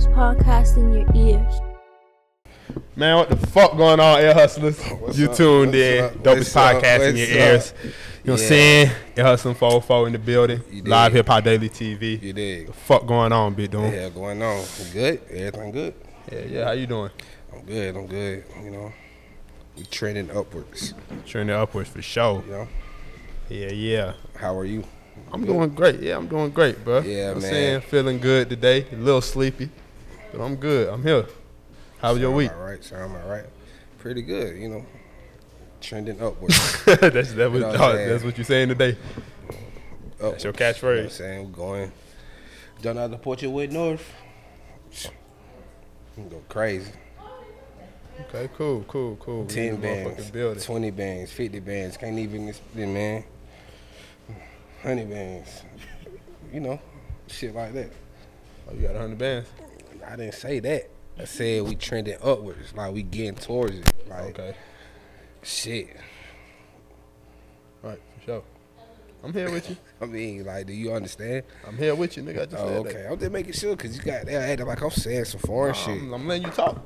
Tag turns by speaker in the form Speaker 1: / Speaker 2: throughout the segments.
Speaker 1: dopest podcast in your ears.
Speaker 2: Man, what the fuck going on, Ear Hustlers?
Speaker 3: Oh, what's
Speaker 2: you
Speaker 3: up?
Speaker 2: tuned
Speaker 3: What's
Speaker 2: in.
Speaker 3: up?
Speaker 2: Dopest
Speaker 3: What's up?
Speaker 2: podcast in your
Speaker 3: What's
Speaker 2: ears. You know what I'm
Speaker 3: Yeah.
Speaker 2: saying? Ear Hustling 404 in the building. Live. Hip Hop Daily TV.
Speaker 3: You dig?
Speaker 2: The fuck going on, big dude?
Speaker 3: Yeah, going on. Good. Everything good.
Speaker 2: Yeah, yeah. How you doing?
Speaker 3: I'm good. I'm good. You know, we trending upwards.
Speaker 2: Trending upwards for sure.
Speaker 3: You know,
Speaker 2: Yeah, yeah.
Speaker 3: how are you?
Speaker 2: I'm doing great. Yeah, I'm doing great, bro.
Speaker 3: Yeah,
Speaker 2: I'm
Speaker 3: man.
Speaker 2: saying feeling good today. A little sleepy, but I'm good. I'm here. How was your week?
Speaker 3: All right. sir. I'm all right. Pretty good. You know, trending upwards.
Speaker 2: that's that was
Speaker 3: know what saying?
Speaker 2: that's what you saying today.
Speaker 3: upwards.
Speaker 2: your
Speaker 3: You know I'm saying we're going down out the way North. We Go crazy.
Speaker 2: Okay, cool, cool, cool.
Speaker 3: Ten bands, twenty bands, fifty bands. Can't even explain, man. Hundred bands. You know, shit like that.
Speaker 2: Oh, you got 100 bands.
Speaker 3: I didn't say that. I said we trending upwards, like we getting towards it. Like
Speaker 2: Okay,
Speaker 3: shit.
Speaker 2: right, for sure. I'm here with you.
Speaker 3: I mean, like, do you understand?
Speaker 2: I'm here with you, nigga. I just
Speaker 3: Oh,
Speaker 2: said
Speaker 3: okay. I'm just making sure because you got there acting like I'm saying some foreign
Speaker 2: that.
Speaker 3: shit.
Speaker 2: I'm, I'm letting you talk.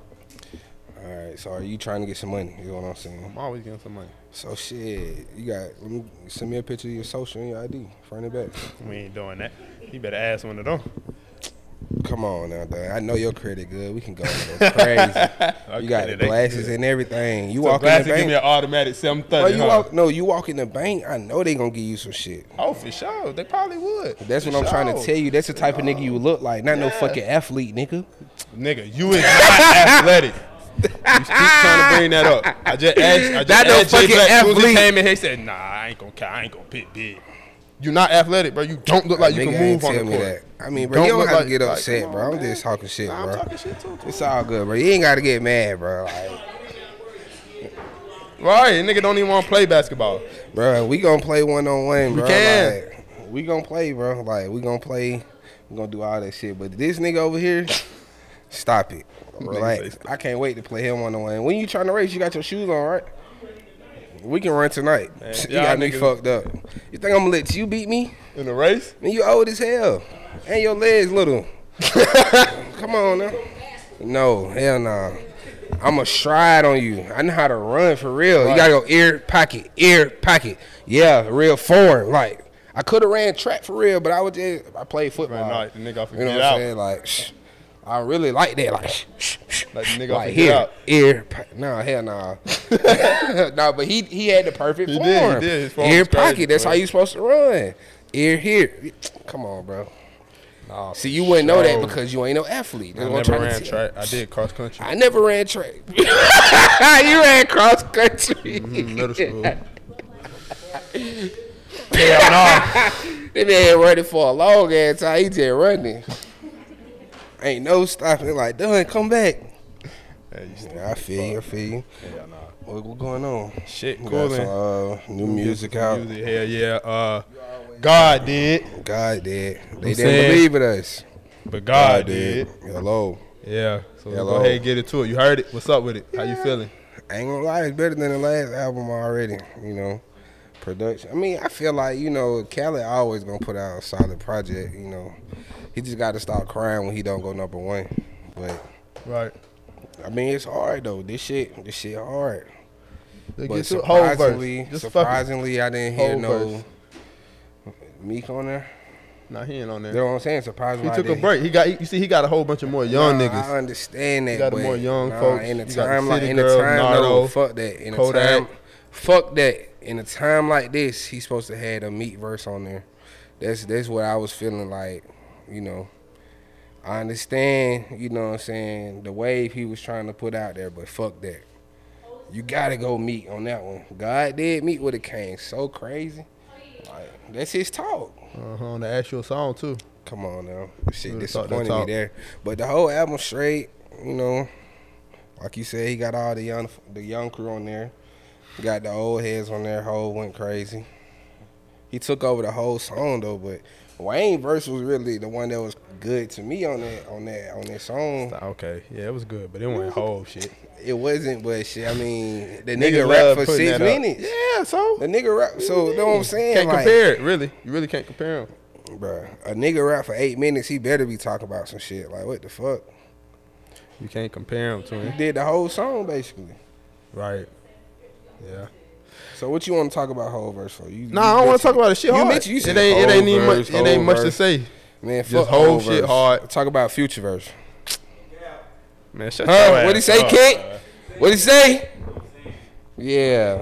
Speaker 3: All right, so are you trying to get some money? You know what I'm saying?
Speaker 2: I'm always getting some money.
Speaker 3: So shit, you got. Let me send me a picture of your social and your ID, front and back.
Speaker 2: We ain't doing that. You better ask one of them.
Speaker 3: Come on now, dog. I know your credit good. We can go, crazy. you got the glasses and everything. You
Speaker 2: So
Speaker 3: walk in the
Speaker 2: give me an automatic
Speaker 3: Oh,
Speaker 2: 730.
Speaker 3: you
Speaker 2: huh?
Speaker 3: walk, no, you walk in the bank. I know they gonna give you some shit.
Speaker 2: Oh, for sure. They probably would.
Speaker 3: That's
Speaker 2: For
Speaker 3: what I'm trying to tell you. That's the type of nigga you look like. Not no fucking athlete, nigga.
Speaker 2: Nigga, you is not athletic. You keep trying to bring that up. I just asked. I just
Speaker 3: no
Speaker 2: asked Jay
Speaker 3: fucking
Speaker 2: Black. As as he
Speaker 3: athlete.
Speaker 2: came in, he said, "Nah, I ain't gonna. I ain't gonna pick big. You not athletic, bro. You don't look like you can move on the court.
Speaker 3: that. I mean, bro, you don't
Speaker 2: look
Speaker 3: have
Speaker 2: like-
Speaker 3: to get upset,
Speaker 2: come
Speaker 3: bro. I'm
Speaker 2: man.
Speaker 3: just talking shit,
Speaker 2: Nah,
Speaker 3: bro.
Speaker 2: I'm talking shit too.
Speaker 3: It's all good, bro. You ain't gotta get mad, bro. Like,
Speaker 2: Right, nigga don't even want to play basketball.
Speaker 3: bro, we gonna play one on one, bro.
Speaker 2: We
Speaker 3: bro.
Speaker 2: can.
Speaker 3: Like, we gonna play, bro. Like, we gonna play. We gonna do all that shit. But this nigga over here, stop it. Relax. I can't wait to play him one on one. When you trying to race, you got your shoes on, right? We can run tonight.
Speaker 2: Man,
Speaker 3: you got me fucked up. You think I'm gonna let you beat me?
Speaker 2: In the race,
Speaker 3: Man, you old as hell. And your legs little. Come on now. No, hell no. I'ma stride on you. I know how to run for real. You gotta go ear pocket, ear pocket. Yeah, real form. Like I could have ran track for real, but I was just I played football.
Speaker 2: Right, nah, the nigga off
Speaker 3: you know what. I'm saying? Like I really like that. Like shh, shh, shh.
Speaker 2: Like the nigga
Speaker 3: like here, ear. po- Nah, hell nah. nah, but he he had the perfect
Speaker 2: He
Speaker 3: form.
Speaker 2: did, he did. His form
Speaker 3: Ear
Speaker 2: was crazy,
Speaker 3: pocket. That's
Speaker 2: bro.
Speaker 3: how you supposed to run. Ear here. Come on, bro.
Speaker 2: Nah,
Speaker 3: See, you wouldn't know that because you ain't no athlete.
Speaker 2: I
Speaker 3: That's I'm
Speaker 2: never ran track. I did cross country.
Speaker 3: I never ran track. you ran cross country.
Speaker 2: Mhm, middle school. Hell no.
Speaker 3: That man running for a long ass time. He just running. Ain't no stopping. Like, done, come back.
Speaker 2: Hey,
Speaker 3: Yeah, I feel you. I feel you.
Speaker 2: Hell nah.
Speaker 3: What, what going on?
Speaker 2: Shit,
Speaker 3: We
Speaker 2: cool,
Speaker 3: got some
Speaker 2: man.
Speaker 3: uh, new music out.
Speaker 2: Music, hell yeah. Uh, God did,
Speaker 3: God did. They
Speaker 2: I'm
Speaker 3: didn't
Speaker 2: saying-
Speaker 3: believe in us.
Speaker 2: but God did.
Speaker 3: Hello.
Speaker 2: Yeah. So
Speaker 3: Hello.
Speaker 2: go ahead and get into it. You heard it. What's up with it? How you feeling?
Speaker 3: I ain't gonna lie, it's better than the last album already. You know, production. I mean, I feel like you know, Khaled always gonna put out a solid project. You know, he just got to stop crying when he don't go number one. But
Speaker 2: Right.
Speaker 3: I mean, it's hard though. This shit, this shit hard.
Speaker 2: Let's
Speaker 3: But
Speaker 2: get to it. Whole
Speaker 3: surprisingly.
Speaker 2: Just
Speaker 3: surprisingly, I didn't hear no
Speaker 2: verse.
Speaker 3: Meek on there.
Speaker 2: Nah, he ain't on there.
Speaker 3: You know what I'm saying? Surprisingly,
Speaker 2: He took a break. He got. You see, he got a whole bunch of more young
Speaker 3: Nah,
Speaker 2: niggas.
Speaker 3: I understand that.
Speaker 2: You got
Speaker 3: but
Speaker 2: more young
Speaker 3: nah,
Speaker 2: folks.
Speaker 3: In the
Speaker 2: You
Speaker 3: time like in the time, no, fuck that. In a
Speaker 2: Kodak.
Speaker 3: time, fuck that. In a time like this, he's supposed to have a Meek verse on there. That's that's what I was feeling like. You know, I understand. You know what I'm saying? The wave he was trying to put out there, but fuck that. You gotta go meet on that one. God did meet with a came so crazy. Like that's his talk.
Speaker 2: Uh-huh, on the actual song too.
Speaker 3: Come on now. Shit
Speaker 2: thought
Speaker 3: disappointed me there. But the whole album straight, you know, like you said, he got all the young the young crew on there. Got the old heads on there, whole went crazy. He took over the whole song though, but Wayne verse was really the one that was good to me on that on that on that song.
Speaker 2: Okay, yeah, it was good, but it wasn't whole shit.
Speaker 3: It wasn't, but shit. I mean, the nigga rap for six
Speaker 2: that up.
Speaker 3: minutes.
Speaker 2: Yeah, so
Speaker 3: The nigga rap. So you know what I'm saying?
Speaker 2: can't
Speaker 3: Like,
Speaker 2: compare it. Really, you really can't compare him.
Speaker 3: Bruh, a nigga rap for eight minutes, he better be talking about some shit. Like, what the fuck?
Speaker 2: You can't compare him to
Speaker 3: He
Speaker 2: him.
Speaker 3: did the whole song, basically.
Speaker 2: Right. Yeah.
Speaker 3: So what you want to talk about whole verse for? You,
Speaker 2: Nah, I don't want to talk about the shit
Speaker 3: You
Speaker 2: hard.
Speaker 3: mentioned- you
Speaker 2: it ain't, it ain't even much. It ain't much to say.
Speaker 3: Man,
Speaker 2: Just whole
Speaker 3: whole
Speaker 2: shit
Speaker 3: verse.
Speaker 2: hard.
Speaker 3: Talk about future verse.
Speaker 2: Man, shut
Speaker 3: Huh?
Speaker 2: your
Speaker 3: What'd he say,
Speaker 2: up,
Speaker 3: Kent? What'd he say? Yeah.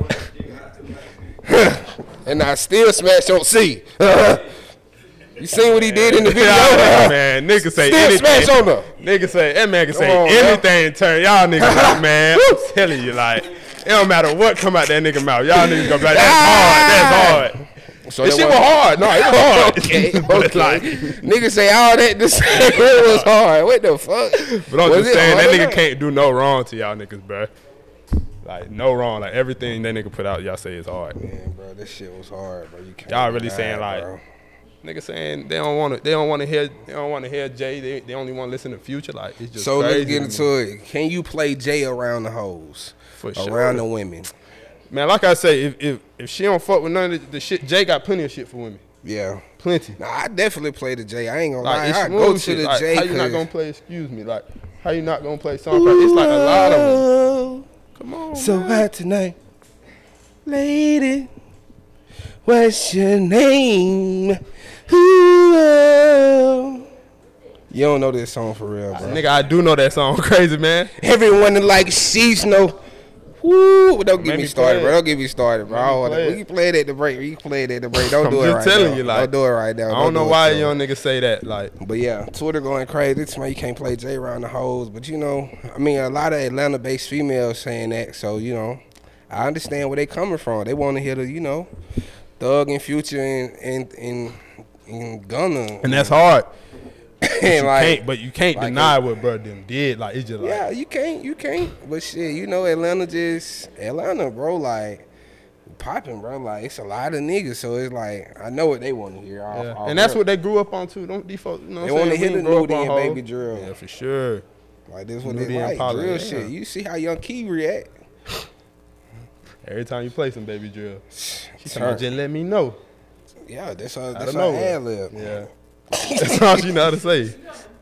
Speaker 3: and I still smash on C. you seen what he did in the video?
Speaker 2: Yeah, man, nigga say
Speaker 3: Still
Speaker 2: anything.
Speaker 3: smash on her.
Speaker 2: Nigga say that man can say
Speaker 3: on,
Speaker 2: anything. Turn y'all niggas out, man. I'm telling you, like it don't matter what come out that nigga mouth. Y'all niggas gonna be like that's ah! hard. That's hard.
Speaker 3: So
Speaker 2: This shit was hard. No, it was hard.
Speaker 3: Okay,
Speaker 2: But
Speaker 3: okay.
Speaker 2: like,
Speaker 3: Niggas say all that to say it was hard. What the fuck?
Speaker 2: but I'm
Speaker 3: Was
Speaker 2: just saying that nigga can't do no wrong to y'all niggas, bruh. Like no wrong. Like everything that nigga put out, y'all say is hard.
Speaker 3: Man, bro, this shit was hard, bro. You can't
Speaker 2: Y'all really
Speaker 3: deny
Speaker 2: saying like
Speaker 3: bro.
Speaker 2: nigga saying they don't want to. They don't want to hear. They don't want to hear Jay. They, they only want to listen to Future. Like it's just
Speaker 3: So
Speaker 2: crazy
Speaker 3: let's get into it. Can you play Jay around the hoes?
Speaker 2: For sure.
Speaker 3: Around the women.
Speaker 2: Man, like I say, if if, if she don't fuck with none of the, the shit, Jay got plenty of shit for women.
Speaker 3: Yeah.
Speaker 2: Plenty.
Speaker 3: Nah, I definitely play the J. I ain't gonna
Speaker 2: Like
Speaker 3: lie. I go to
Speaker 2: shit.
Speaker 3: the
Speaker 2: Like,
Speaker 3: J.
Speaker 2: How you not gonna play? Excuse me. Like how you not gonna play song? It's like a lot of them. Come on.
Speaker 3: So
Speaker 2: man.
Speaker 3: hot tonight, lady. What's your name? Ooh, um? you don't know this song for real, bro.
Speaker 2: Nigga, I do know that song. Crazy man.
Speaker 3: Everyone like she's know. Woo! Don't get me
Speaker 2: me
Speaker 3: started, bro. Don't get me started, bro. Don't
Speaker 2: play
Speaker 3: we can play it at the break. We can play it at the break. Don't
Speaker 2: I'm
Speaker 3: do it
Speaker 2: just
Speaker 3: right
Speaker 2: telling
Speaker 3: now.
Speaker 2: you, like,
Speaker 3: don't do it right now.
Speaker 2: I don't know
Speaker 3: do
Speaker 2: why young niggas say that. Like
Speaker 3: But yeah, Twitter going crazy. It's man, you can't play J around the hoes. But you know, I mean, a lot of Atlanta-based females saying that. So you know, I understand where they coming from. They want to hear the, you know, Thug and Future and and and, and Gunna.
Speaker 2: and that's hard. You
Speaker 3: like,
Speaker 2: can't, but you can't
Speaker 3: like
Speaker 2: deny what bro them did. Like it's just like
Speaker 3: yeah, you can't, you can't. But shit, you know, Atlanta just Atlanta, bro. Like popping, bro. Like it's a lot of niggas. So it's like I know what they want to hear. Off,
Speaker 2: Yeah.
Speaker 3: off
Speaker 2: and that's what they grew up on too. Don't default. You know
Speaker 3: They
Speaker 2: saying?
Speaker 3: hear
Speaker 2: We
Speaker 3: the Nudie and. Baby Drill.
Speaker 2: Yeah, for sure.
Speaker 3: like this
Speaker 2: one,
Speaker 3: they like. Real
Speaker 2: yeah.
Speaker 3: shit. You see how Young Key react.
Speaker 2: Every time you play some baby drill, she just let me know.
Speaker 3: Yeah, that's.
Speaker 2: Out
Speaker 3: That's
Speaker 2: nowhere.
Speaker 3: ad lib.
Speaker 2: Yeah, that's all she know how to say.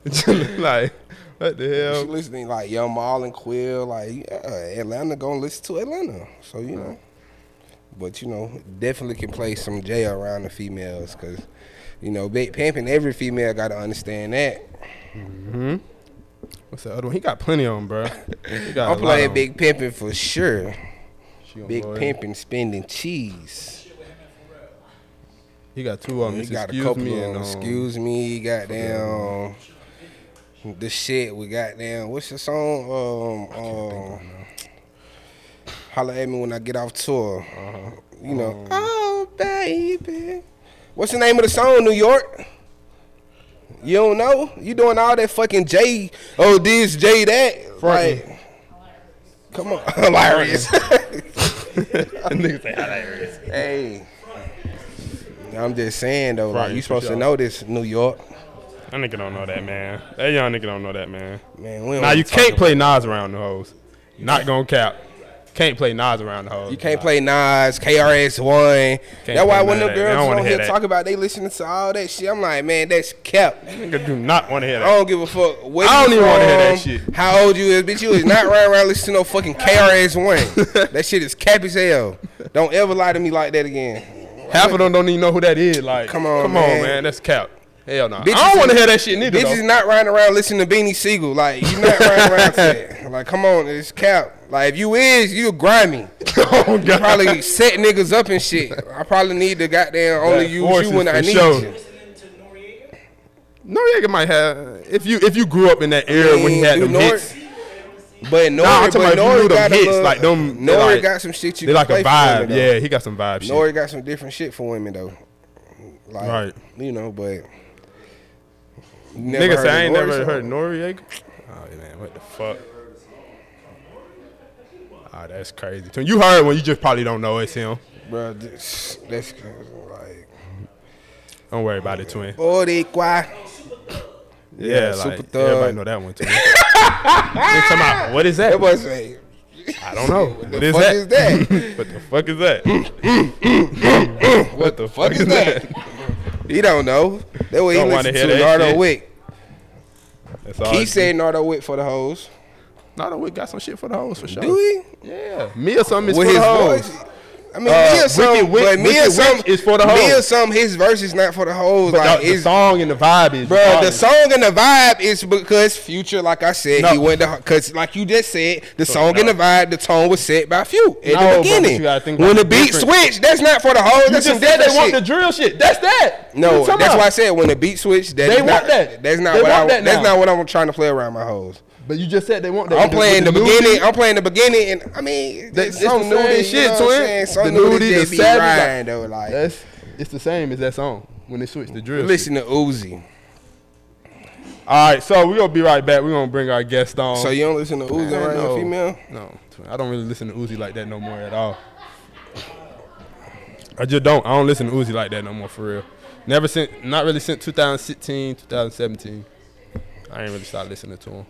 Speaker 2: like what the
Speaker 3: She
Speaker 2: hell?
Speaker 3: listening like Young Maul and Quill, like yeah, Atlanta gonna listen to Atlanta. So you know, but you know, definitely can play some J around the females because you know, big pimping every female got to understand that. Mm-hmm.
Speaker 2: What's the other one? He got plenty on, bro.
Speaker 3: I'm playing big pimping for sure. Big pimping, spending cheese.
Speaker 2: He got two of them.
Speaker 3: He got a couple
Speaker 2: me
Speaker 3: of them.
Speaker 2: um,
Speaker 3: Excuse me, goddamn. The shit we got down. What's the song? Um, um, holla at me when I get off tour.
Speaker 2: Uh-huh.
Speaker 3: You know.
Speaker 2: Um,
Speaker 3: oh baby. What's the name of the song? New York. You don't know? You doing all that fucking J? Oh, this J that.
Speaker 2: right?
Speaker 3: Like, come on, hilarious.
Speaker 2: Niggas say hilarious.
Speaker 3: hey. I'm just saying though,
Speaker 2: Right,
Speaker 3: like you supposed to know this, New York.
Speaker 2: That nigga don't know that, man. That young nigga don't know that, man.
Speaker 3: Man, we don't
Speaker 2: Now you can't play Nas around the hoes. Not gonna cap. Can't play Nas around the hoes.
Speaker 3: You can't play Nas, KRS One. That's why when the
Speaker 2: of that. They
Speaker 3: girls
Speaker 2: don't
Speaker 3: on
Speaker 2: hear
Speaker 3: here
Speaker 2: that.
Speaker 3: talk about they listening to all that shit, I'm like, man, that's cap.
Speaker 2: Nigga do not want to hear that.
Speaker 3: I don't give a fuck. Where
Speaker 2: I don't even wanna hear that shit.
Speaker 3: How old you is, bitch? You is not running around listening to no fucking KRS One. that shit is cap as hell. Don't ever lie to me like that again.
Speaker 2: Half of them don't even know who that is. Like,
Speaker 3: Come on,
Speaker 2: come
Speaker 3: man.
Speaker 2: on, man. That's cap. Hell no.
Speaker 3: Bitches
Speaker 2: I don't want to hear that shit neither.
Speaker 3: Bitches
Speaker 2: though.
Speaker 3: not riding around listening to Beanie Sigel. Like you not riding around that. Like come on, it's cap. Like if you is, you grimy.
Speaker 2: oh
Speaker 3: You probably set niggas up and shit. I probably need to goddamn only
Speaker 2: That
Speaker 3: use you when I need
Speaker 2: sure.
Speaker 3: you.
Speaker 2: Noreaga might have. If you if you grew up in that era when he had them hits,
Speaker 3: But Nori,
Speaker 2: Nah, I'm talking
Speaker 3: but
Speaker 2: about
Speaker 3: Nori got
Speaker 2: hits,
Speaker 3: little,
Speaker 2: like them,
Speaker 3: Nori
Speaker 2: like-
Speaker 3: got some shit you
Speaker 2: they like a vibe.
Speaker 3: women.
Speaker 2: Yeah, he got some vibe shit.
Speaker 3: Nori got some different shit for women though. Like,
Speaker 2: Right.
Speaker 3: You know, but
Speaker 2: Nigga I ain't
Speaker 3: Nori
Speaker 2: never
Speaker 3: song?
Speaker 2: heard Noreaga. Oh man, what the fuck? Ah, that's crazy. You heard when you just probably don't know it's him.
Speaker 3: Bro, this, that's like
Speaker 2: Don't worry about it, twin.
Speaker 3: Boricua.
Speaker 2: Yeah,
Speaker 3: Super
Speaker 2: like
Speaker 3: Thug.
Speaker 2: everybody know that one too. Nigga talking about, what is that?
Speaker 3: That boy say,
Speaker 2: I don't know. What
Speaker 3: the
Speaker 2: is
Speaker 3: fuck
Speaker 2: that?
Speaker 3: is that?
Speaker 2: what the fuck is that? what the fuck
Speaker 3: fuck is that? He don't know. That way he
Speaker 2: Don't wanna
Speaker 3: listen
Speaker 2: hear
Speaker 3: to
Speaker 2: that
Speaker 3: Nardo
Speaker 2: shit.
Speaker 3: Wick.
Speaker 2: That's all.
Speaker 3: He said Nardo Wick for the hoes.
Speaker 2: Nardo Wick got some shit for the hoes for sure.
Speaker 3: Do he?
Speaker 2: Yeah, me or something is
Speaker 3: With
Speaker 2: for
Speaker 3: his
Speaker 2: the hoes.
Speaker 3: voice. I mean,
Speaker 2: Uh,
Speaker 3: me or some,
Speaker 2: Wick-
Speaker 3: but me
Speaker 2: Wicked
Speaker 3: or some
Speaker 2: is for the
Speaker 3: Me
Speaker 2: hoes.
Speaker 3: or some, his verse is not for the hoes.
Speaker 2: But
Speaker 3: like
Speaker 2: the, the song and the vibe is.
Speaker 3: Bro, the song and the vibe is because Future, like I said,
Speaker 2: No.
Speaker 3: he went because like you just said, the song
Speaker 2: no.
Speaker 3: and the vibe, the tone was set by Few at
Speaker 2: No,
Speaker 3: the beginning. when the beat
Speaker 2: difference.
Speaker 3: switched, that's not for the hoes.
Speaker 2: You
Speaker 3: That's
Speaker 2: just
Speaker 3: some
Speaker 2: said they
Speaker 3: different
Speaker 2: want the drill shit. That's that.
Speaker 3: No,
Speaker 2: What you talking
Speaker 3: that's
Speaker 2: about?
Speaker 3: why I said when the beat switched, that's
Speaker 2: They
Speaker 3: not,
Speaker 2: want that.
Speaker 3: That's not
Speaker 2: They
Speaker 3: what I,
Speaker 2: that
Speaker 3: that's not what I'm trying to play around my hoes.
Speaker 2: But you just said they want that.
Speaker 3: I'm playing the
Speaker 2: with
Speaker 3: beginning.
Speaker 2: nudity.
Speaker 3: I'm playing the beginning, and I mean,
Speaker 2: That-
Speaker 3: it's
Speaker 2: it's
Speaker 3: some
Speaker 2: the same
Speaker 3: nudity,
Speaker 2: shit,
Speaker 3: you know what I'm
Speaker 2: twin.
Speaker 3: Some
Speaker 2: The
Speaker 3: nudity
Speaker 2: nudity, the
Speaker 3: be
Speaker 2: savage, like-
Speaker 3: though. Like,
Speaker 2: That's it's the same as that song when they switch the drill. shit.
Speaker 3: listen to Uzi.
Speaker 2: All right, so we're gonna be right back. We're gonna bring our guest on.
Speaker 3: So you don't listen to Uzi,
Speaker 2: Man,
Speaker 3: right?
Speaker 2: no.
Speaker 3: Female.
Speaker 2: No, I don't really listen to Uzi like that no more at all. I just don't. I don't listen to Uzi like that no more for real. Never since, not really since 2016, 2017. I ain't really started listening to him.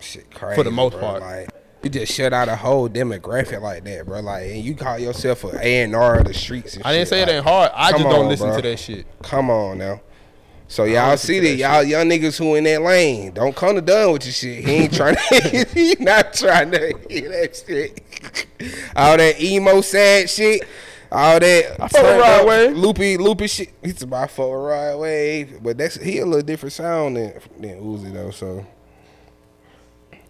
Speaker 3: Shit, crazy.
Speaker 2: For the most
Speaker 3: bro.
Speaker 2: part.
Speaker 3: like you just shut out a whole demographic like that, bro. Like, and you call yourself a A and R of the streets. And
Speaker 2: I didn't
Speaker 3: shit.
Speaker 2: say it ain't hard. I just don't
Speaker 3: on,
Speaker 2: listen
Speaker 3: bro.
Speaker 2: to that shit.
Speaker 3: Come on now. So y'all see that,
Speaker 2: that
Speaker 3: y'all young niggas who in that lane, don't come to done with your shit. He ain't trying to, he not trying to hear that shit. All that emo sad shit, all that
Speaker 2: I fuck with Rod Wave.
Speaker 3: loopy loopy shit. He's about fuck with Rod Wave, but that's he a little different sound than than Uzi though. So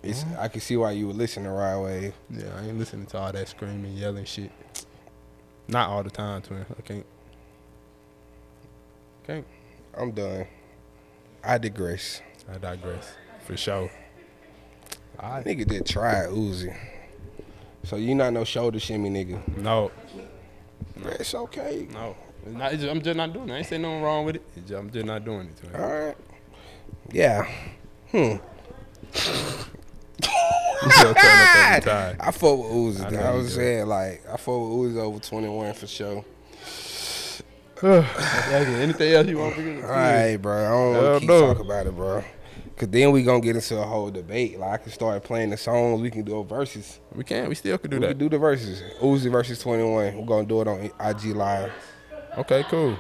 Speaker 3: it's I can see why you would listen to Rod Wave.
Speaker 2: Yeah, I ain't listening to all that screaming, yelling shit. Not all the time, twin. I can't. Can't.
Speaker 3: I'm done. I digress.
Speaker 2: I digress. For sure. Right.
Speaker 3: Nigga did try Uzi. So you not no shoulder shimmy nigga.
Speaker 2: No,
Speaker 3: It's okay.
Speaker 2: no. It's not, it's I'm just not doing it. I ain't saying nothing wrong with it. Just, I'm just not doing it. Twin.
Speaker 3: All right. Yeah. Hmm.
Speaker 2: You still turn up every time.
Speaker 3: I fuck with Uzi.
Speaker 2: I
Speaker 3: I, was saying like I fuck with Uzi over 21 for sure.
Speaker 2: Anything else you want to
Speaker 3: All right, bro. I don't want to keep
Speaker 2: no.
Speaker 3: talking about it, bro. Cause then we gonna get into a whole debate. Like I can start playing the songs. We can do a verses.
Speaker 2: We can. We still can do
Speaker 3: We
Speaker 2: that.
Speaker 3: We can do the verses. Uzi versus 21. We're gonna do it on IG Live.
Speaker 2: Okay, cool.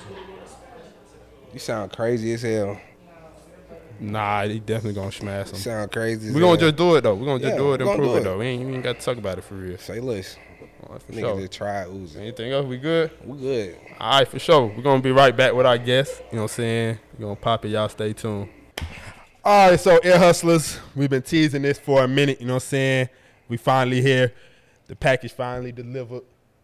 Speaker 3: You sound crazy as hell.
Speaker 2: Nah, he definitely gonna smash him.
Speaker 3: sound crazy.
Speaker 2: We gonna just do it though. We gonna just
Speaker 3: Yeah,
Speaker 2: do it
Speaker 3: we
Speaker 2: and
Speaker 3: gonna
Speaker 2: prove
Speaker 3: do
Speaker 2: it
Speaker 3: it.
Speaker 2: though. We ain't even got to talk about it for real.
Speaker 3: say less.
Speaker 2: All right, for
Speaker 3: Niggas
Speaker 2: sure.
Speaker 3: just try Uzi.
Speaker 2: Anything else? We good?
Speaker 3: We good.
Speaker 2: All right, for sure. We're gonna be right back with our guest. You know what I'm saying? We're gonna pop it. Y'all stay tuned. All right, so Ear Hustlers, we've been teasing this for a minute. You know what I'm saying? We finally here. The package finally delivered.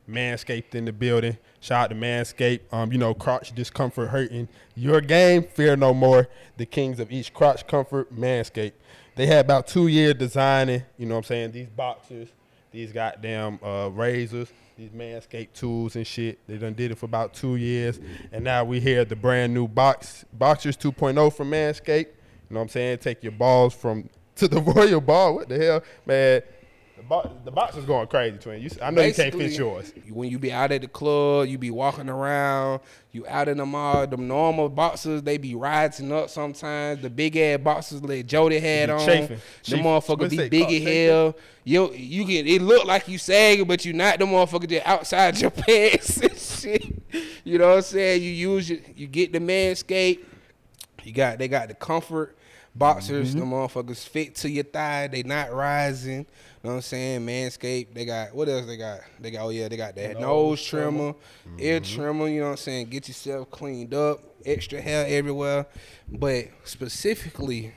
Speaker 2: Manscaped in the building. Shout out to Manscaped. Um, you know, crotch discomfort hurting your game. Fear no more. The kings of each crotch comfort, Manscaped. They had about two years designing, you know what I'm saying, these boxers, these goddamn uh, razors, these Manscaped tools and shit. They done did it for about two years. And now we hear the brand new box Boxers 2.0 from Manscaped. You know what I'm saying? Take your balls from to the royal ball. What the hell, man? The, bo- the box is going crazy, twin. You, I know you can't fit yours.
Speaker 3: When you be out at the club, you be walking around, you out in the mall, them normal boxers, they be rising up sometimes. The big ass boxers that Jody had on.
Speaker 2: chafing.
Speaker 3: The motherfucker be big as hell. You you can it look like you sagging, but you not the motherfucker just outside your pants and shit. You know what I'm saying? You use your, you get the manscape. You got they got the comfort boxers.
Speaker 2: Mm-hmm.
Speaker 3: The motherfuckers fit to your thigh. They not rising. You know what I'm saying? Manscaped. They got what else they got? They got oh yeah, they got that nose, trimmer, ear
Speaker 2: Mm-hmm.
Speaker 3: trimmer. You know what I'm saying? Get yourself cleaned up. Extra hair everywhere, but specifically.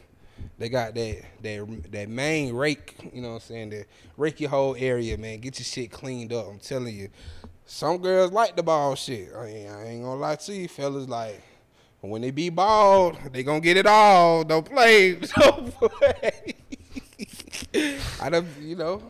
Speaker 3: They got that that that main rake, you know what I'm saying? That rake your whole area, man. Get your shit cleaned up. I'm telling you. Some girls like the bald shit. I ain't, I ain't gonna lie to you, fellas. Like when they be bald, they gonna get it all. Don't play. Don't play. I don't, you know,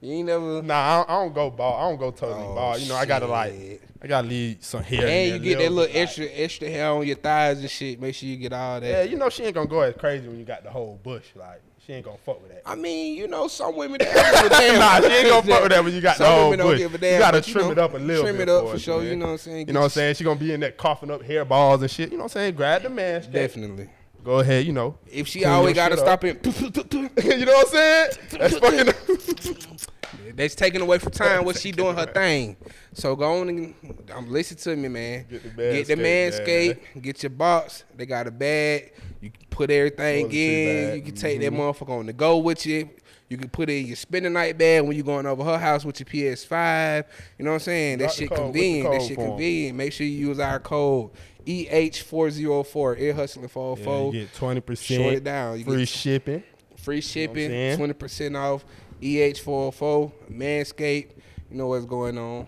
Speaker 3: you ain't never.
Speaker 2: Nah, I don't, I don't go ball. I don't go totally
Speaker 3: Oh,
Speaker 2: bald. You know, I gotta like. I gotta leave some hair.
Speaker 3: And you get that little
Speaker 2: bit, like-
Speaker 3: extra extra hair on your thighs and shit. Make sure you get all that.
Speaker 2: Yeah, you know she ain't gonna go as crazy when you got the whole bush. Like she ain't gonna fuck with that.
Speaker 3: I mean, you know, some women don't give a damn.
Speaker 2: Nah, she ain't gonna fuck with that when you got the
Speaker 3: Some
Speaker 2: whole
Speaker 3: women don't
Speaker 2: bush.
Speaker 3: give a
Speaker 2: You gotta
Speaker 3: but,
Speaker 2: trim
Speaker 3: know,
Speaker 2: it up a little
Speaker 3: Trim
Speaker 2: bit
Speaker 3: it up
Speaker 2: for us,
Speaker 3: sure.
Speaker 2: man.
Speaker 3: You know what I'm saying?
Speaker 2: You know what I'm saying? She gonna be in that coughing up hair balls and shit. You know what I'm saying? Grab the man.
Speaker 3: Definitely.
Speaker 2: Go ahead. You know.
Speaker 3: If she always gotta stop it.
Speaker 2: you know what I'm saying? That's fucking.
Speaker 3: That's taking away from time what she doing her thing. So go on and um, listen to me, man.
Speaker 2: Get the
Speaker 3: Get the
Speaker 2: Manscaped,
Speaker 3: manscape. Get your box. They got a bag. You can put everything
Speaker 2: Toiletry
Speaker 3: in.
Speaker 2: bag.
Speaker 3: You can take that
Speaker 2: Mhm.
Speaker 3: motherfucker on the go with you. You can put it in your spending night bag when you're going over her house with your PS5. You know what I'm saying? That
Speaker 2: Drop
Speaker 3: shit. Convenient. That shit convenient. Make sure you use our code EH404 Ear Hustling
Speaker 2: Yeah,
Speaker 3: 404.
Speaker 2: you get twenty
Speaker 3: Short
Speaker 2: percent
Speaker 3: it down. You
Speaker 2: free
Speaker 3: get
Speaker 2: shipping.
Speaker 3: free shipping,
Speaker 2: saying?
Speaker 3: twenty percent off. E EH404 Manscaped. You know what's going on.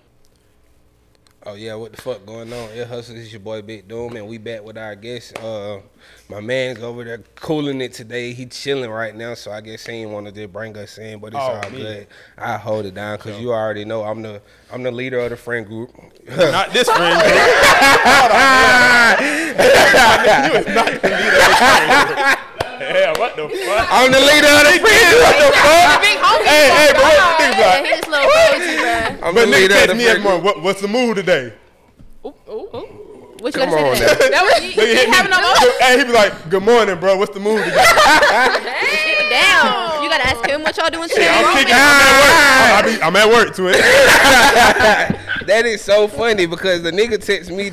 Speaker 3: Oh yeah, what the fuck going on? Ear Hustlers is your boy Bigg Doom, and we back with our guest. Uh, my man's over there cooling it today. He chilling right now, so I guess he ain't want to just bring us in, but it's
Speaker 2: Oh,
Speaker 3: all good. I hold it down because you already know I'm the I'm the leader of the friend group.
Speaker 2: Not this friend. group. you is not the leader of this friend group. Yeah, what the fuck?
Speaker 3: I'm the leader of the friend group. What the fuck?
Speaker 1: Big homie.
Speaker 2: Hey, hey, bro, what the nigga
Speaker 1: Yeah,
Speaker 2: like?
Speaker 1: he little crazy, bro.
Speaker 3: I'm
Speaker 2: But
Speaker 3: the leader of the
Speaker 2: me every morning. What, what's the mood today?
Speaker 1: Ooh, ooh, ooh. What you
Speaker 3: Come on now.
Speaker 1: that? That was, you,
Speaker 2: Nigga
Speaker 1: you having no more?
Speaker 2: Hey, he be like, "Good morning, bro. What's the mood today?"
Speaker 1: Damn. You gotta ask him what y'all doing today.
Speaker 2: I'm kicking. I'm at work. I'm, I be, I'm at work to it.
Speaker 3: that is so funny because the nigga text me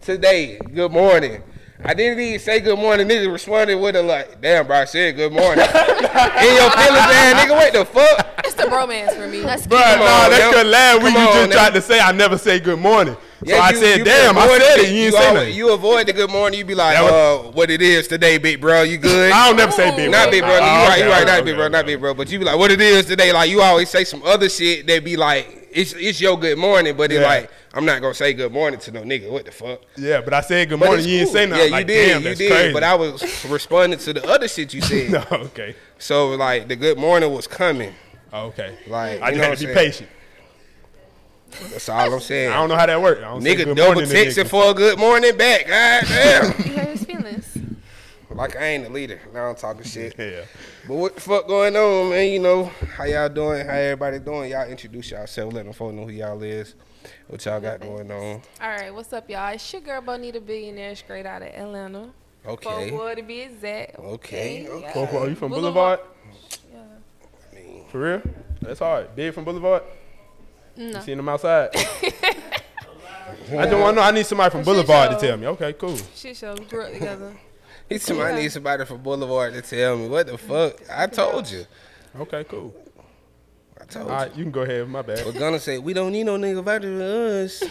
Speaker 3: today, good morning. I didn't even say good morning. Nigga responded with a like, damn, bro, I said good morning. In your feelings, man, nigga, what the fuck?
Speaker 1: It's the bromance for me. That's
Speaker 2: Bro,
Speaker 3: Come
Speaker 2: nah,
Speaker 3: on,
Speaker 2: that's
Speaker 3: now.
Speaker 2: because last week you just
Speaker 3: now.
Speaker 2: tried to say I never say good morning. So I
Speaker 3: you-
Speaker 2: said,
Speaker 3: you
Speaker 2: damn, I said
Speaker 3: it.
Speaker 2: it. You didn't say
Speaker 3: al-
Speaker 2: nothing.
Speaker 3: You avoid the good morning. You be like,
Speaker 2: That
Speaker 3: uh, what it is today, big bro. You good?
Speaker 2: I don't never say big
Speaker 3: Not
Speaker 2: bro.
Speaker 3: big bro. You
Speaker 2: Oh,
Speaker 3: right.
Speaker 2: okay,
Speaker 3: You right.
Speaker 2: okay,
Speaker 3: Not big bro.
Speaker 2: okay,
Speaker 3: Not big bro. But you be like, what it is today? Like you always say some other shit that be like, it's it's your good morning, but it's
Speaker 2: Yeah.
Speaker 3: like I'm not gonna say good morning to no nigga. What the fuck?
Speaker 2: Yeah, but I said good
Speaker 3: But
Speaker 2: morning.
Speaker 3: it's
Speaker 2: You didn't say nothing.
Speaker 3: Yeah,
Speaker 2: like,
Speaker 3: you did.
Speaker 2: Damn,
Speaker 3: you did.
Speaker 2: crazy.
Speaker 3: But I was responding to the other shit you said.
Speaker 2: no, okay.
Speaker 3: So like the good morning was coming.
Speaker 2: Okay.
Speaker 3: Like,
Speaker 2: I
Speaker 3: you
Speaker 2: just
Speaker 3: know
Speaker 2: had to be patient.
Speaker 3: That's all I'm saying.
Speaker 2: I don't know how that works. I don't say
Speaker 3: Nigga
Speaker 2: good
Speaker 3: double
Speaker 2: morning to
Speaker 3: texting
Speaker 2: niggas.
Speaker 3: for a good morning back. God damn.
Speaker 1: You hurt his feelings.
Speaker 3: like I ain't the leader. Now I'm talking shit.
Speaker 2: Yeah.
Speaker 3: But what the fuck going on, man? You know, how y'all doing? How everybody doing? Y'all introduce yourself. Let them folks know who y'all is. What y'all got going on.
Speaker 4: All right, what's up, y'all? It's your girl Bonita Billionaire, straight out of Atlanta.
Speaker 3: Okay.
Speaker 4: Forward to be exact.
Speaker 3: Okay, okay.
Speaker 4: yeah.
Speaker 2: Four, four, you from
Speaker 4: Boulevard.
Speaker 2: Boulevard?
Speaker 3: I mean,
Speaker 2: For real? That's hard. Big from Boulevard?
Speaker 1: No.
Speaker 2: You seen them outside? I just want to know. I need somebody from
Speaker 4: shit
Speaker 2: Boulevard to tell me. Okay, cool.
Speaker 4: Shit show. We grew up together.
Speaker 3: he said, I need somebody from Boulevard to tell me. What the fuck? I told you.
Speaker 2: Okay, cool. All
Speaker 3: you.
Speaker 2: you can go ahead. My bad.
Speaker 3: We're gonna say, we don't need no nigga voucher for us.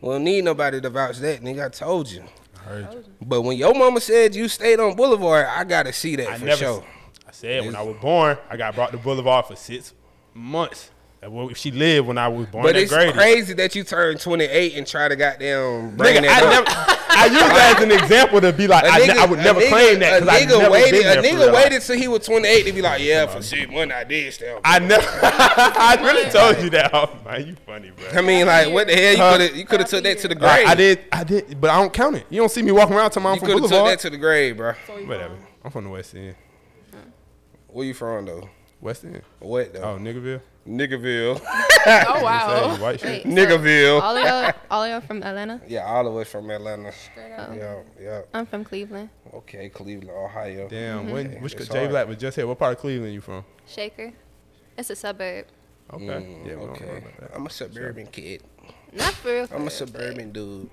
Speaker 3: we don't need nobody to vouch that, nigga. I told you.
Speaker 2: I heard you.
Speaker 3: But when your mama said you stayed on Boulevard, I gotta see that
Speaker 2: I
Speaker 3: for
Speaker 2: never.
Speaker 3: sure.
Speaker 2: I said when I was born, I got brought to Boulevard for six months. And well, She lived when I was born
Speaker 3: But it's
Speaker 2: Grady.
Speaker 3: crazy that you turned 28 and try to goddamn bring
Speaker 2: Nigga,
Speaker 3: that
Speaker 2: I
Speaker 3: up.
Speaker 2: never. I use that as an example to be like,
Speaker 3: A
Speaker 2: I, ne-
Speaker 3: nigga-
Speaker 2: I would never
Speaker 3: nigga-
Speaker 2: claim that
Speaker 3: A
Speaker 2: because I
Speaker 3: nigga
Speaker 2: never
Speaker 3: waited.
Speaker 2: been there
Speaker 3: A nigga
Speaker 2: real.
Speaker 3: waited till he was 28 to be like, yeah, for shit, when I did stay. on
Speaker 2: I never. I really told you that. Oh, man, you funny, bro.
Speaker 3: I mean, like, what the hell? You
Speaker 2: Huh?
Speaker 3: could have you could have took that to the grave.
Speaker 2: Like, I did. I did, but I don't count it. You don't see me walking around talking about I'm
Speaker 3: You
Speaker 2: from
Speaker 3: could have took that to the grave, bro.
Speaker 4: So
Speaker 2: Whatever.
Speaker 4: from-
Speaker 2: I'm from the West End.
Speaker 3: Where you from though?
Speaker 2: West End.
Speaker 3: What though?
Speaker 2: Oh,
Speaker 3: though?
Speaker 2: Niggerville.
Speaker 3: Niggerville.
Speaker 4: Oh wow.
Speaker 2: Say, white shit.
Speaker 1: Wait, so
Speaker 3: Niggerville.
Speaker 1: all of y'all, all of y'all from Atlanta?
Speaker 3: Yeah, all of us from Atlanta.
Speaker 4: Straight up.
Speaker 3: Yeah, yeah.
Speaker 1: I'm from Cleveland.
Speaker 3: Okay, Cleveland, Ohio.
Speaker 2: Damn. When? Which
Speaker 3: It's
Speaker 2: Jay. Black was just here. What part of Cleveland you from?
Speaker 1: Shaker. It's a suburb.
Speaker 2: Okay.
Speaker 3: Mm,
Speaker 2: yeah. We don't know
Speaker 3: okay. I'm a suburban kid.
Speaker 1: Not for real.
Speaker 3: I'm a suburban dude.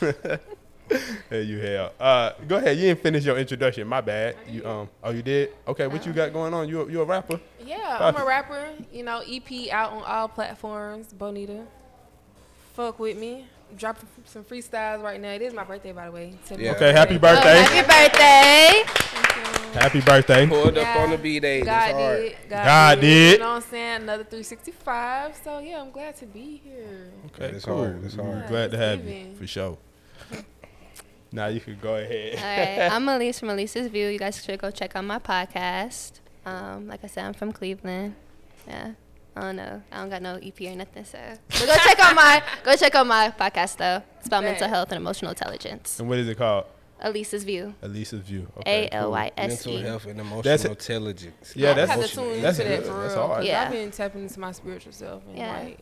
Speaker 2: There you have. Uh, go ahead. You didn't finish your introduction. My bad. You um. Oh, you did. Okay. What you got going on? You a- you a rapper?
Speaker 4: Yeah,
Speaker 2: Fuck
Speaker 4: I'm a rapper. You know, EP out on all platforms. Bonita. Fuck with me. Drop some freestyles right now. It is my birthday, by the way.
Speaker 3: Yeah.
Speaker 2: Okay. Happy
Speaker 1: Oh,
Speaker 2: birthday.
Speaker 1: happy birthday.
Speaker 2: Happy birthday.
Speaker 3: Pulled up
Speaker 4: Yeah.
Speaker 3: on the B day.
Speaker 4: God
Speaker 3: That's hard.
Speaker 4: did. God,
Speaker 2: God did.
Speaker 4: You know what I'm saying? Another 365. So yeah, I'm glad to be here.
Speaker 2: Okay.
Speaker 3: It's
Speaker 2: cool.
Speaker 3: hard, it's
Speaker 2: We're
Speaker 3: hard.
Speaker 2: Glad to have
Speaker 4: it's
Speaker 2: you for sure. Now you can go ahead.
Speaker 1: All right, I'm Alyse from Alyse's View. You guys should go check out my podcast. Um, like I said, I'm from Cleveland. Yeah. I don't know. I don't got no EP or nothing, so but go check out my go check out my podcast though. It's about mental health and emotional intelligence.
Speaker 2: And what is it called?
Speaker 1: Alyse's View.
Speaker 2: Elisa's View.
Speaker 1: A
Speaker 2: Okay,
Speaker 1: L Y S
Speaker 3: Mental
Speaker 1: E.
Speaker 3: health and emotional
Speaker 2: That's
Speaker 3: intelligence.
Speaker 2: Yeah,
Speaker 4: I
Speaker 2: that's
Speaker 4: have to
Speaker 3: Emotional
Speaker 4: tune into
Speaker 2: that's
Speaker 4: that
Speaker 2: good.
Speaker 4: for
Speaker 2: That's
Speaker 4: real.
Speaker 1: Yeah.
Speaker 4: I've been tapping into my spiritual self and
Speaker 1: Yeah.
Speaker 4: like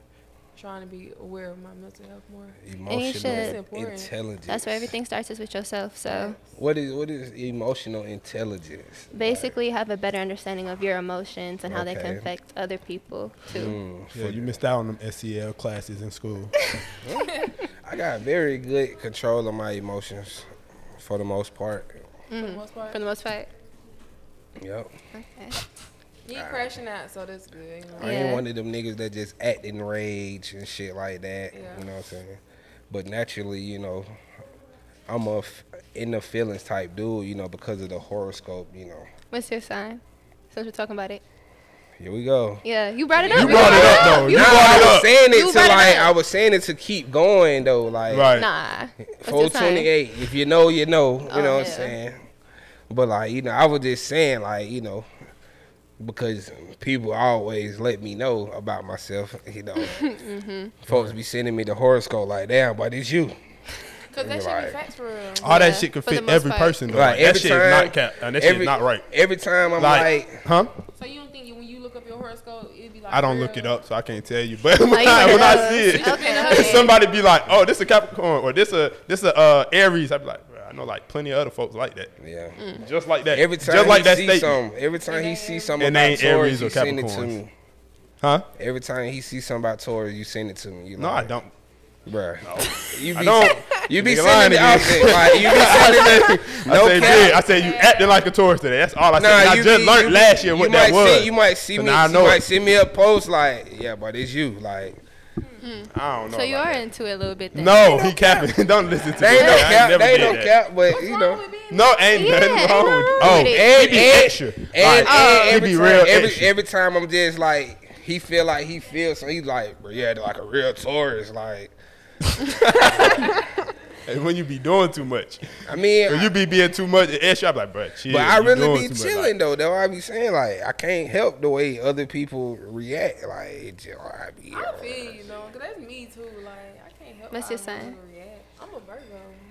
Speaker 4: trying to be aware of my mental health more.
Speaker 3: Emotional
Speaker 1: should.
Speaker 4: It's important.
Speaker 3: intelligence.
Speaker 1: That's where everything starts is with yourself. So
Speaker 3: What is what is emotional intelligence?
Speaker 1: basically, have a better understanding of your emotions and how they can affect other people too.
Speaker 3: Mm,
Speaker 2: Yeah, you missed out on them SEL classes in school.
Speaker 3: I got very good control of my emotions, for the most part.
Speaker 4: For the most part.
Speaker 1: For the most part.
Speaker 3: Yep.
Speaker 1: Okay.
Speaker 4: He crashing out, so that's good. You know?
Speaker 3: I
Speaker 1: Yeah.
Speaker 3: ain't oh, one of them niggas that just act in rage and shit like that.
Speaker 4: Yeah.
Speaker 3: You know what I'm saying? But naturally, you know, I'm a f- in the feelings type dude. You know, because of the horoscope. You know.
Speaker 1: What's your sign? Since we're talking about it.
Speaker 3: Here we go.
Speaker 1: Yeah, you brought it up.
Speaker 2: You brought it up though. You
Speaker 3: Nah,
Speaker 2: brought
Speaker 3: I
Speaker 2: it
Speaker 3: was
Speaker 2: up.
Speaker 3: saying
Speaker 1: You
Speaker 3: it to
Speaker 1: brought it
Speaker 3: like
Speaker 1: up.
Speaker 3: I was saying it to keep going though. Like
Speaker 2: Right.
Speaker 1: Nah. What's your
Speaker 3: twenty eight. If you know, you know. You
Speaker 1: Oh,
Speaker 3: know what
Speaker 1: yeah.
Speaker 3: I'm saying? But like, you know, I was just saying like, you know, because people always let me know about myself. You know,
Speaker 1: Mm-hmm.
Speaker 3: folks be sending me the horoscope like, damn, but it's you.
Speaker 4: Cause that shit be facts for real.
Speaker 2: All that shit could
Speaker 1: for
Speaker 2: fit every
Speaker 1: part.
Speaker 2: person. Though.
Speaker 3: Like,
Speaker 2: Like, that shit
Speaker 3: time-
Speaker 2: is not cap. And that shit
Speaker 3: every,
Speaker 2: not right.
Speaker 3: Every time I'm
Speaker 2: Like,
Speaker 3: like,
Speaker 2: huh?
Speaker 4: So you don't think you, when you look up your horoscope, it'd be like
Speaker 2: I don't
Speaker 4: real?
Speaker 2: look it up, so I can't tell you. But when,
Speaker 1: you
Speaker 2: I, when
Speaker 1: it
Speaker 2: I see it,
Speaker 1: Okay, okay.
Speaker 2: somebody be like, "Oh, this a Capricorn," or "This a this a uh, Aries," I'd be like, "Bro, "I know like plenty of other folks like that."
Speaker 3: yeah.
Speaker 1: Mm.
Speaker 2: Just like that.
Speaker 3: Every time
Speaker 2: just like
Speaker 3: he
Speaker 2: that
Speaker 3: see
Speaker 2: statement.
Speaker 3: some, every time he see something
Speaker 2: And
Speaker 3: about
Speaker 2: they
Speaker 3: Taurus, you
Speaker 2: or
Speaker 3: send it to
Speaker 2: Capricorns.
Speaker 3: me.
Speaker 2: Huh?
Speaker 3: Every time he see something about Taurus, you send it to me. You
Speaker 2: No, I don't.
Speaker 3: Bruh. You
Speaker 2: I
Speaker 3: be,
Speaker 2: don't.
Speaker 3: You be sending
Speaker 2: to
Speaker 3: me
Speaker 2: you.
Speaker 3: out there, like you be sending me.
Speaker 2: I
Speaker 3: No
Speaker 2: say,
Speaker 3: cap.
Speaker 2: big. I said you acting like a Taurus today. That's all I said.
Speaker 3: Nah,
Speaker 2: And I just
Speaker 3: be-
Speaker 2: learned
Speaker 3: you be-
Speaker 2: last year what
Speaker 3: you
Speaker 2: that
Speaker 3: might
Speaker 2: was.
Speaker 3: See, you might see
Speaker 2: So
Speaker 3: me.
Speaker 2: now I
Speaker 3: you
Speaker 2: know
Speaker 3: might
Speaker 2: it.
Speaker 3: send me a post like, yeah, but it's you. Like, Mm.
Speaker 2: I don't know.
Speaker 1: So you are
Speaker 2: that.
Speaker 1: into it a little bit then.
Speaker 2: No, he capping. don't listen to
Speaker 3: they ain't
Speaker 2: me.
Speaker 3: no
Speaker 2: I ain't
Speaker 3: cap. They ain't
Speaker 2: did
Speaker 3: no
Speaker 2: that.
Speaker 3: cap. But you know,
Speaker 2: No, ain't
Speaker 1: Yeah,
Speaker 2: nothing
Speaker 1: ain't
Speaker 2: wrong with
Speaker 1: wrong
Speaker 2: Oh,
Speaker 1: with it.
Speaker 2: Oh, he
Speaker 3: And-
Speaker 2: be
Speaker 3: and-
Speaker 2: extra.
Speaker 3: and,
Speaker 2: Like,
Speaker 3: and
Speaker 2: he
Speaker 3: every
Speaker 2: be
Speaker 3: time,
Speaker 2: real
Speaker 3: every
Speaker 2: extra.
Speaker 3: every time I'm just like, he feel like he feels so he's like, bro, yeah, like a real tourist Like,
Speaker 2: And when you be doing too much,
Speaker 3: I mean,
Speaker 2: when you be being too much extra, I'm like, bro, chill.
Speaker 3: But I really be
Speaker 2: too much."
Speaker 3: chilling
Speaker 2: Like,
Speaker 3: though. Though I be saying like I can't help the way other people react. Like it just, I be.
Speaker 4: I feel you know, cause that's me too. Like I can't help.
Speaker 1: What's your
Speaker 4: other
Speaker 1: sign?
Speaker 4: React. I'm a Virgo.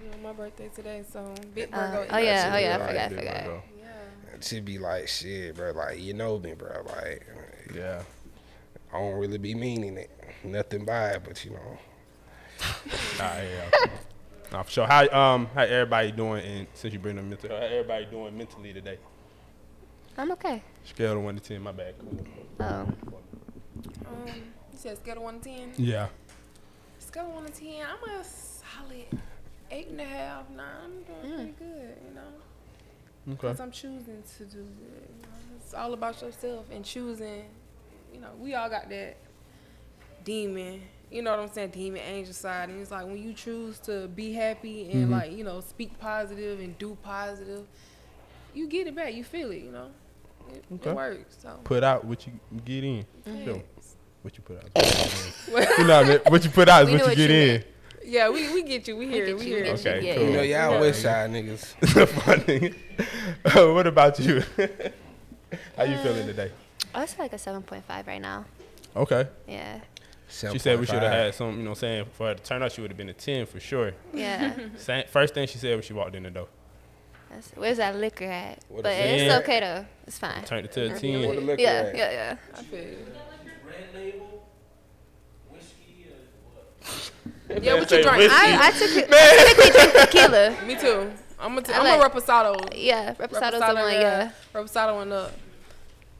Speaker 4: You know, my birthday today, so big
Speaker 1: Uh,
Speaker 4: Virgo.
Speaker 1: oh yeah, oh
Speaker 3: shit
Speaker 1: yeah, I forgot, I forgot.
Speaker 2: Virgo.
Speaker 4: Yeah.
Speaker 3: It should be like shit, bro. Like you know me, bro. Like
Speaker 2: Yeah.
Speaker 3: I don't really be meaning it, nothing by it, but you know.
Speaker 2: Nah, yeah. Nah, for sure. How um how everybody doing? And since you bring them mental, how everybody doing mentally today?
Speaker 1: I'm okay.
Speaker 2: Scale of one to ten. My bad.
Speaker 1: Oh,
Speaker 4: Um, you said scale of one to ten.
Speaker 2: Yeah.
Speaker 4: Scale of one to ten. I'm a solid eight and a half, nine. I'm doing pretty good. You know.
Speaker 2: Okay.
Speaker 4: Because I'm choosing to do good. You know? It's all about yourself and choosing. You know, we all got that demon. You know what I'm saying? Demon, angel side. And it's like when you choose to be happy and
Speaker 2: Mm-hmm.
Speaker 4: like you know speak positive and do positive, you get it back. You feel it. You know, it,
Speaker 2: Okay.
Speaker 4: it works. So.
Speaker 2: Put out what you get in.
Speaker 1: Mm-hmm.
Speaker 2: Sure. What you put out. you know what What you put out is what you
Speaker 1: what
Speaker 2: get
Speaker 1: you
Speaker 2: in.
Speaker 1: meant.
Speaker 4: Yeah, we, we get you. We hear
Speaker 1: get
Speaker 4: it. We
Speaker 1: you,
Speaker 4: hear it.
Speaker 2: Okay,
Speaker 1: Yeah,
Speaker 2: cool.
Speaker 3: You know, y'all
Speaker 2: Yeah.
Speaker 3: West Side niggas.
Speaker 2: Funny. what about you? How you feeling today?
Speaker 1: I was like a seven point five right now.
Speaker 2: Okay.
Speaker 1: Yeah,
Speaker 2: She said we should have had some, you know, what I'm saying for her to turn out, she would have been a ten for sure.
Speaker 1: yeah.
Speaker 2: Same, first thing she said when she walked in the door,
Speaker 1: That's, where's that liquor at?
Speaker 3: What
Speaker 1: but it's
Speaker 2: it?
Speaker 1: okay though. It's fine.
Speaker 2: turned it to a ten.
Speaker 3: liquor
Speaker 1: Yeah, yeah, yeah.
Speaker 4: I feel you.
Speaker 5: Red label, whiskey, what?
Speaker 4: Yeah, what you drink?
Speaker 2: whiskey.
Speaker 1: I, I took I typically drink tequila.
Speaker 4: Me too. I'm a, t-
Speaker 1: I
Speaker 4: I'm
Speaker 1: like-
Speaker 4: a reposado.
Speaker 1: Yeah, reposado's the
Speaker 4: Reposado,
Speaker 1: one. Yeah.
Speaker 4: Reposado and up.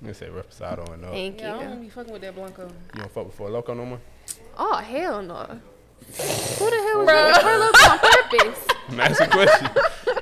Speaker 2: You say reposado and no.
Speaker 1: Thank
Speaker 4: Yeah, I
Speaker 1: you.
Speaker 4: don't be fucking with that Blanco.
Speaker 2: You don't fuck with Four Loko no more.
Speaker 1: Oh hell no. Who the hell was with her look on purpose?
Speaker 2: I'm a question.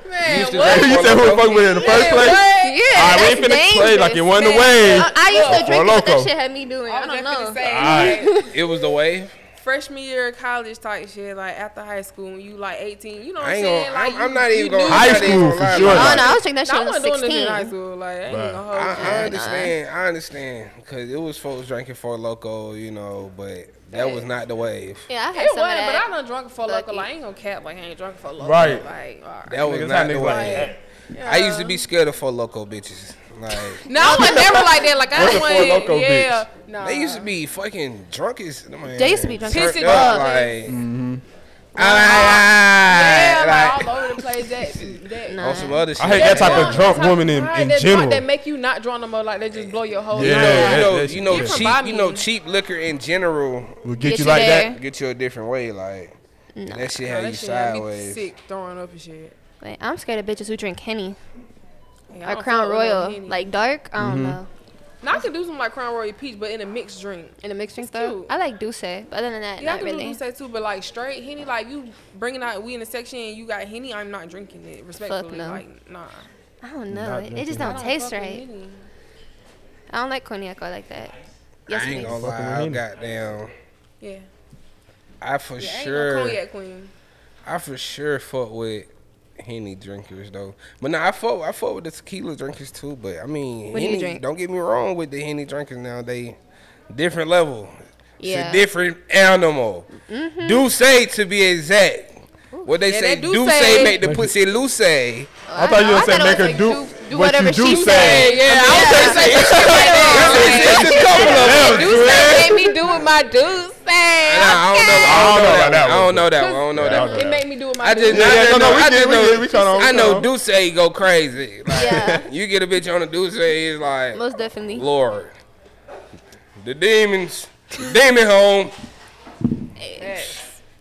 Speaker 4: Man,
Speaker 3: used to
Speaker 4: what?
Speaker 2: you said who the fuck with it in the first
Speaker 4: Man,
Speaker 2: place?
Speaker 4: what?
Speaker 1: Yeah,
Speaker 2: All right, we ain't
Speaker 1: that's
Speaker 2: finna play like it
Speaker 1: dangerous.
Speaker 2: wasn't the wave.
Speaker 1: I, I used to drink it, but that shit had me doing. I
Speaker 4: I
Speaker 1: don't know.
Speaker 4: say,
Speaker 2: Alright.
Speaker 3: It was the wave.
Speaker 4: Freshman year of college type shit, like after high school, when you like 18, you know what
Speaker 3: I
Speaker 4: I'm
Speaker 3: ain't
Speaker 4: saying?
Speaker 3: gonna.
Speaker 4: like,
Speaker 3: I'm, I'm
Speaker 4: you-
Speaker 3: not even gonna.
Speaker 4: do-
Speaker 2: High
Speaker 3: I'm not even
Speaker 2: school, for sure.
Speaker 3: about
Speaker 1: Oh
Speaker 3: it.
Speaker 1: no, I was drinking that shit
Speaker 4: I
Speaker 1: when I
Speaker 4: wasn't
Speaker 1: was
Speaker 4: doing this in high
Speaker 1: 16.
Speaker 4: school. Like, I ain't
Speaker 2: Bruh.
Speaker 4: gonna hold
Speaker 3: I. I
Speaker 1: Yeah,
Speaker 3: understand. I understand because it was folks drinking for loco, you know, but that was not the wave.
Speaker 1: Yeah, I had
Speaker 4: It
Speaker 1: some of
Speaker 4: was, but I
Speaker 1: that.
Speaker 4: done drunk for
Speaker 1: Lucky.
Speaker 4: local. Like, I ain't gonna cap like I ain't drunk for local.
Speaker 2: Right.
Speaker 4: Like, all right.
Speaker 3: That was
Speaker 2: Niggas
Speaker 3: not the
Speaker 2: niggas
Speaker 3: wave.
Speaker 2: like,
Speaker 3: I used to be scared of Four Loko bitches. Like
Speaker 4: No, I was never like that. Like I
Speaker 2: What's a
Speaker 4: went,
Speaker 2: Four Loko
Speaker 4: yeah. No.
Speaker 3: they used to be fucking drunk as. Man,
Speaker 1: They used to be drunk
Speaker 3: turned
Speaker 4: as
Speaker 3: up,
Speaker 4: fuck.
Speaker 3: Like, Ah,
Speaker 4: Yeah,
Speaker 3: like,
Speaker 4: like, all over the place. That, that.
Speaker 1: Nah.
Speaker 3: on some other shit.
Speaker 2: I hate that type of drunk
Speaker 4: type-
Speaker 2: woman in,
Speaker 4: right,
Speaker 2: in
Speaker 4: that
Speaker 2: general.
Speaker 4: drunk That make you not drunk no more. Like they just blow your whole
Speaker 2: Yeah,
Speaker 3: You know,
Speaker 4: night.
Speaker 3: you know,
Speaker 2: that-
Speaker 3: you know,
Speaker 2: that
Speaker 4: shit.
Speaker 3: cheap, you know, cheap liquor in general
Speaker 2: Will get,
Speaker 1: Get
Speaker 2: you
Speaker 1: you
Speaker 2: like
Speaker 1: there.
Speaker 2: that.
Speaker 3: get you a different way. Like that shit
Speaker 4: Bro,
Speaker 3: have
Speaker 4: that
Speaker 3: you
Speaker 4: shit had me
Speaker 3: sideways.
Speaker 4: sick, throwing up and shit.
Speaker 1: Wait, I'm scared of bitches who drink Henny
Speaker 4: Yeah, I
Speaker 1: or Crown
Speaker 4: fuck
Speaker 1: Royal, like dark. I don't
Speaker 2: Mm-hmm.
Speaker 1: know.
Speaker 4: Now I can do some like Crown Royal peach, but in a mixed drink.
Speaker 1: In a mixed drink
Speaker 4: It's
Speaker 1: though,
Speaker 4: cute.
Speaker 1: I like Douce, but other than that,
Speaker 4: Yeah, I
Speaker 1: not
Speaker 4: can
Speaker 1: really.
Speaker 4: do say too, but like straight henny, like you bringing out we in the section and you got henny, I'm not drinking it. Respectfully,
Speaker 1: no.
Speaker 4: like nah.
Speaker 1: I don't know. It, it just don't
Speaker 4: I
Speaker 1: taste
Speaker 4: fuck
Speaker 1: right.
Speaker 4: Henny.
Speaker 1: I don't like cognac or like that. Yes,
Speaker 3: I ain't
Speaker 1: please.
Speaker 3: gonna lie, I
Speaker 2: Henny.
Speaker 3: goddamn.
Speaker 4: Yeah,
Speaker 3: I for
Speaker 4: yeah, ain't
Speaker 3: sure,
Speaker 4: no cognac queen.
Speaker 3: I for sure fuck with henny drinkers though. But now I fuck, I fuck with the tequila drinkers too. But I mean,
Speaker 1: What do you
Speaker 3: henny.
Speaker 1: drink?
Speaker 3: Don't get me wrong with the henny drinkers now. They Different level.
Speaker 1: Yeah. Mm-hmm.
Speaker 3: a different animal. D'ussé to be exact. What they
Speaker 4: Yeah,
Speaker 3: say, do
Speaker 4: Douce-
Speaker 3: say make the pussy loose.
Speaker 2: I thought you
Speaker 1: know.
Speaker 2: were saying
Speaker 1: thought
Speaker 2: make
Speaker 1: it
Speaker 2: her do,
Speaker 1: like, do
Speaker 2: what
Speaker 1: whatever
Speaker 2: you do
Speaker 1: she
Speaker 2: say.
Speaker 1: said.
Speaker 4: Yeah, I was gonna say some shit like that.
Speaker 3: It's a couple of them.
Speaker 4: D'ussé made me do what my dudes say.
Speaker 3: Nah, I don't know. I don't know that. one. I don't know that. one. I don't know that.
Speaker 2: I
Speaker 3: one.
Speaker 2: don't
Speaker 4: It
Speaker 2: know
Speaker 4: made me do what my
Speaker 3: I just,
Speaker 2: Yeah,
Speaker 3: I
Speaker 2: yeah,
Speaker 3: just
Speaker 2: no, no,
Speaker 3: know,
Speaker 2: we
Speaker 3: I
Speaker 2: get it,
Speaker 3: just
Speaker 2: we
Speaker 3: know,
Speaker 2: get we tryna- we
Speaker 3: I know
Speaker 2: tryna.
Speaker 3: Duce go crazy. Like,
Speaker 1: Yeah.
Speaker 3: you get a bitch on the Duce, it's like,
Speaker 1: Most definitely.
Speaker 3: Lord, the demons, the demon home,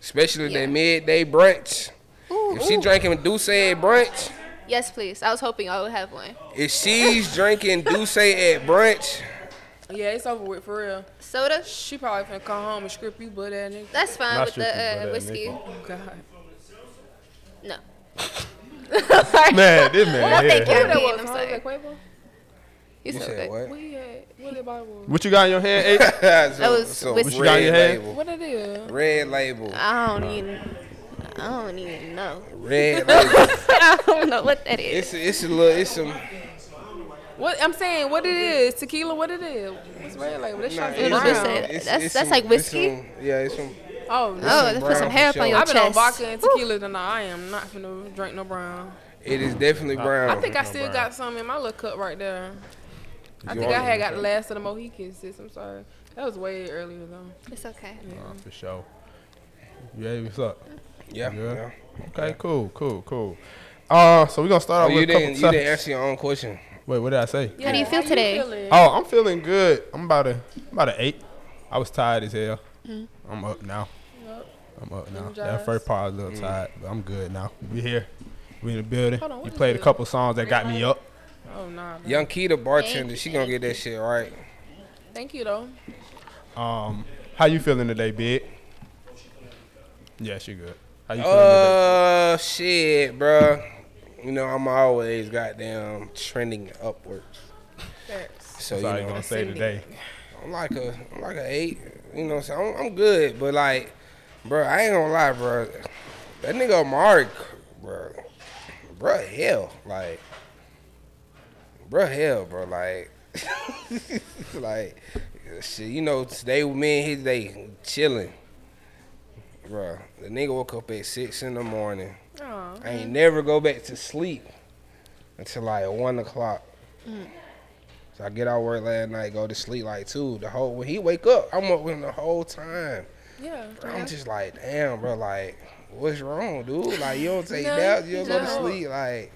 Speaker 3: especially
Speaker 1: Yeah.
Speaker 3: that midday brunch.
Speaker 1: Ooh,
Speaker 3: If she
Speaker 1: ooh.
Speaker 3: drinking Duce at brunch,
Speaker 1: Yes, please. I was hoping I would have one.
Speaker 3: if she's drinking Duce at brunch,
Speaker 4: Yeah, it's over with for real.
Speaker 1: Soda?
Speaker 4: She probably finna come home and script you, but that nigga.
Speaker 1: That's fine
Speaker 2: Not
Speaker 1: with the uh, whiskey.
Speaker 4: Oh God.
Speaker 1: No. Sorry.
Speaker 2: Man, this man.
Speaker 1: Well, thank
Speaker 2: here.
Speaker 1: you.
Speaker 4: Who that
Speaker 1: Mean,
Speaker 4: was?
Speaker 1: I'm
Speaker 4: Huh?
Speaker 1: sorry.
Speaker 4: That Quavo?
Speaker 1: You
Speaker 3: you
Speaker 1: so
Speaker 3: said
Speaker 1: good.
Speaker 3: what?
Speaker 4: What he had? What that bottle was?
Speaker 2: What you got in your hand, eight?
Speaker 3: that
Speaker 1: was whiskey.
Speaker 2: What you got in your hand?
Speaker 3: label.
Speaker 4: What that is?
Speaker 3: Red label.
Speaker 1: I don't even. I don't even know.
Speaker 3: Red label.
Speaker 1: I don't know what that is.
Speaker 3: It's a, it's a little, it's some.
Speaker 4: What I'm saying, what it is? Tequila, what it is? What's red label? That
Speaker 3: Nah,
Speaker 4: shit
Speaker 1: Little
Speaker 4: brown.
Speaker 1: bit
Speaker 3: it's-
Speaker 1: that's-
Speaker 3: it's
Speaker 1: that's
Speaker 3: some-
Speaker 1: like
Speaker 3: it's
Speaker 1: whiskey?
Speaker 3: some- yeah, it's some.
Speaker 4: Oh, no.
Speaker 1: Oh, let's put some
Speaker 3: for
Speaker 1: hair up on your
Speaker 4: I've been on
Speaker 1: chest.
Speaker 4: vodka and tequila tonight. I am not gonna drink no brown.
Speaker 3: It is definitely brown.
Speaker 4: I think I still
Speaker 2: brown.
Speaker 4: got some in my little cup right there. I
Speaker 3: You
Speaker 4: think I had got the last of the Mohicans, sis. I'm sorry. That was way earlier though.
Speaker 1: It's okay.
Speaker 2: Nah, for sure. Yeah, what's up?
Speaker 3: Yeah.
Speaker 2: Yeah.
Speaker 3: yeah.
Speaker 2: Okay, cool, cool, cool. Uh, so we're gonna start
Speaker 3: Oh,
Speaker 2: off
Speaker 3: you
Speaker 2: with a couple
Speaker 3: didn't, you
Speaker 2: topics.
Speaker 3: didn't answer your own question.
Speaker 2: Wait, what did I say?
Speaker 1: How do you feel today?
Speaker 4: feeling?
Speaker 2: Oh, I'm feeling good. I'm about a about an eight. I was tired as hell.
Speaker 1: Mm-hmm.
Speaker 2: I'm up now.
Speaker 4: Yup.
Speaker 2: I'm up now. That first part I was a little tired, but I'm good now. We here. We in the building.
Speaker 4: Hold on,
Speaker 2: you
Speaker 4: is
Speaker 2: played a couple songs that got me up.
Speaker 4: Oh nah. man.
Speaker 3: Young Keita bartender,
Speaker 1: Thank
Speaker 3: she gonna get that shit right.
Speaker 4: Thank you though.
Speaker 2: Um, how you feeling today, big? Yeah, she good. How you feeling today?
Speaker 3: Uh, shit, bruh. You know I'm always goddamn trending upwards.
Speaker 4: Facts.
Speaker 3: So
Speaker 2: That's
Speaker 3: you
Speaker 2: all
Speaker 3: know,
Speaker 2: you gonna say today.
Speaker 3: I'm like a I'm like a eight. You know, so I'm, I'm good. But like, bro, I ain't gonna lie, bro. That nigga Mark, bro, bro, hell, like, bro, hell, bro, like, like, shit. You know, today with me and his day chilling, bro. The nigga woke up at six in the morning.
Speaker 4: Aw.
Speaker 3: I ain't never go back to sleep until like one o'clock. Mm. So I get out work last night, go to sleep like two. The whole when he wake up, I'm up with him the whole time.
Speaker 4: Yeah.
Speaker 3: I'm just like, damn, bro, like, what's wrong, dude? Like, you don't take
Speaker 4: No,
Speaker 3: naps, you don't go to sleep, like.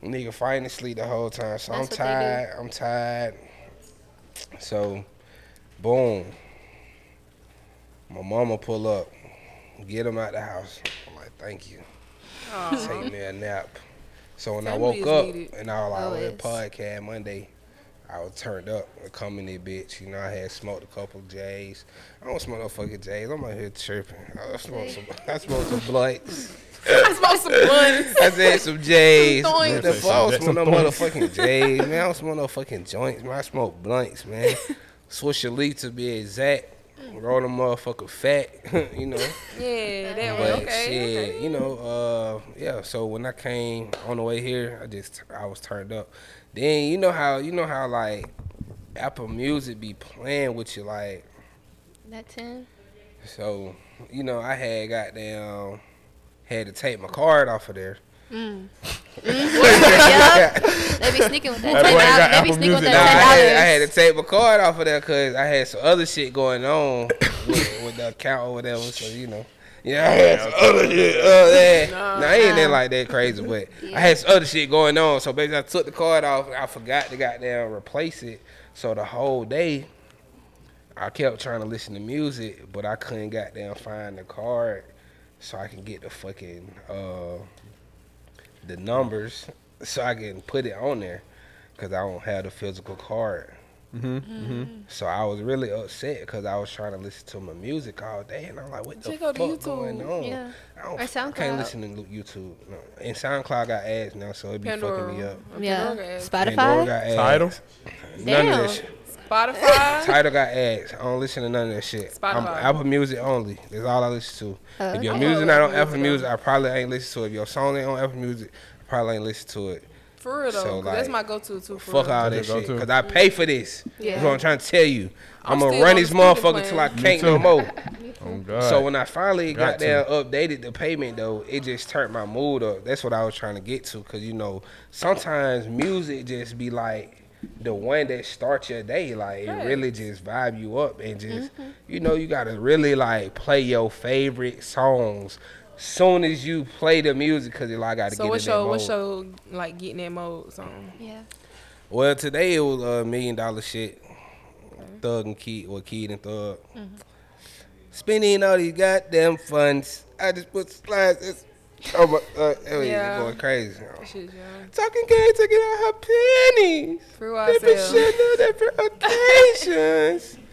Speaker 3: Nigga fighting to sleep the whole time, so
Speaker 1: That's
Speaker 3: I'm
Speaker 1: what they do.
Speaker 3: tired. I'm tired. So, boom. My mama pull up, get him out the house. I'm like, thank you. Take me a nap. So when I woke up
Speaker 4: needed.
Speaker 3: and I was like, oh,
Speaker 1: Always.
Speaker 3: podcast Monday, I was turned up and come in there, bitch. You know, I had smoked a couple J's. I don't smoke no fucking J's. I'm out here tripping. I smoked some, I smoked some blunts.
Speaker 4: I smoked some blunts.
Speaker 3: I said some J's.
Speaker 4: Some
Speaker 3: the fuck? I don't
Speaker 2: Some
Speaker 3: smoke no motherfucking J's, man. I don't smoke no fucking joints, man. I smoke blunts, man. Swisher leaf to be exact. Roll the motherfucker fat, you know.
Speaker 4: Yeah, that
Speaker 3: But
Speaker 4: one. Okay.
Speaker 3: shit,
Speaker 4: okay.
Speaker 3: you know, uh, yeah. So when I came on the way here, I just I was turned up. Then you know how you know how like Apple Music be playing with you, like
Speaker 1: That 10?
Speaker 3: so. You know, I had goddamn had to take my card off of there.
Speaker 1: Yup. They be sneaking with that
Speaker 2: That boy ain't got
Speaker 1: $10. They be sneaking with
Speaker 2: Music
Speaker 3: Nah, I, had, I had to take my card off of there because I had some other shit going on with, with the account or whatever. So you know, Yeah, I had some other shit. Uh, yeah.
Speaker 4: Nah.
Speaker 3: Nah, I ain't that like that crazy, but I had some other shit going on. So basically, I took the card off. I forgot to goddamn replace it. So the whole day, I kept trying to listen to music, but I couldn't goddamn find the card, so I can get the fucking uh the numbers, so I can put it on there, cause I don't have the physical card.
Speaker 2: Mm-hmm.
Speaker 3: So I was really upset because I was trying to listen to my music all day, and I'm like, "What the fuck
Speaker 4: the YouTube.
Speaker 3: going on?"
Speaker 1: Yeah.
Speaker 3: I, don't,
Speaker 1: Or
Speaker 3: I can't listen to YouTube. No. And SoundCloud got ads now, so it be fucking me up.
Speaker 1: Yeah.
Speaker 4: Pandora,
Speaker 3: Pandora
Speaker 1: Spotify.
Speaker 3: got ads.
Speaker 2: Tidal?
Speaker 3: None of
Speaker 1: Damn.
Speaker 3: that shit.
Speaker 4: Spotify.
Speaker 3: Title got ads. I don't listen to none of that shit. I'm
Speaker 4: Spotify.
Speaker 3: Apple Music only. That's all I listen to.
Speaker 1: Oh,
Speaker 3: if your
Speaker 1: okay.
Speaker 3: music
Speaker 4: I
Speaker 3: not
Speaker 4: love
Speaker 3: on Apple
Speaker 4: Apple
Speaker 3: Music, I probably ain't listen to it. If your song ain't on Apple Music, I probably ain't listen to it.
Speaker 4: For real though,
Speaker 3: So,
Speaker 4: 'cause that's my go-to too. For
Speaker 3: Fuck
Speaker 4: real.
Speaker 3: all
Speaker 2: That's
Speaker 3: that shit.
Speaker 2: go-to.
Speaker 3: Cause I pay for this.
Speaker 1: Yeah.
Speaker 3: That's what I'm trying to tell you.
Speaker 4: I'm
Speaker 3: I'm, gonna run
Speaker 4: on
Speaker 3: this
Speaker 4: the student
Speaker 3: motherfucker till I can't no more.
Speaker 2: Oh God.
Speaker 3: So when I finally
Speaker 2: Got
Speaker 3: got,
Speaker 2: to.
Speaker 3: down updated the payment though, it just turned my mood up. That's what I was trying to get to, cause you know sometimes music just be like the one that starts your day. Like it really just vibe you up and just mm-hmm. you know you gotta really like play your favorite songs. Soon as you play the music, cause you like, gotta
Speaker 4: So
Speaker 3: get
Speaker 4: what's
Speaker 3: in that
Speaker 4: your what's your like getting that mode song?
Speaker 1: Yeah.
Speaker 3: Well, today it was a million dollar shit. Thug and Key, or Kid and Thug. Mm-hmm. Spending all these goddamn funds. I just put slides. It's, oh my, uh, oh, yeah.
Speaker 4: Yeah.
Speaker 3: going crazy.
Speaker 4: That shit, yeah.
Speaker 3: Talking gay, taking out her pennies.
Speaker 4: Free
Speaker 3: Different
Speaker 4: ourselves.
Speaker 3: shit, no different occasions.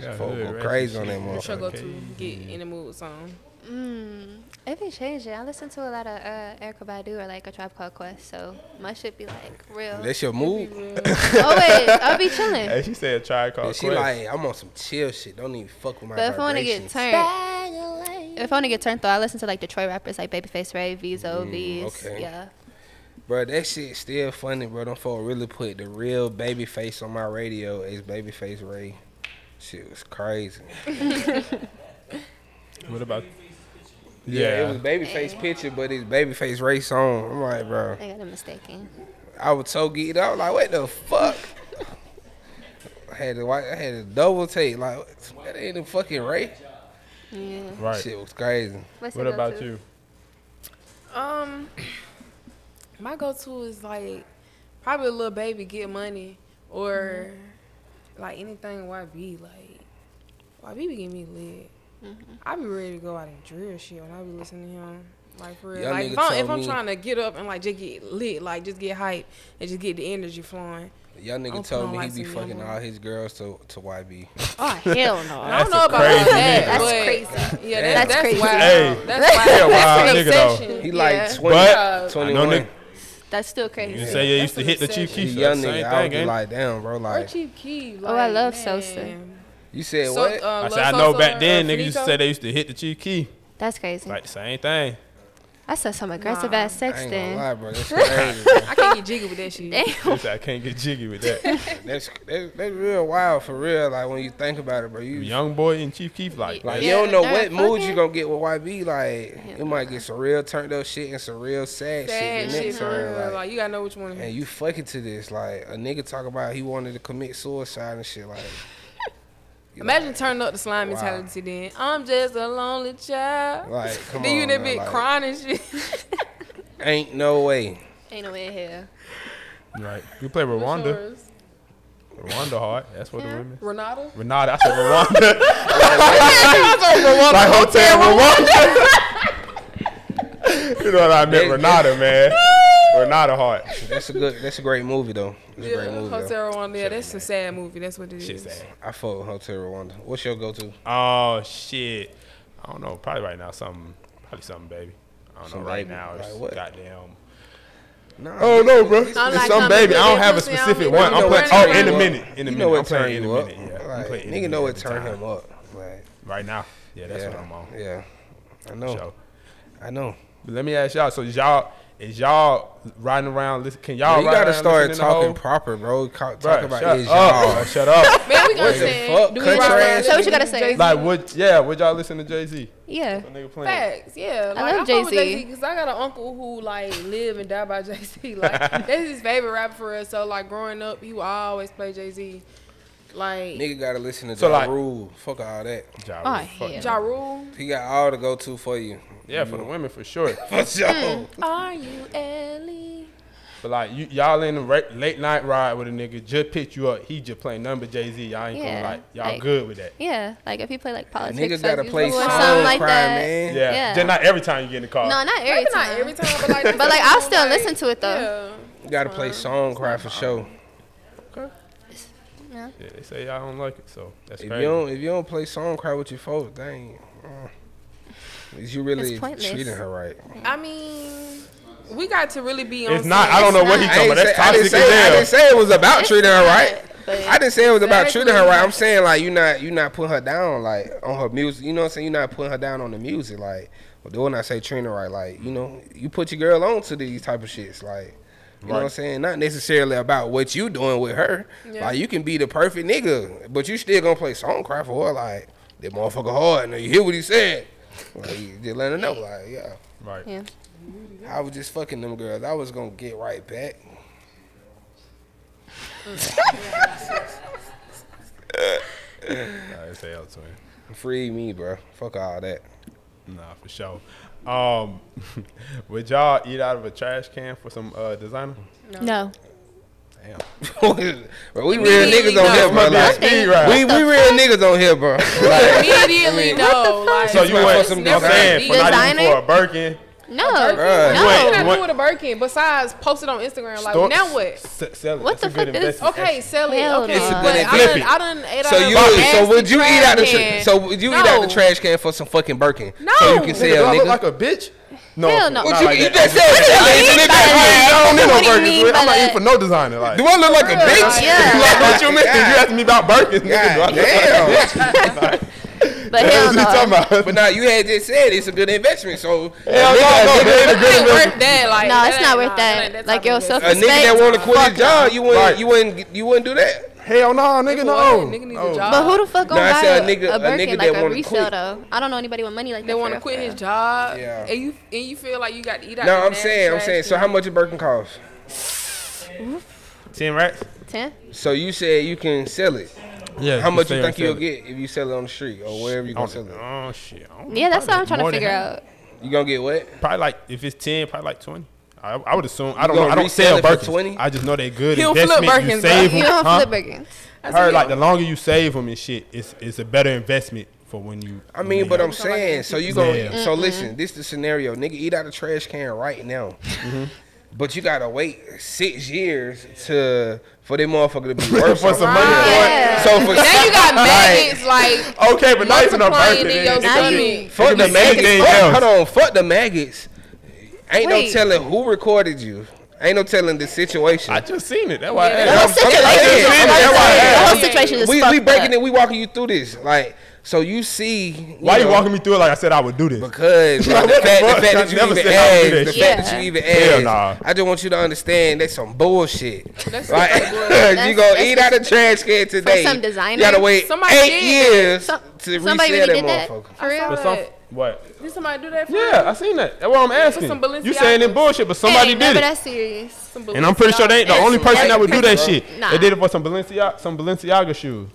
Speaker 2: Yeah,
Speaker 3: Folk go crazy on that
Speaker 4: What's your
Speaker 3: motherfucker.
Speaker 4: go-to get in the mood song?
Speaker 1: Mm, it be changing. I listen to a lot of uh, Erykah Badu or like a Tribe Called Quest, so my shit be like real.
Speaker 3: That's your mood.
Speaker 1: Always, I'll be chilling.
Speaker 2: Hey, she said try called
Speaker 3: And she
Speaker 2: Quest.
Speaker 3: like, I'm on some chill shit. Don't even fuck with my
Speaker 1: But if I want to get
Speaker 3: vibrations.
Speaker 1: turned, if I want to get turned though, I listen to like Detroit rappers like Babyface Ray, Vizo,
Speaker 3: Mm,
Speaker 1: Veeze.
Speaker 3: okay.
Speaker 1: Yeah.
Speaker 3: Bro, that shit still funny, bro. Them folk really put the real baby face on my radio as Babyface Ray. Shit was crazy.
Speaker 2: What about?
Speaker 3: Yeah, it was
Speaker 2: Yeah.
Speaker 3: Babyface picture, but it's Babyface Ray song. I'm like, bro.
Speaker 1: I got a mistaken.
Speaker 3: I was so geeked out. I was like, what the fuck? I had to, wa- I had to double take. Like, that ain't the fucking Ray.
Speaker 1: Yeah.
Speaker 2: Right.
Speaker 3: Shit was crazy.
Speaker 1: What's
Speaker 2: What about you?
Speaker 4: Um, my go-to is like probably a little baby get money or like anything YB like YB be getting me lit. Mm-hmm. I be ready to go out and drill shit when I be listening to him. Like for real.
Speaker 3: Young
Speaker 4: like if I'm, if I'm
Speaker 3: me-
Speaker 4: trying to get up and like just get lit, like just get hype and just get the energy flowing.
Speaker 3: The young nigga
Speaker 4: I'm
Speaker 3: told me
Speaker 4: on
Speaker 3: he be fucking all his girls to, to YB.
Speaker 1: Oh hell no.
Speaker 4: I don't know about that.
Speaker 1: That's crazy.
Speaker 4: Yeah,
Speaker 3: That's
Speaker 4: that's, that's,
Speaker 1: crazy.
Speaker 4: wild.
Speaker 2: Hey.
Speaker 4: That's wild.
Speaker 2: He a wild nigga, though.
Speaker 4: obsession.
Speaker 3: He like
Speaker 1: Yeah.
Speaker 3: 20,
Speaker 2: But-
Speaker 3: 21.
Speaker 2: nigga-
Speaker 1: That's still crazy.
Speaker 2: You say you used to hit the Chief
Speaker 4: obsession.
Speaker 2: Keef.
Speaker 3: Young nigga, I would be like, damn, bro.
Speaker 4: Or
Speaker 3: Like,
Speaker 4: Chief Keef.
Speaker 1: Oh, I love
Speaker 4: man.
Speaker 1: Sosa.
Speaker 3: You said
Speaker 4: So-
Speaker 3: what?
Speaker 4: uh,
Speaker 2: I said I know
Speaker 4: Sosa
Speaker 2: back
Speaker 4: or
Speaker 2: then niggas used to say they used to hit the Chief Keef.
Speaker 1: That's crazy.
Speaker 2: Like the same thing.
Speaker 1: I said some aggressive
Speaker 4: Nah,
Speaker 1: ass
Speaker 3: I ain't lie, bro. That's crazy. bro.
Speaker 4: I can't get jiggy with that shit.
Speaker 1: Damn.
Speaker 2: I can't get jiggy with that.
Speaker 3: That's, that's that's real wild for real. Like when you think about it, bro. You
Speaker 2: YoungBoy and Chief Keef like,
Speaker 3: like
Speaker 1: Yeah,
Speaker 3: you don't know what mood you
Speaker 1: fucking-
Speaker 3: gonna get with YB. Like
Speaker 1: Yeah.
Speaker 3: you might get some real turned up shit and some real sad,
Speaker 4: Sad
Speaker 3: shit the
Speaker 4: shit
Speaker 3: next
Speaker 4: real.
Speaker 3: Like,
Speaker 4: Like you gotta know which one.
Speaker 3: and you fucking to this. Like a nigga talk about he wanted to commit suicide and shit. Like you
Speaker 4: Imagine
Speaker 3: like,
Speaker 4: turning up the slime
Speaker 3: Wow.
Speaker 4: mentality. Then I'm just a lonely child.
Speaker 3: Like come
Speaker 4: then you
Speaker 3: on,
Speaker 4: in that bit
Speaker 3: like,
Speaker 4: crying and shit.
Speaker 3: Ain't no way.
Speaker 1: Ain't no way in hell.
Speaker 2: right. You play Rwanda. Rwanda hard. That's what the
Speaker 1: Yeah.
Speaker 2: women.
Speaker 4: Renata.
Speaker 2: Renata. I said Rwanda. like Hotel Rwanda. you know what I meant? Renata, man. Renata heart.
Speaker 3: That's a good. That's a great movie though. That's a
Speaker 4: Yeah,
Speaker 3: great movie. Though.
Speaker 4: Hotel Rwanda. Yeah, that's a sad movie. That's what it is.
Speaker 2: Shit sad.
Speaker 3: I fuck Hotel Rwanda. What's your go to?
Speaker 2: Oh shit. I don't know. Probably right now something. Probably something, baby. I don't
Speaker 3: Some
Speaker 2: know. Right
Speaker 3: baby.
Speaker 2: now, it's
Speaker 3: Like what?
Speaker 2: goddamn.
Speaker 3: Nah,
Speaker 2: Oh no, bro. It's
Speaker 1: I'm like,
Speaker 2: some baby. I don't have a specific one. I'm playing. Oh, in a minute. In a
Speaker 3: you
Speaker 2: minute.
Speaker 3: know what
Speaker 2: I'm playing in a
Speaker 3: you up.
Speaker 2: minute. Yeah. I'm
Speaker 3: Like,
Speaker 2: playing in a
Speaker 3: nigga know what
Speaker 2: at the
Speaker 3: turn him up. Like,
Speaker 2: Right now. Yeah, that's
Speaker 3: yeah,
Speaker 2: what I'm on.
Speaker 3: Yeah, I know.
Speaker 2: So,
Speaker 3: I know.
Speaker 2: but let me ask y'all. So y'all is y'all riding around? Listen, can y'all?
Speaker 3: you gotta start talking proper, bro. Co- Talk
Speaker 2: Bruh,
Speaker 3: about
Speaker 2: shut
Speaker 3: is
Speaker 2: up.
Speaker 3: y'all.
Speaker 2: Shut up.
Speaker 4: Man, we
Speaker 3: What
Speaker 4: gonna
Speaker 3: the
Speaker 4: say.
Speaker 3: fuck?
Speaker 4: Do we
Speaker 3: Country
Speaker 4: around
Speaker 1: So what you gotta
Speaker 4: listening
Speaker 1: say?
Speaker 4: to
Speaker 2: Like what? Yeah, would y'all listen to Jay Z?
Speaker 1: Yeah.
Speaker 4: Facts, yeah. Like,
Speaker 1: I
Speaker 4: I
Speaker 1: love
Speaker 4: love
Speaker 1: Jay-Z.
Speaker 4: Jay Z because I got an uncle who like live and die by Jay Z. Like that's his favorite rapper for us. So like growing up, he would always play Jay Z. Like
Speaker 3: Nigga gotta listen to
Speaker 2: So,
Speaker 3: Ja
Speaker 2: like-
Speaker 3: Rule. Fuck all that.
Speaker 2: Ja
Speaker 1: Oh,
Speaker 2: fuck
Speaker 1: hell.
Speaker 4: Ja Rule.
Speaker 3: He got all to go to for you.
Speaker 2: Yeah, for the women for sure.
Speaker 3: For sure. Hmm.
Speaker 4: Are you Ellie?
Speaker 2: But like you, y'all in the ra- late night ride with a nigga, just picked you up. He just playing number Jay Z. Y'all ain't
Speaker 1: Yeah,
Speaker 2: gonna like y'all
Speaker 1: like-
Speaker 2: good with that.
Speaker 1: Yeah, like if you play like politics,
Speaker 3: Niggas
Speaker 1: or
Speaker 3: gotta play
Speaker 1: or
Speaker 3: song
Speaker 1: something like
Speaker 3: cry,
Speaker 1: that.
Speaker 3: man.
Speaker 2: Yeah,
Speaker 1: Yeah.
Speaker 2: just not every time you get in the car.
Speaker 1: No, not every
Speaker 4: Maybe
Speaker 1: time.
Speaker 4: not every time, but like.
Speaker 1: But like I'll still listen to it though.
Speaker 4: Yeah.
Speaker 3: You gotta play song cry for sure.
Speaker 1: Yeah.
Speaker 2: Yeah, they say y'all don't like it, so that's
Speaker 3: If
Speaker 2: crazy.
Speaker 3: you don't if you don't play song cry with your folks, dang. Uh, is you really treating her right?
Speaker 4: I mean, we got to really be on.
Speaker 2: it's not. I don't know what he
Speaker 1: not.
Speaker 2: talking about. That's
Speaker 3: I
Speaker 2: toxic
Speaker 3: didn't,
Speaker 2: as
Speaker 3: say, I didn't say it was about
Speaker 1: It's
Speaker 3: treating her right. I didn't say it was about treating her right. I'm saying like you not you not putting her down like on her music. You know what I'm saying? You're not putting her down on the music. Like, well, when I say treating her right, like you know, you put your girl on to these type of shits. Like, you know what I'm saying? Not necessarily about what you doing with her.
Speaker 4: Yeah.
Speaker 3: Like, you can be the perfect nigga, but you still gonna play song cry for her. Like, that motherfucker hard. Now you hear what he said. Like, you just let her know. Like, yeah.
Speaker 2: Right.
Speaker 1: Yeah.
Speaker 3: I was just fucking them girls. I was gonna get right back.
Speaker 2: Nah, it's hell to him.
Speaker 3: Free me, bro. Fuck all that.
Speaker 2: Nah, for sure. Um, would y'all eat out of a trash can for some uh, designer?
Speaker 1: No.
Speaker 2: Damn.
Speaker 3: bro, we real
Speaker 4: Immediately
Speaker 3: niggas on
Speaker 4: no.
Speaker 3: here, bro.
Speaker 2: Must be a
Speaker 3: Like,
Speaker 2: speed ride.
Speaker 3: we we real niggas on here, bro. Like,
Speaker 4: Immediately, no. Like,
Speaker 2: So you
Speaker 3: It's
Speaker 2: went,
Speaker 3: for some
Speaker 2: I'm saying, for not even
Speaker 1: Designer?
Speaker 2: for a Birkin.
Speaker 1: No.
Speaker 3: Bruh.
Speaker 4: No,
Speaker 2: You
Speaker 4: what
Speaker 2: ain't-
Speaker 4: you gotta
Speaker 2: what-
Speaker 4: do with a Birkin besides post it on Instagram? Like
Speaker 2: store-
Speaker 4: now what?
Speaker 2: S- sell it.
Speaker 1: What
Speaker 2: That's
Speaker 1: the
Speaker 2: good
Speaker 1: fuck is-
Speaker 2: investment.
Speaker 4: Okay, sell it.
Speaker 1: Hell
Speaker 4: okay,
Speaker 1: no. It's a
Speaker 4: but
Speaker 3: good
Speaker 4: I
Speaker 2: investment.
Speaker 4: done, I done ate
Speaker 3: so
Speaker 4: out
Speaker 3: you
Speaker 4: of a
Speaker 3: so would you eat out the
Speaker 4: can.
Speaker 3: tra- so would you eat out the trash can for some fucking Birkin?
Speaker 4: No.
Speaker 3: So you can
Speaker 2: Nigga,
Speaker 3: sell,
Speaker 2: do I look
Speaker 3: nigga.
Speaker 2: like a bitch? No.
Speaker 1: Hell no.
Speaker 3: what you,
Speaker 2: like
Speaker 3: you
Speaker 2: that.
Speaker 3: just said sell it.
Speaker 1: mean
Speaker 3: It's
Speaker 1: by
Speaker 3: a
Speaker 1: that?
Speaker 2: I don't need no
Speaker 1: What do you
Speaker 2: Birkins.
Speaker 1: mean
Speaker 2: I'm not eating for no designer. Like,
Speaker 3: Do I look like a bitch?
Speaker 1: Yeah.
Speaker 2: like, what you mean? You asking me about Birkins? nigga, do I
Speaker 3: God
Speaker 2: look like a bitch?
Speaker 1: But hell
Speaker 2: what talking
Speaker 1: no.
Speaker 2: about.
Speaker 3: But now you had just said it's a good investment. So
Speaker 2: Hell no, no,
Speaker 3: a nigga,
Speaker 2: that ain't a
Speaker 3: a
Speaker 2: good investment.
Speaker 4: that. Like,
Speaker 1: No, it's not worth that.
Speaker 4: that
Speaker 1: Like,
Speaker 4: type
Speaker 1: your
Speaker 4: of
Speaker 1: self-
Speaker 3: a nigga that want to quit his job, you wouldn't
Speaker 2: Right.
Speaker 3: you wouldn't you wouldn't do that.
Speaker 2: Hell no, nigga,
Speaker 4: Nigga,
Speaker 2: no.
Speaker 4: Nigga needs a
Speaker 2: No.
Speaker 4: job. Oh.
Speaker 1: But who the fuck gonna
Speaker 3: Nah,
Speaker 1: buy
Speaker 3: a
Speaker 1: a,
Speaker 3: nigga-
Speaker 1: a
Speaker 3: a
Speaker 1: Birkin
Speaker 3: nigga
Speaker 1: like
Speaker 3: that
Speaker 1: a resale
Speaker 3: quit.
Speaker 1: though? I don't know anybody with money like that.
Speaker 4: They want to quit his job,
Speaker 3: Yeah.
Speaker 4: and you and you feel like you got to eat out.
Speaker 3: No,
Speaker 4: the
Speaker 3: I'm saying, I'm saying. So how much a Birkin cost?
Speaker 2: Ten racks?
Speaker 1: Ten?
Speaker 3: So you said you can sell it.
Speaker 2: Yeah.
Speaker 3: How much you think you'll get if you sell it on the street or wherever you gonna sell it?
Speaker 2: Oh shit. I don't
Speaker 1: Yeah, that's what I'm trying to figure out.
Speaker 3: You gonna get what?
Speaker 2: Probably like if it's ten, probably like twenty. I, I would assume. I don't know. I don't
Speaker 3: resell
Speaker 2: sell
Speaker 3: it for
Speaker 2: Birkins.
Speaker 3: 20?
Speaker 2: I just know they're good
Speaker 4: He'll flip
Speaker 2: investment.
Speaker 4: Birkins,
Speaker 2: you
Speaker 4: bro.
Speaker 2: save them.
Speaker 1: You don't
Speaker 2: huh?
Speaker 1: flip Birkins.
Speaker 2: I heard like the longer you save them and shit, it's it's a better investment for when you.
Speaker 3: I mean, but I'm saying, so you gonna
Speaker 2: Yeah.
Speaker 3: so listen. This is the scenario, nigga. Eat out a trash can right now,
Speaker 2: Mm-hmm.
Speaker 3: But you gotta wait six years to for them motherfucker to be worth
Speaker 2: For some money.
Speaker 1: Yeah.
Speaker 3: So for
Speaker 4: Now you got maggots like
Speaker 2: Okay, but not even a
Speaker 4: multiplying in your
Speaker 2: It- it-
Speaker 1: Now you-
Speaker 2: it
Speaker 3: fuck
Speaker 2: could
Speaker 3: the maggots. Fuck, hold on, fuck the maggots. Ain't
Speaker 1: Wait.
Speaker 3: no telling who recorded you. Ain't no telling the situation.
Speaker 2: I just seen it. That's why.
Speaker 4: Yeah,
Speaker 2: I
Speaker 1: The
Speaker 2: asked.
Speaker 1: whole
Speaker 3: I'm- I'm
Speaker 1: situation,
Speaker 3: saying,
Speaker 1: the
Speaker 3: I'm
Speaker 1: whole situation- the whole
Speaker 4: yeah.
Speaker 1: situation is
Speaker 3: we we breaking
Speaker 1: up.
Speaker 3: it. We walking you through this. Like so, you see. You
Speaker 2: Why you
Speaker 3: know,
Speaker 2: walking me through it like I said I would do this?
Speaker 3: Because
Speaker 2: Like,
Speaker 3: the fact, the fact that you even
Speaker 2: said I do
Speaker 3: asked, the
Speaker 2: that
Speaker 3: fact that you even
Speaker 2: Hell
Speaker 3: asked,
Speaker 2: nah.
Speaker 3: I just want you to understand that's some bullshit.
Speaker 4: That's
Speaker 3: Like,
Speaker 4: some bullshit.
Speaker 3: you gonna
Speaker 1: That's-
Speaker 3: eat out of trash can today.
Speaker 1: For some designer?
Speaker 3: You gotta wait
Speaker 4: Somebody
Speaker 3: eight
Speaker 4: did.
Speaker 3: years
Speaker 1: Some-
Speaker 3: to resell
Speaker 1: somebody
Speaker 3: that
Speaker 1: really did that
Speaker 3: motherfucker.
Speaker 1: for real.
Speaker 2: Some, what?
Speaker 4: Did somebody do that? For
Speaker 2: Yeah,
Speaker 4: you?
Speaker 2: I seen that. That's what I'm asking.
Speaker 4: some
Speaker 2: You saying it bullshit, but somebody
Speaker 1: Ain't
Speaker 2: did
Speaker 1: never
Speaker 2: it.
Speaker 1: that serious.
Speaker 4: Some
Speaker 2: And I'm pretty sure they ain't the only person that would do that shit.
Speaker 1: Nah.
Speaker 2: They did it for some Balenciaga, some Balenciaga shoes.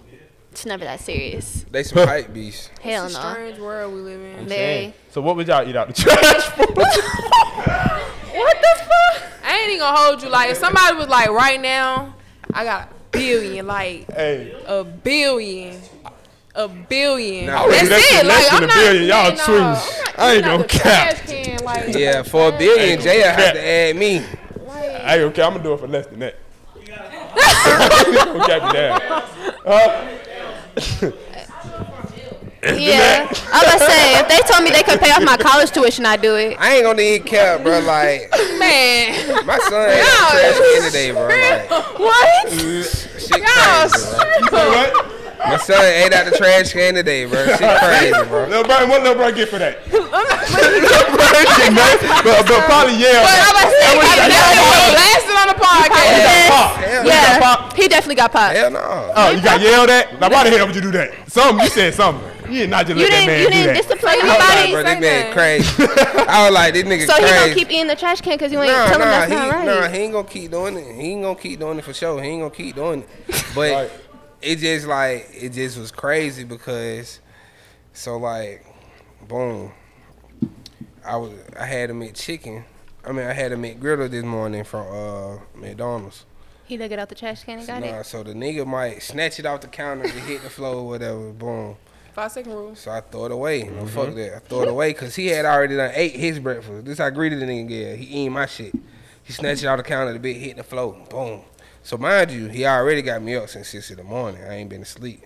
Speaker 1: It's never that serious.
Speaker 3: They some hype beasts.
Speaker 1: Hell
Speaker 4: It's a
Speaker 1: no.
Speaker 4: strange world we live in.
Speaker 1: Very.
Speaker 2: So what would y'all eat out the trash for?
Speaker 4: What the fuck? I ain't even gonna hold you. Like, if somebody was like, right now, I got a billion, like
Speaker 2: hey,
Speaker 4: a billion, a billion.
Speaker 3: Nah,
Speaker 2: I would
Speaker 4: That's
Speaker 2: do that shit
Speaker 4: it.
Speaker 2: less
Speaker 4: Like,
Speaker 2: than
Speaker 4: I'm
Speaker 2: a
Speaker 4: not.
Speaker 2: billion. Y'all
Speaker 4: yeah, no. I'm not
Speaker 2: I ain't
Speaker 4: eating out
Speaker 2: gonna
Speaker 4: the
Speaker 2: cap.
Speaker 4: can, like,
Speaker 3: Yeah, for a billion, Jay have to add me.
Speaker 2: hey, okay, I'm gonna do it for less than that. Don't cap it down. Huh?
Speaker 1: Yeah. I was about to say, if they told me they could pay off my college tuition, I'd do it.
Speaker 3: I ain't gonna eat cap, bro. Like
Speaker 4: man.
Speaker 3: my son had a trash can today, bro. Like
Speaker 4: What?
Speaker 3: shit
Speaker 4: Y'all
Speaker 3: crazy, bro.
Speaker 2: Say what?
Speaker 3: My son ate out the trash can today, bro. Shit crazy, bro.
Speaker 2: Lil Brian, what Lil Brian get for that? Lil Brian get nothing, but, but probably yeah.
Speaker 4: But I'm about to say,
Speaker 2: That was-
Speaker 4: like,
Speaker 2: that
Speaker 4: that
Speaker 2: was-
Speaker 4: was blasted on the podcast.
Speaker 1: He Yeah.
Speaker 2: Pop.
Speaker 3: Hell
Speaker 2: You got
Speaker 1: Yeah.
Speaker 2: pop?
Speaker 1: He definitely got popped.
Speaker 3: Hell no.
Speaker 2: Oh, you got yelled at? Like, why the hell would you do that? Something, you said something. You did not just
Speaker 1: You
Speaker 2: let that
Speaker 1: didn't,
Speaker 2: man
Speaker 1: you
Speaker 2: do
Speaker 1: didn't
Speaker 2: that.
Speaker 1: discipline
Speaker 3: I was like,
Speaker 1: anybody.
Speaker 3: bro, this man
Speaker 4: that.
Speaker 3: crazy. I was like, this nigga
Speaker 1: So he
Speaker 3: crazy.
Speaker 1: gonna keep eating the trash can because you ain't
Speaker 3: Nah,
Speaker 1: telling him
Speaker 3: nah,
Speaker 1: that's
Speaker 3: he,
Speaker 1: not right.
Speaker 3: nah, he ain't gonna keep doing it. He ain't gonna keep doing it for sure. He ain't gonna keep doing it. But
Speaker 2: Right.
Speaker 3: It just like it just was crazy because so like boom I was I had a McChicken. I mean I had a McGriddle this morning from uh McDonald's.
Speaker 1: He dug it out the trash can and got
Speaker 3: Nah,
Speaker 1: it.
Speaker 3: so the nigga might snatch it off the counter to hit the floor or whatever, boom.
Speaker 4: Five second rule.
Speaker 3: So I throw it away. No, fuck that. I throw it away because he had already done ate his breakfast. This how greedy the nigga get. He eating my shit. He snatched it out the counter, the bit hit the floor. Boom. So mind you, he already got me up since six in the morning. I ain't been asleep.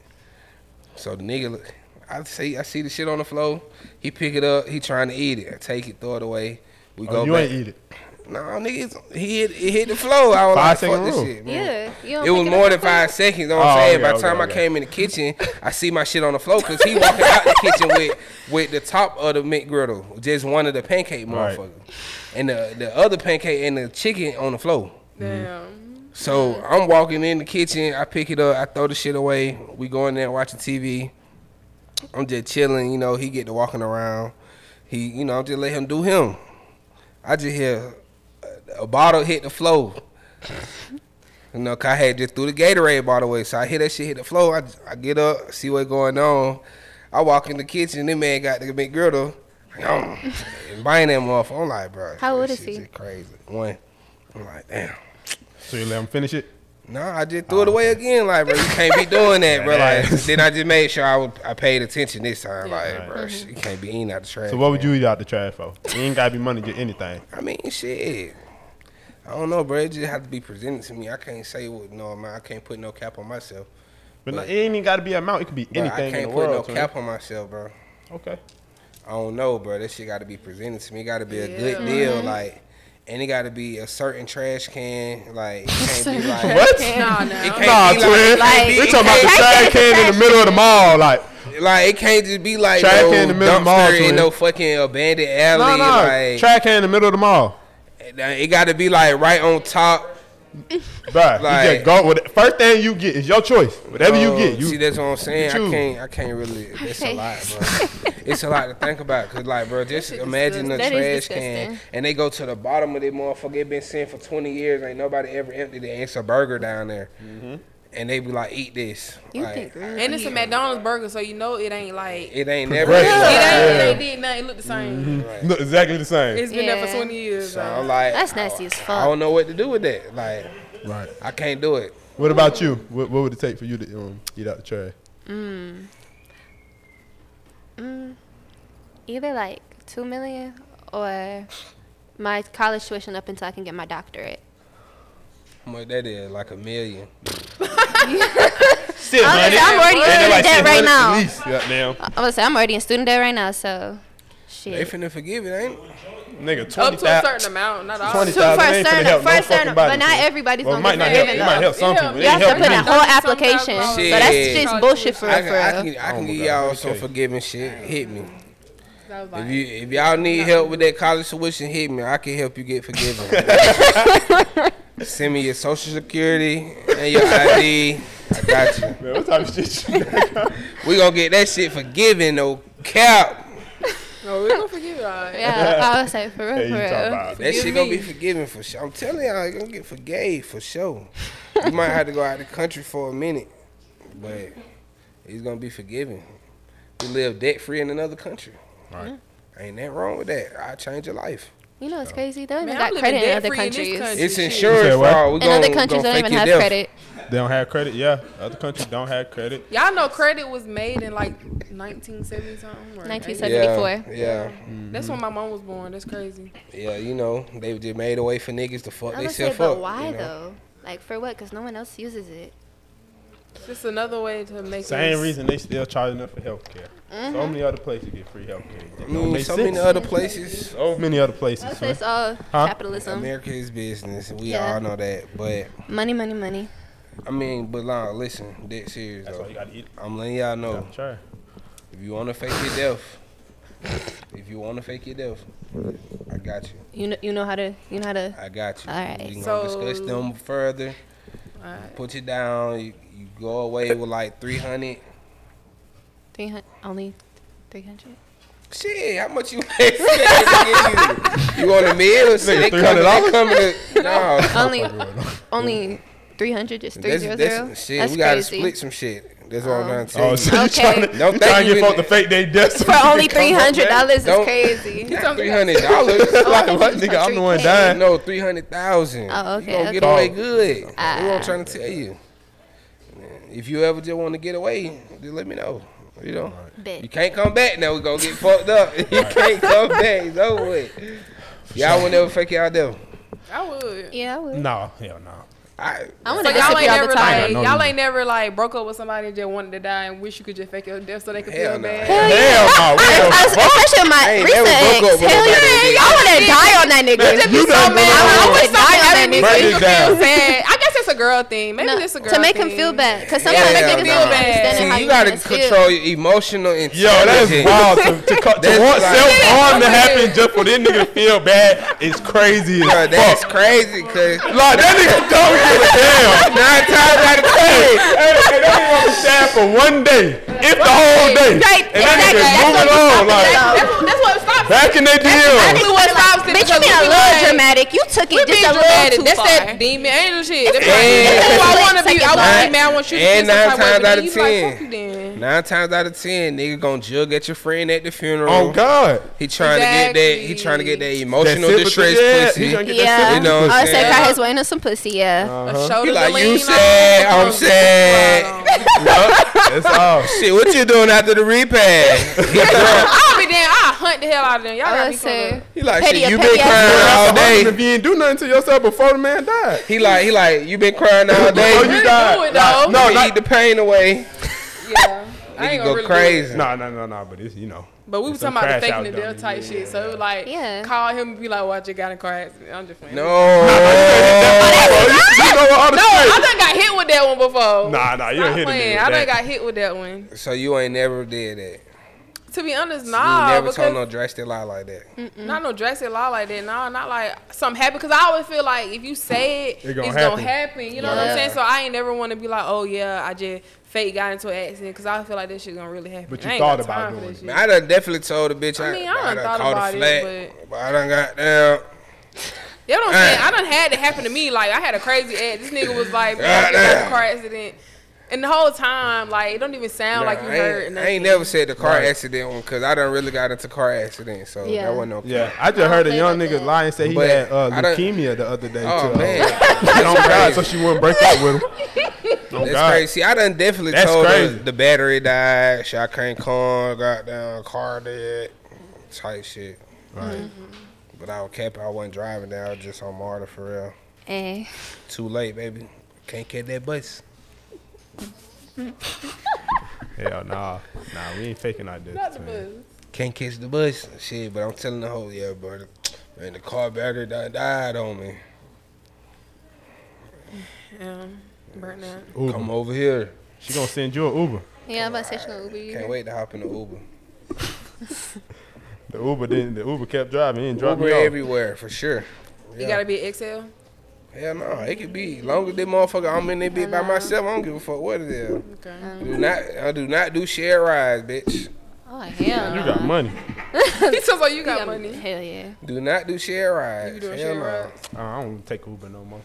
Speaker 3: So the nigga, look, I see, I see the shit on the floor. He pick it up. He trying to eat it. I take it, throw it away. We
Speaker 2: Oh,
Speaker 3: go
Speaker 2: you
Speaker 3: back.
Speaker 2: ain't eat it.
Speaker 3: No, nigga, he hit, it hit the floor. I was
Speaker 2: Five
Speaker 3: like,
Speaker 2: second
Speaker 3: fuck this shit, man.
Speaker 1: Yeah.
Speaker 3: It was more than five
Speaker 1: food?
Speaker 3: seconds. You know what
Speaker 2: Oh,
Speaker 3: I'm saying?
Speaker 2: okay,
Speaker 3: By the
Speaker 2: okay,
Speaker 3: time I
Speaker 2: okay.
Speaker 3: came in the kitchen, I see my shit on the floor because he walking out the kitchen with with the top of the McGriddle, just one of the pancake
Speaker 2: Right.
Speaker 3: motherfuckers, and the the other pancake and the chicken on the floor.
Speaker 4: Damn.
Speaker 3: So I'm walking in the kitchen. I pick it up. I throw the shit away. We go in there watching TV. I'm just chilling. You know, he get to walking around. He, you know, I'm just let him do him. I just hear a, a bottle hit the floor. You know, I had just threw the Gatorade bottle away. So I hear that shit hit the floor. I, I get up, see what's going on. I walk in the kitchen. This man got the. Um, and buying that motherfucker. I'm like, bro.
Speaker 1: How old is he?
Speaker 3: Crazy. One. I'm like, damn.
Speaker 2: So you let him finish it?
Speaker 3: No, I just threw it away again. Like, bro, you can't be doing that, bro. Like, then I just made sure I would, I paid attention this time. Like,
Speaker 2: Right.
Speaker 3: bro, shit, you can't be eating out the trash.
Speaker 2: So what would
Speaker 3: man.
Speaker 2: you eat out the trash for? You ain't gotta be money to get anything.
Speaker 3: I mean, shit. I don't know, bro. It just have to be presented to me. I can't say what no man. I can't put no cap on myself.
Speaker 2: But,
Speaker 3: But-
Speaker 2: it ain't even gotta be an amount. It could be
Speaker 3: Bro,
Speaker 2: anything
Speaker 3: I can't
Speaker 2: the
Speaker 3: put
Speaker 2: world.
Speaker 3: no
Speaker 2: twin.
Speaker 3: cap on myself, bro.
Speaker 2: Okay.
Speaker 3: I don't know, bro. That shit got to be presented to me. It got to be a good deal,
Speaker 1: Mm-hmm.
Speaker 3: like, and it got to be a certain trash can. Like, can't be like
Speaker 2: What?
Speaker 4: Nah,
Speaker 3: It
Speaker 4: nah.
Speaker 2: Nah,
Speaker 3: be
Speaker 2: twin.
Speaker 3: like,
Speaker 2: we
Speaker 3: it
Speaker 2: talking about the
Speaker 3: can't-
Speaker 2: trash can in the middle of the mall, like.
Speaker 3: Like it can't just be like
Speaker 2: Trash
Speaker 3: no
Speaker 2: can in the middle of the mall,
Speaker 3: dumpster in
Speaker 2: twin.
Speaker 3: no fucking abandoned alley.
Speaker 2: No, no.
Speaker 3: Like
Speaker 2: trash can in the middle of the mall.
Speaker 3: it got to be like right on top.
Speaker 2: Bruh, you
Speaker 3: Like-
Speaker 2: just go with it. First thing you get is your choice. Whatever you
Speaker 3: Uh,
Speaker 2: get, you
Speaker 3: see that's what I'm saying. I can't. I can't really. It's a lot, bro. it's a lot to think about. Cause like, bro, just
Speaker 4: shit
Speaker 3: imagine the
Speaker 1: disgusting. That is
Speaker 3: trash can, and they go to the bottom of that motherfucker. It been sitting for 20 years. Ain't nobody ever emptied it. And it's a burger down there,
Speaker 2: Mm-hmm.
Speaker 3: And they be like, eat this.
Speaker 1: You
Speaker 3: like,
Speaker 1: think really?
Speaker 4: And it's a McDonald's burger, so you know it ain't like it
Speaker 3: it ain't never.
Speaker 2: Right.
Speaker 4: ain't,
Speaker 3: like,
Speaker 4: it ain't did nothing. It look the same. Mm-hmm. Mm-hmm.
Speaker 2: look exactly the same.
Speaker 4: It's been there for 20 years.
Speaker 3: So
Speaker 4: like,
Speaker 3: I'm like,
Speaker 1: That's nasty as fuck.
Speaker 3: I don't know what to do with that. Like,
Speaker 2: Right.
Speaker 3: I can't do it.
Speaker 2: What about you? What, what would it take for you to um, eat out the trash? Mm. Mm.
Speaker 1: Either like two million or my college tuition up until I can get my doctorate.
Speaker 3: How that is? Like a million.
Speaker 2: Still,
Speaker 1: I'm,
Speaker 2: hundred.
Speaker 1: I'm already in student debt right
Speaker 2: 600
Speaker 1: now.
Speaker 2: At least, goddamn.
Speaker 1: I was say I'm already in student debt right now, so shit.
Speaker 3: They
Speaker 1: shit.
Speaker 3: finna forgive it, ain't?
Speaker 2: Nigga,
Speaker 4: up
Speaker 2: twenty
Speaker 4: to a
Speaker 2: thousand.
Speaker 4: certain amount, not all.
Speaker 2: Twenty
Speaker 1: So for a
Speaker 2: thousand ain't finna
Speaker 1: certain,
Speaker 2: help
Speaker 1: for
Speaker 2: no
Speaker 1: a certain,
Speaker 2: fucking body.
Speaker 1: but not
Speaker 2: twin.
Speaker 1: everybody's
Speaker 2: Well, it
Speaker 1: gonna
Speaker 2: might
Speaker 1: get
Speaker 2: not help. It
Speaker 1: forgiven.
Speaker 2: might help some people.
Speaker 1: You have to put in a whole application,
Speaker 4: thousand
Speaker 1: so that's just bullshit for real.
Speaker 3: I can, I can, I can
Speaker 2: my
Speaker 3: give
Speaker 2: God,
Speaker 3: y'all
Speaker 2: okay.
Speaker 3: some forgiving shit. Hit me. If you if y'all need help with that college tuition, hit me. I can help you get forgiven. Send me your social security and your ID. I got you.
Speaker 2: Man, what type of shit you
Speaker 3: We gonna get that shit forgiven, no cap.
Speaker 4: no, we're gonna forgive it. All right.
Speaker 1: Yeah, I would say for real,
Speaker 2: Hey,
Speaker 1: for
Speaker 2: talking
Speaker 1: real.
Speaker 2: about?
Speaker 3: That shit
Speaker 4: Forgive
Speaker 3: gonna be forgiven for sure. I'm telling y'all, you gonna get forgave for sure. You might have to go out of the country for a minute, but he's gonna be forgiven. You live debt free in another country.
Speaker 2: Right.
Speaker 3: Ain't that wrong with that? I change your life.
Speaker 1: You know it's crazy. They don't even got credit in other
Speaker 4: debt-free in
Speaker 1: countries.
Speaker 4: country.
Speaker 3: It's
Speaker 4: shit.
Speaker 3: insurance
Speaker 2: said
Speaker 3: fraud. We
Speaker 1: In
Speaker 3: gonna,
Speaker 1: other countries, they don't even have
Speaker 3: death.
Speaker 1: credit.
Speaker 2: They don't have credit. Yeah, other countries don't have credit.
Speaker 4: Y'all know credit was made in like 1970 something. or
Speaker 1: 1974.
Speaker 4: 80.
Speaker 3: Yeah, yeah, mm-hmm.
Speaker 4: That's when my mom was born. That's crazy.
Speaker 3: yeah. You know, they just made a way for niggas to fuck
Speaker 1: I would say,
Speaker 3: themselves
Speaker 1: but
Speaker 3: up.
Speaker 1: why
Speaker 3: you know?
Speaker 1: though? Like for what? Because no one else uses it.
Speaker 4: It's just another way to make
Speaker 2: Same
Speaker 4: us-
Speaker 2: reason they still charging us for health care.
Speaker 1: Mm-hmm.
Speaker 2: So many other places get free health care.
Speaker 3: I mean, so many other places.
Speaker 2: So many other places.
Speaker 1: I would it's all
Speaker 2: Huh?
Speaker 1: capitalism.
Speaker 3: America is business. We
Speaker 1: Yeah.
Speaker 3: all know that. But
Speaker 1: Money, money, money.
Speaker 3: I mean, but nah, listen, dead serious
Speaker 2: That's
Speaker 3: though.
Speaker 2: you gotta eat.
Speaker 3: I'm letting y'all know.
Speaker 2: gotta try.
Speaker 3: If you wanna fake your death, if you wanna fake your death, I got you.
Speaker 1: You know, you know how to, you know how to.
Speaker 3: I got you.
Speaker 1: Alright.
Speaker 3: We can
Speaker 4: So-
Speaker 3: discuss them further.
Speaker 4: Alright.
Speaker 3: Put you down. You, you go away with like 300.
Speaker 1: Three hundred, only three hundred.
Speaker 3: Shit, how much you pay? you? you want a meal or shit? They
Speaker 2: Nigga,
Speaker 3: coming, they coming to, no.
Speaker 1: Only, only 300, just three
Speaker 3: That's, that's,
Speaker 1: zero.
Speaker 3: shit,
Speaker 1: That's
Speaker 3: we gotta
Speaker 1: crazy.
Speaker 3: split some shit. That's what I'm
Speaker 1: Oh.
Speaker 3: trying to tell
Speaker 2: Oh,
Speaker 3: you.
Speaker 2: so you
Speaker 1: Okay.
Speaker 2: trying to,
Speaker 3: Don't
Speaker 2: trying
Speaker 3: think
Speaker 2: to get folk
Speaker 3: in-
Speaker 2: to fake they death
Speaker 1: For only
Speaker 2: come
Speaker 1: three
Speaker 2: up
Speaker 1: hundred
Speaker 2: back?
Speaker 1: dollars is
Speaker 3: Don't-
Speaker 1: crazy.
Speaker 3: Not three hundred dollars.
Speaker 2: Like, what, nigga? I'm the one dying.
Speaker 3: No, three hundred thousand.
Speaker 1: Oh,
Speaker 3: You
Speaker 1: okay,
Speaker 3: gonna get
Speaker 1: okay.
Speaker 3: away good. That's what
Speaker 1: Ah.
Speaker 3: I'm trying to tell you. If you ever just want to get away, just let me know. You know,
Speaker 1: Bet.
Speaker 3: you can't come back now. We gonna get fucked up. you can't come back. It's over with. Y'all will never fake y'all devil.
Speaker 4: I would.
Speaker 1: Yeah, I would.
Speaker 2: No, hell no.
Speaker 3: I,
Speaker 1: I want
Speaker 4: So y'all ain't
Speaker 1: disappear all
Speaker 4: never
Speaker 1: the
Speaker 4: like
Speaker 1: time.
Speaker 2: No
Speaker 4: y'all
Speaker 2: reason.
Speaker 4: ain't never like broke up with somebody and just wanted to die and wish you could just fake your death so they could
Speaker 3: Hell
Speaker 4: feel
Speaker 3: no.
Speaker 4: bad.
Speaker 1: Hell
Speaker 2: Hell no.
Speaker 1: I,
Speaker 2: Hell
Speaker 1: I,
Speaker 2: fuck.
Speaker 1: especially my
Speaker 3: ain't
Speaker 1: recent
Speaker 3: never broke
Speaker 1: ex.
Speaker 3: up with
Speaker 1: Hell
Speaker 3: nobody
Speaker 1: yeah,
Speaker 3: that
Speaker 1: I want to die on that nigga.
Speaker 2: You
Speaker 4: So
Speaker 2: done
Speaker 4: man,
Speaker 2: done
Speaker 4: I
Speaker 2: wrong.
Speaker 4: wish
Speaker 1: Die on
Speaker 4: somebody
Speaker 1: that
Speaker 4: made
Speaker 2: Break
Speaker 4: me feel sad. I guess it's a girl thing. Maybe
Speaker 1: No,
Speaker 4: it's a girl
Speaker 1: to make
Speaker 4: thing.
Speaker 1: him feel bad, because sometimes
Speaker 3: yeah,
Speaker 1: niggas
Speaker 3: nah.
Speaker 1: don't understand
Speaker 3: See,
Speaker 1: how
Speaker 3: you
Speaker 1: you
Speaker 3: gotta
Speaker 1: must feel.
Speaker 3: control your emotional intelligence.
Speaker 2: Yo, that's wild. To, to, co- to
Speaker 3: That's
Speaker 2: want
Speaker 3: like-
Speaker 2: self harm to happen just for this nigga to feel bad is crazy as
Speaker 3: Bro, that's
Speaker 2: fuck.
Speaker 3: crazy, cause
Speaker 2: Like, that nigga don't give a damn.
Speaker 3: nine times out of ten,
Speaker 2: hey, hey, that nigga gonna be sad for one day, if the whole day. And that nigga
Speaker 1: That's
Speaker 2: moving
Speaker 1: what
Speaker 2: on.
Speaker 1: I'm
Speaker 2: Like,
Speaker 4: That's, what- that's what stops.
Speaker 2: Back in their deal.
Speaker 4: Exactly what stops it.
Speaker 1: Bitch, you
Speaker 4: because
Speaker 1: being a little
Speaker 4: like-
Speaker 1: dramatic. You took it just
Speaker 4: being
Speaker 1: a little
Speaker 4: dramatic.
Speaker 1: too
Speaker 4: That's
Speaker 1: far.
Speaker 4: that demon angel shit. That's
Speaker 1: It's
Speaker 4: like,
Speaker 3: like-
Speaker 4: that's why I want to be. I want to be man. I want you to
Speaker 3: And
Speaker 4: feel some
Speaker 3: nine
Speaker 4: type
Speaker 3: times out of
Speaker 4: you like,
Speaker 3: 10.
Speaker 4: fuck you then.
Speaker 3: nine times out of ten, nigga gonna jug at your friend at the funeral.
Speaker 2: Oh God.
Speaker 3: He trying to get that. He trying to get that emotional
Speaker 2: That
Speaker 3: distress
Speaker 2: yeah,
Speaker 3: pussy.
Speaker 2: he get
Speaker 1: Yeah.
Speaker 2: sympathy
Speaker 3: You know what I'm
Speaker 1: I said
Speaker 3: saying?
Speaker 1: cry his way into some pussy, yeah.
Speaker 4: A
Speaker 2: Uh-huh.
Speaker 4: shoulder
Speaker 3: He like,
Speaker 4: to
Speaker 3: you
Speaker 4: lean
Speaker 3: sad,
Speaker 4: on,
Speaker 3: I'm
Speaker 4: a
Speaker 3: sad.
Speaker 2: That's all.
Speaker 3: Shit, what you doing after the repast?
Speaker 4: I'll be damn. I'll the hell out of them. Y'all got
Speaker 1: would
Speaker 4: me
Speaker 1: say.
Speaker 3: He like,
Speaker 1: Petty-
Speaker 3: shit, you been crying
Speaker 1: girl.
Speaker 3: all
Speaker 2: If
Speaker 3: day.
Speaker 2: you ain't do nothing to yourself before the man died.
Speaker 3: He like, he like, you been crying all day.
Speaker 2: Before you
Speaker 4: do
Speaker 2: died.
Speaker 4: it, though.
Speaker 2: No,
Speaker 3: no,
Speaker 2: not,
Speaker 3: eat the pain away.
Speaker 4: Yeah. I ain't
Speaker 3: go
Speaker 4: gonna really
Speaker 3: crazy.
Speaker 2: no, no, no, no. But it's you know.
Speaker 4: But we were talking about the
Speaker 2: crash
Speaker 4: faking the
Speaker 2: out
Speaker 4: death type
Speaker 2: yeah,
Speaker 4: shit. So it was like,
Speaker 1: Yeah.
Speaker 4: call him and be like, "Watch, you got in a car accident." I'm just playing.
Speaker 3: No.
Speaker 2: You know what
Speaker 4: No, I done got hit with that one before.
Speaker 2: Nah, nah, you
Speaker 4: Stop
Speaker 2: ain't hit a
Speaker 4: playing. I
Speaker 2: with
Speaker 4: done got hit with that one.
Speaker 3: So you ain't never did that.
Speaker 4: To be honest, nah.
Speaker 3: you
Speaker 4: nah.
Speaker 3: never told no drastic lie like that.
Speaker 4: Not no drastic lie like that. No, not like something happen. Cause I always feel like if you say it,
Speaker 2: It gonna
Speaker 4: it's gonna
Speaker 2: happen.
Speaker 4: happen. You know what I'm saying? So I ain't never want to be like, oh yeah, I just fake got into an accident. Cause I feel like this shit gonna really happen.
Speaker 2: But you thought about doing it.
Speaker 3: Man, I done definitely told the bitch I,
Speaker 4: I mean, I done
Speaker 3: done
Speaker 4: thought
Speaker 3: caught
Speaker 4: about
Speaker 3: a
Speaker 4: it,
Speaker 3: flat, but, I done got down.
Speaker 4: You know what I'm saying? I done had it happen to me. Like I had a crazy ex. This nigga was like, man, I got a car accident. And the whole time, like, it don't even sound like you
Speaker 3: I,
Speaker 4: hurt.
Speaker 3: ain't,
Speaker 4: or
Speaker 3: I ain't never said the car
Speaker 2: Right.
Speaker 3: accident one because I done really got into car accidents, so
Speaker 1: Yeah.
Speaker 3: that wasn't no.
Speaker 2: Yeah, I just
Speaker 1: I
Speaker 2: heard a young nigga
Speaker 1: like that.
Speaker 2: lie and say he
Speaker 3: But
Speaker 2: had uh, leukemia the other day.
Speaker 3: Oh
Speaker 2: to,
Speaker 3: man,
Speaker 2: get God, so she wouldn't break up with him. Oh
Speaker 3: that's
Speaker 2: God.
Speaker 3: crazy. See, I done definitely
Speaker 2: That's
Speaker 3: told her
Speaker 2: crazy.
Speaker 3: the battery died. Shit, I can't come. Got down, car dead, type shit.
Speaker 2: Right.
Speaker 3: But I was capping. I wasn't driving down. I was just on Marta for real.
Speaker 1: Eh.
Speaker 3: Too late, baby. Can't catch that bus.
Speaker 2: Hell nah, nah, we ain't faking our death.
Speaker 4: Not the
Speaker 2: man.
Speaker 4: buzz.
Speaker 3: Can't catch the bus. Shit, but I'm telling the whole yeah, brother. Man, the car battery died, died on me.
Speaker 4: Yeah, burnt out.
Speaker 2: Uber.
Speaker 3: Come over here.
Speaker 2: She gonna send you an Uber.
Speaker 1: Yeah, I'm about to say she gonna Uber you.
Speaker 3: Can't wait to hop in the Uber.
Speaker 2: The Uber didn't. The Uber kept driving. He didn't drop
Speaker 3: Uber
Speaker 2: me off.
Speaker 3: everywhere for sure.
Speaker 4: You gotta be XL.
Speaker 3: Hell no, it could be. Long as that motherfucker I'm in that bitch by myself, I don't give a fuck what it is.
Speaker 4: Okay.
Speaker 3: I do not, I do not do share rides, bitch.
Speaker 1: Oh hell.
Speaker 2: You
Speaker 1: no.
Speaker 2: got money.
Speaker 4: he sounds like you
Speaker 1: You
Speaker 4: got money.
Speaker 1: Hell yeah.
Speaker 3: Do not do share rides.
Speaker 4: You doing
Speaker 3: Hell
Speaker 4: share
Speaker 3: no.
Speaker 4: rides?
Speaker 2: Uh, I don't take Uber no more.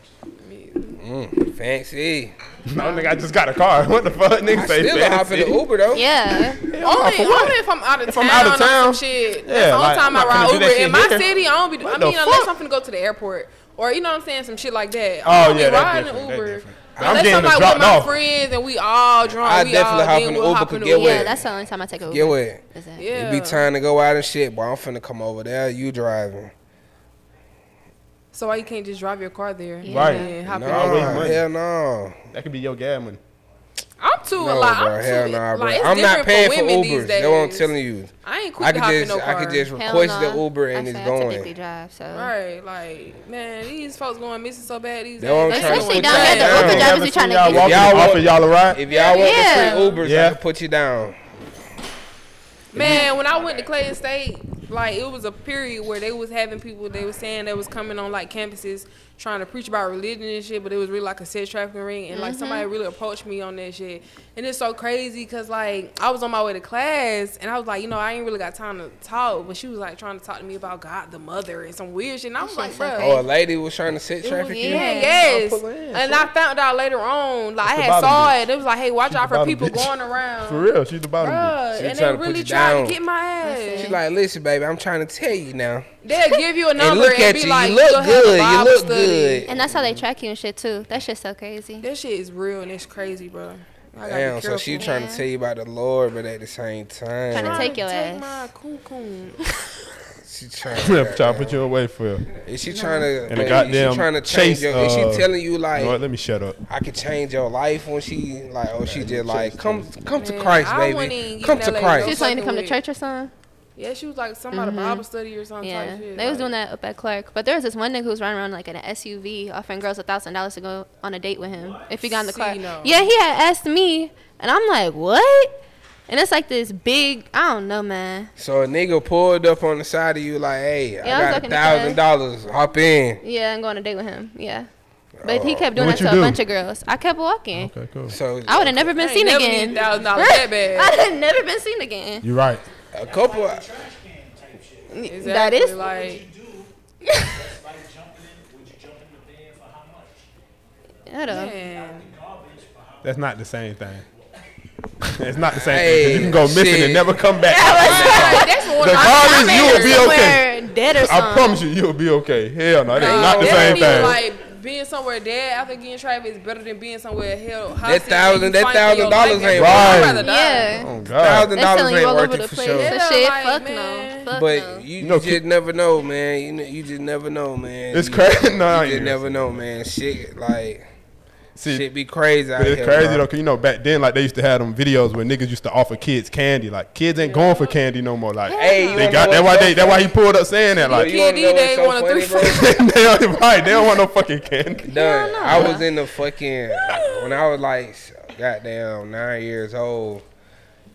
Speaker 3: Mm, fancy.
Speaker 2: No nigga, I just got a car. What the fuck, nigga?
Speaker 3: I
Speaker 2: say
Speaker 3: still gonna hop in the Uber though.
Speaker 1: Yeah.
Speaker 4: Only, only if I'm out of
Speaker 2: If
Speaker 4: town,
Speaker 2: I'm out of town,
Speaker 4: some shit.
Speaker 2: yeah,
Speaker 4: That's the only
Speaker 2: like,
Speaker 4: time
Speaker 2: I'm
Speaker 4: I
Speaker 2: not finna
Speaker 4: ride Uber. In my
Speaker 2: here.
Speaker 4: city, I don't be.
Speaker 2: What
Speaker 4: I
Speaker 2: the
Speaker 4: mean, unless? I'm finna go to the airport or you know what I'm saying, some shit like that.
Speaker 2: Oh,
Speaker 4: I don't
Speaker 2: yeah,
Speaker 4: be
Speaker 2: that's
Speaker 4: riding
Speaker 2: different, that's
Speaker 4: Uber.
Speaker 2: different. I'm
Speaker 4: Unless
Speaker 2: getting
Speaker 4: I'm like with
Speaker 2: dropped
Speaker 4: my
Speaker 2: off.
Speaker 4: friends and we all drunk.
Speaker 3: I
Speaker 4: we
Speaker 3: definitely
Speaker 4: all,
Speaker 3: hop in the
Speaker 4: we'll
Speaker 3: Uber
Speaker 4: hop
Speaker 3: to
Speaker 4: in
Speaker 3: get
Speaker 4: Uber.
Speaker 1: Yeah, that's the only time I take a Uber.
Speaker 3: Get what?
Speaker 1: Is that-
Speaker 4: Yeah.
Speaker 3: It be time to go out and shit, but I'm finna come over there. You driving?
Speaker 4: So why you can't just drive your car there?
Speaker 1: Yeah.
Speaker 2: Right.
Speaker 4: And hop
Speaker 3: No,
Speaker 4: in
Speaker 2: Always
Speaker 4: Uber?
Speaker 2: money.
Speaker 3: hell no.
Speaker 2: That could be your gas money.
Speaker 4: I'm too
Speaker 3: No,
Speaker 4: a lot.
Speaker 3: bro,
Speaker 4: I'm
Speaker 3: hell
Speaker 4: too,
Speaker 3: nah, bro.
Speaker 4: like, it's
Speaker 3: I'm not
Speaker 4: different
Speaker 3: paying for
Speaker 4: women these
Speaker 3: Ubers. That's what I'm telling you.
Speaker 4: I ain't quick
Speaker 3: I
Speaker 4: to
Speaker 3: could just,
Speaker 4: no
Speaker 3: I
Speaker 4: car.
Speaker 3: could just request
Speaker 1: no.
Speaker 3: the Uber
Speaker 1: I
Speaker 3: and it's
Speaker 1: say I
Speaker 3: going.
Speaker 1: drive, so.
Speaker 4: Right, like man, these folks going missing so bad these
Speaker 3: That's what I'm
Speaker 4: days.
Speaker 3: trying
Speaker 1: Especially
Speaker 3: put
Speaker 1: down
Speaker 3: y'all
Speaker 1: here, the
Speaker 3: down.
Speaker 1: Uber
Speaker 3: You
Speaker 1: drivers
Speaker 2: ever
Speaker 1: be trying to
Speaker 2: seen y'all
Speaker 1: get
Speaker 2: walking
Speaker 3: Y'all
Speaker 2: off
Speaker 3: want-
Speaker 2: of y'all a ride?
Speaker 3: If y'all want
Speaker 1: Yeah.
Speaker 3: the free Ubers,
Speaker 2: Yeah.
Speaker 3: I can put you down.
Speaker 4: Man, when I went to Clayton State, like it was a period where they was having people. They was saying they was coming on like campuses trying to preach about religion and shit, but it was really like a sex trafficking ring, and like somebody mm-hmm. really approached me on that shit, and it's so crazy because like I was on my way to class, and I was like, you know, I ain't really got time to talk, but she was like trying to talk to me about God the Mother and some weird shit, and I was like, bro.
Speaker 3: Oh, a lady was trying to sex
Speaker 1: It was-
Speaker 3: traffic you.
Speaker 1: yeah.
Speaker 4: Yeah, yes.
Speaker 2: I'll pull in,
Speaker 4: and. I found out later on, like
Speaker 2: That's
Speaker 4: I had saw
Speaker 2: bitch.
Speaker 4: it. It was like, hey, watch
Speaker 2: She's
Speaker 4: out for people
Speaker 2: bitch.
Speaker 4: going around.
Speaker 2: For real, she's the bottom bitch.
Speaker 4: Bruh,
Speaker 3: She
Speaker 4: and they really
Speaker 3: you
Speaker 4: tried to get my ass.
Speaker 3: She like, listen, baby, I'm trying to tell you now.
Speaker 4: They'll give you a number And
Speaker 3: look
Speaker 4: and
Speaker 3: at
Speaker 4: be
Speaker 3: you.
Speaker 4: like,
Speaker 3: you look
Speaker 4: go have a
Speaker 3: good. You look
Speaker 4: study.
Speaker 3: Good.
Speaker 1: And that's how they track you and shit too. That shit's so crazy.
Speaker 4: That shit is real and it's crazy, bro. I
Speaker 3: Damn, so
Speaker 4: careful.
Speaker 3: she trying to tell you about the Lord, but at the same
Speaker 1: Tryna
Speaker 3: time,
Speaker 1: take your
Speaker 4: take
Speaker 1: ass.
Speaker 4: my coon
Speaker 3: she trying
Speaker 2: Try to
Speaker 3: to.
Speaker 2: put you away for you
Speaker 3: Is she trying to?
Speaker 2: And the
Speaker 3: like,
Speaker 2: goddamn
Speaker 3: she trying to change
Speaker 2: chase,
Speaker 3: your? Is
Speaker 2: uh,
Speaker 3: she telling you like?
Speaker 2: know? Let me shut up.
Speaker 3: I can change your life when she like, oh, she just like, come, come to Christ,
Speaker 4: I wouldn't
Speaker 3: baby, come to Christ.
Speaker 1: She's telling you to come to church or something.
Speaker 4: Yeah, she was like some out of Bible study or something.
Speaker 1: Yeah,
Speaker 4: type shit.
Speaker 1: they was doing that up at Clark. But there was this one nigga who was running around like in an SUV, offering girls a thousand dollars to go on a date with him if he got in the
Speaker 4: See,
Speaker 1: car.
Speaker 4: no.
Speaker 1: Yeah, he had asked me, and I'm like, what? And it's like this big, I don't know, man.
Speaker 3: So a nigga pulled up on the side of you like, hey,
Speaker 1: Yeah, I
Speaker 3: I got a thousand dollars, hop in.
Speaker 1: Yeah, and go on a date with him. Yeah, but he oh. kept doing
Speaker 2: What
Speaker 1: that to
Speaker 2: do?
Speaker 1: a bunch of girls. I kept walking.
Speaker 2: Okay, cool.
Speaker 3: So
Speaker 1: I would have never been
Speaker 4: I
Speaker 1: seen
Speaker 4: never
Speaker 1: again.
Speaker 4: need thousand dollars that bad.
Speaker 1: I'd have never been seen again.
Speaker 2: You're right.
Speaker 3: A couple.
Speaker 4: Exactly,
Speaker 1: That is
Speaker 4: like
Speaker 5: That's like jumping in. Would you jump in the bed for how much?
Speaker 1: Don't.
Speaker 4: man.
Speaker 5: Garbage for how
Speaker 2: That's not the same thing. it's not the same
Speaker 3: Hey,
Speaker 2: thing. 'cause You can go missing
Speaker 3: shit.
Speaker 2: and never come back.
Speaker 4: That's
Speaker 2: The
Speaker 4: I'm
Speaker 2: garbage, you will be okay.
Speaker 1: Dead or
Speaker 2: I promise you, you'll be okay. Hell no, it ain't
Speaker 4: No,
Speaker 2: not the same thing.
Speaker 4: Like being somewhere dead after getting trafficked is better than being somewhere held
Speaker 3: That
Speaker 4: hostage.
Speaker 3: thousand-
Speaker 4: and
Speaker 3: that
Speaker 4: oh,
Speaker 3: thousand dollars ain't
Speaker 2: Right.
Speaker 4: I'd.
Speaker 1: Yeah.
Speaker 2: oh God.
Speaker 3: Thousand dollars ain't worth it for
Speaker 1: place.
Speaker 3: sure.
Speaker 1: That
Speaker 4: Yeah,
Speaker 1: shit,
Speaker 4: like,
Speaker 1: fuck
Speaker 4: man.
Speaker 1: no. Fuck
Speaker 3: But
Speaker 1: no.
Speaker 3: you,
Speaker 2: know,
Speaker 3: you just never know, man. You, you just never know, man.
Speaker 2: It's crazy. No,
Speaker 3: You just never know, man. Shit, like
Speaker 2: See,
Speaker 3: shit be crazy out
Speaker 2: But it's
Speaker 3: here.
Speaker 2: crazy
Speaker 3: bro.
Speaker 2: though, cause you know back then, like they used to have them videos where niggas used to offer kids candy. Like kids ain't going for candy no more. Like
Speaker 3: Hey, you
Speaker 2: they
Speaker 3: wanna
Speaker 2: got
Speaker 3: know
Speaker 2: that
Speaker 3: what's
Speaker 2: why
Speaker 3: so
Speaker 2: they that why he pulled up saying that. Like
Speaker 3: You wanna
Speaker 4: Kid
Speaker 3: know
Speaker 4: D-Day
Speaker 3: what's so
Speaker 4: one three
Speaker 3: bro?
Speaker 2: they don't, right, they don't want no fucking candy.
Speaker 3: Done. I was in the fucking when I was like goddamn nine years old.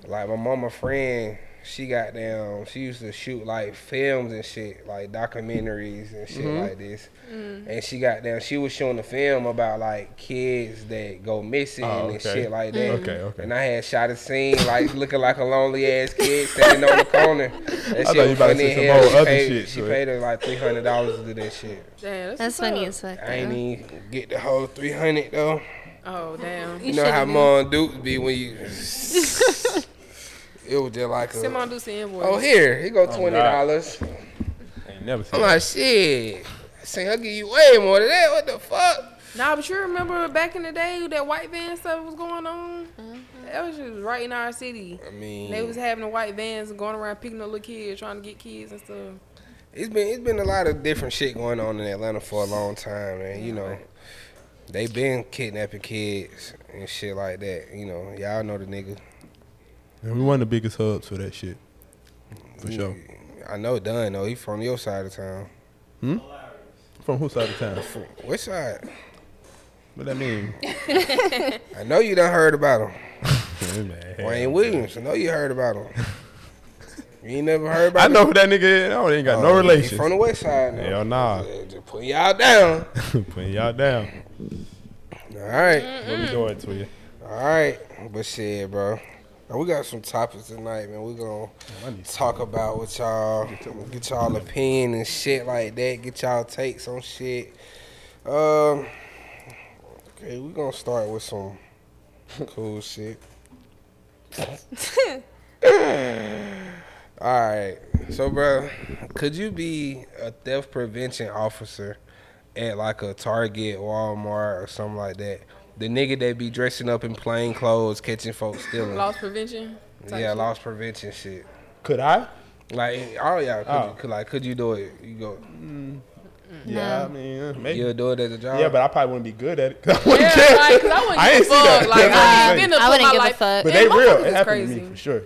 Speaker 3: Like my mama friend, she got down. She used to shoot like films and shit, like documentaries and shit
Speaker 2: Mm-hmm.
Speaker 3: like this. And she got down. She was showing a film about like kids that go missing
Speaker 2: Oh,
Speaker 3: and shit like that.
Speaker 2: Okay, okay.
Speaker 3: And I had shot a scene like looking like a lonely ass kid standing on the corner. That
Speaker 2: thought
Speaker 3: shit
Speaker 2: you
Speaker 3: was
Speaker 2: about to
Speaker 3: funny
Speaker 2: say some
Speaker 3: hell.
Speaker 2: old
Speaker 3: She
Speaker 2: other
Speaker 3: paid,
Speaker 2: shit,
Speaker 3: she
Speaker 2: so-
Speaker 3: paid her like three hundred dollars to do that shit.
Speaker 4: Damn, that's,
Speaker 1: That's funny as fuck.
Speaker 3: I ain't even get the whole three hundred though.
Speaker 4: Oh damn.
Speaker 3: You,
Speaker 1: You
Speaker 3: know how
Speaker 1: should've
Speaker 3: Mon Dukes be when you. it was just like
Speaker 4: Send
Speaker 3: a.
Speaker 4: my Ducey invoice.
Speaker 3: Oh here, he go twenty
Speaker 2: God.
Speaker 3: dollars.
Speaker 2: Ain't never seen
Speaker 3: I'm
Speaker 2: that.
Speaker 3: like shit. I seen her give you way more than that. What the fuck?
Speaker 4: Nah, but you remember back in the day that white van stuff was going on?
Speaker 1: Mm-hmm.
Speaker 4: That was just right in our city.
Speaker 3: I mean,
Speaker 4: They was having the white vans going around picking up little kids, trying to get kids and stuff.
Speaker 3: it's been it's been a lot of different shit going on in Atlanta for a long time, man. You know, they been kidnapping kids and shit like that. You know, y'all know the nigga.
Speaker 2: And we one of the biggest hubs for that shit. For sure.
Speaker 3: I know Dunn though. He from your side of town. Hmm?
Speaker 2: From whose side of town?
Speaker 3: From which side?
Speaker 2: What that mean?
Speaker 3: I know you done heard about him.
Speaker 2: Hey, man.
Speaker 3: Wayne Williams. I know you heard about him. You ain't never heard about
Speaker 2: I
Speaker 3: him?
Speaker 2: know who that nigga is. I ain't got no
Speaker 3: Oh, he
Speaker 2: relation.
Speaker 3: from the west side. Now.
Speaker 2: Hell nah.
Speaker 3: Just putting y'all down.
Speaker 2: Putting y'all down.
Speaker 3: All right.
Speaker 2: What we doing to you?
Speaker 3: All right. But shit, bro. We got some topics tonight, man. We're gonna talk about what y'all get y'all opinion and shit like that. Get y'all takes on shit. Um. Okay, we're gonna start with some cool shit. All right. So, bro, could you be a theft prevention officer at like a Target, Walmart, or something like that? The nigga that be dressing up in plain clothes, catching folks stealing.
Speaker 4: Loss prevention.
Speaker 3: Yeah,
Speaker 4: shit.
Speaker 3: loss prevention shit.
Speaker 2: Could I?
Speaker 3: Like, all y'all, could,
Speaker 2: Oh.
Speaker 3: you, could like, could you do it? You go,
Speaker 2: Yeah, I mean, uh, maybe.
Speaker 3: you'll do it as a job.
Speaker 2: Yeah, but I probably wouldn't be good at it. 'cause I wouldn't
Speaker 4: Yeah,
Speaker 2: care.
Speaker 4: like, 'cause I wouldn't
Speaker 2: I
Speaker 4: give
Speaker 2: ain't
Speaker 4: a
Speaker 2: see that.
Speaker 4: fuck. Like,
Speaker 2: That's
Speaker 4: I
Speaker 2: I'm
Speaker 4: ain't
Speaker 1: I wouldn't
Speaker 4: my
Speaker 1: give a
Speaker 4: life-
Speaker 1: fuck.
Speaker 2: But
Speaker 4: Yeah,
Speaker 2: they real.
Speaker 4: motherfuckers
Speaker 2: It
Speaker 4: is
Speaker 2: happened to me for sure.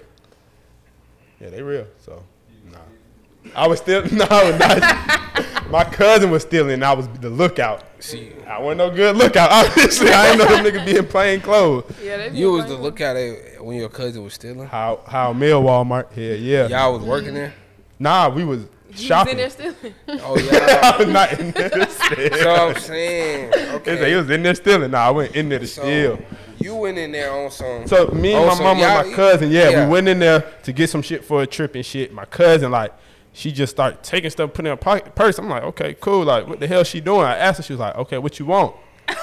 Speaker 2: Yeah, they real. So, nah. I was still no, I was not. My cousin was stealing. and I was the lookout.
Speaker 3: See,
Speaker 2: I wasn't no good lookout. Obviously, I didn't know them nigga be in plain clothes.
Speaker 4: Yeah, they be
Speaker 3: you was the lookout at when your cousin was stealing.
Speaker 2: How how mail Walmart? Yeah, yeah.
Speaker 3: Y'all was working there.
Speaker 2: Nah, we was shopping.
Speaker 4: in there still.
Speaker 3: Oh yeah.
Speaker 2: I was not in there stealing.
Speaker 3: so I'm saying.
Speaker 2: They say
Speaker 3: Okay.
Speaker 2: he was in there stealing. Nah, I went in there to
Speaker 3: So
Speaker 2: steal.
Speaker 3: you went in there on some.
Speaker 2: So me and my mama and my cousin, yeah,
Speaker 3: yeah.
Speaker 2: we went in there to get some shit for a trip and shit. My cousin, like, she just started taking stuff, putting in her pocket, purse. I'm like, okay, cool. Like, what the hell she doing? I asked her. She was like, okay, what you want?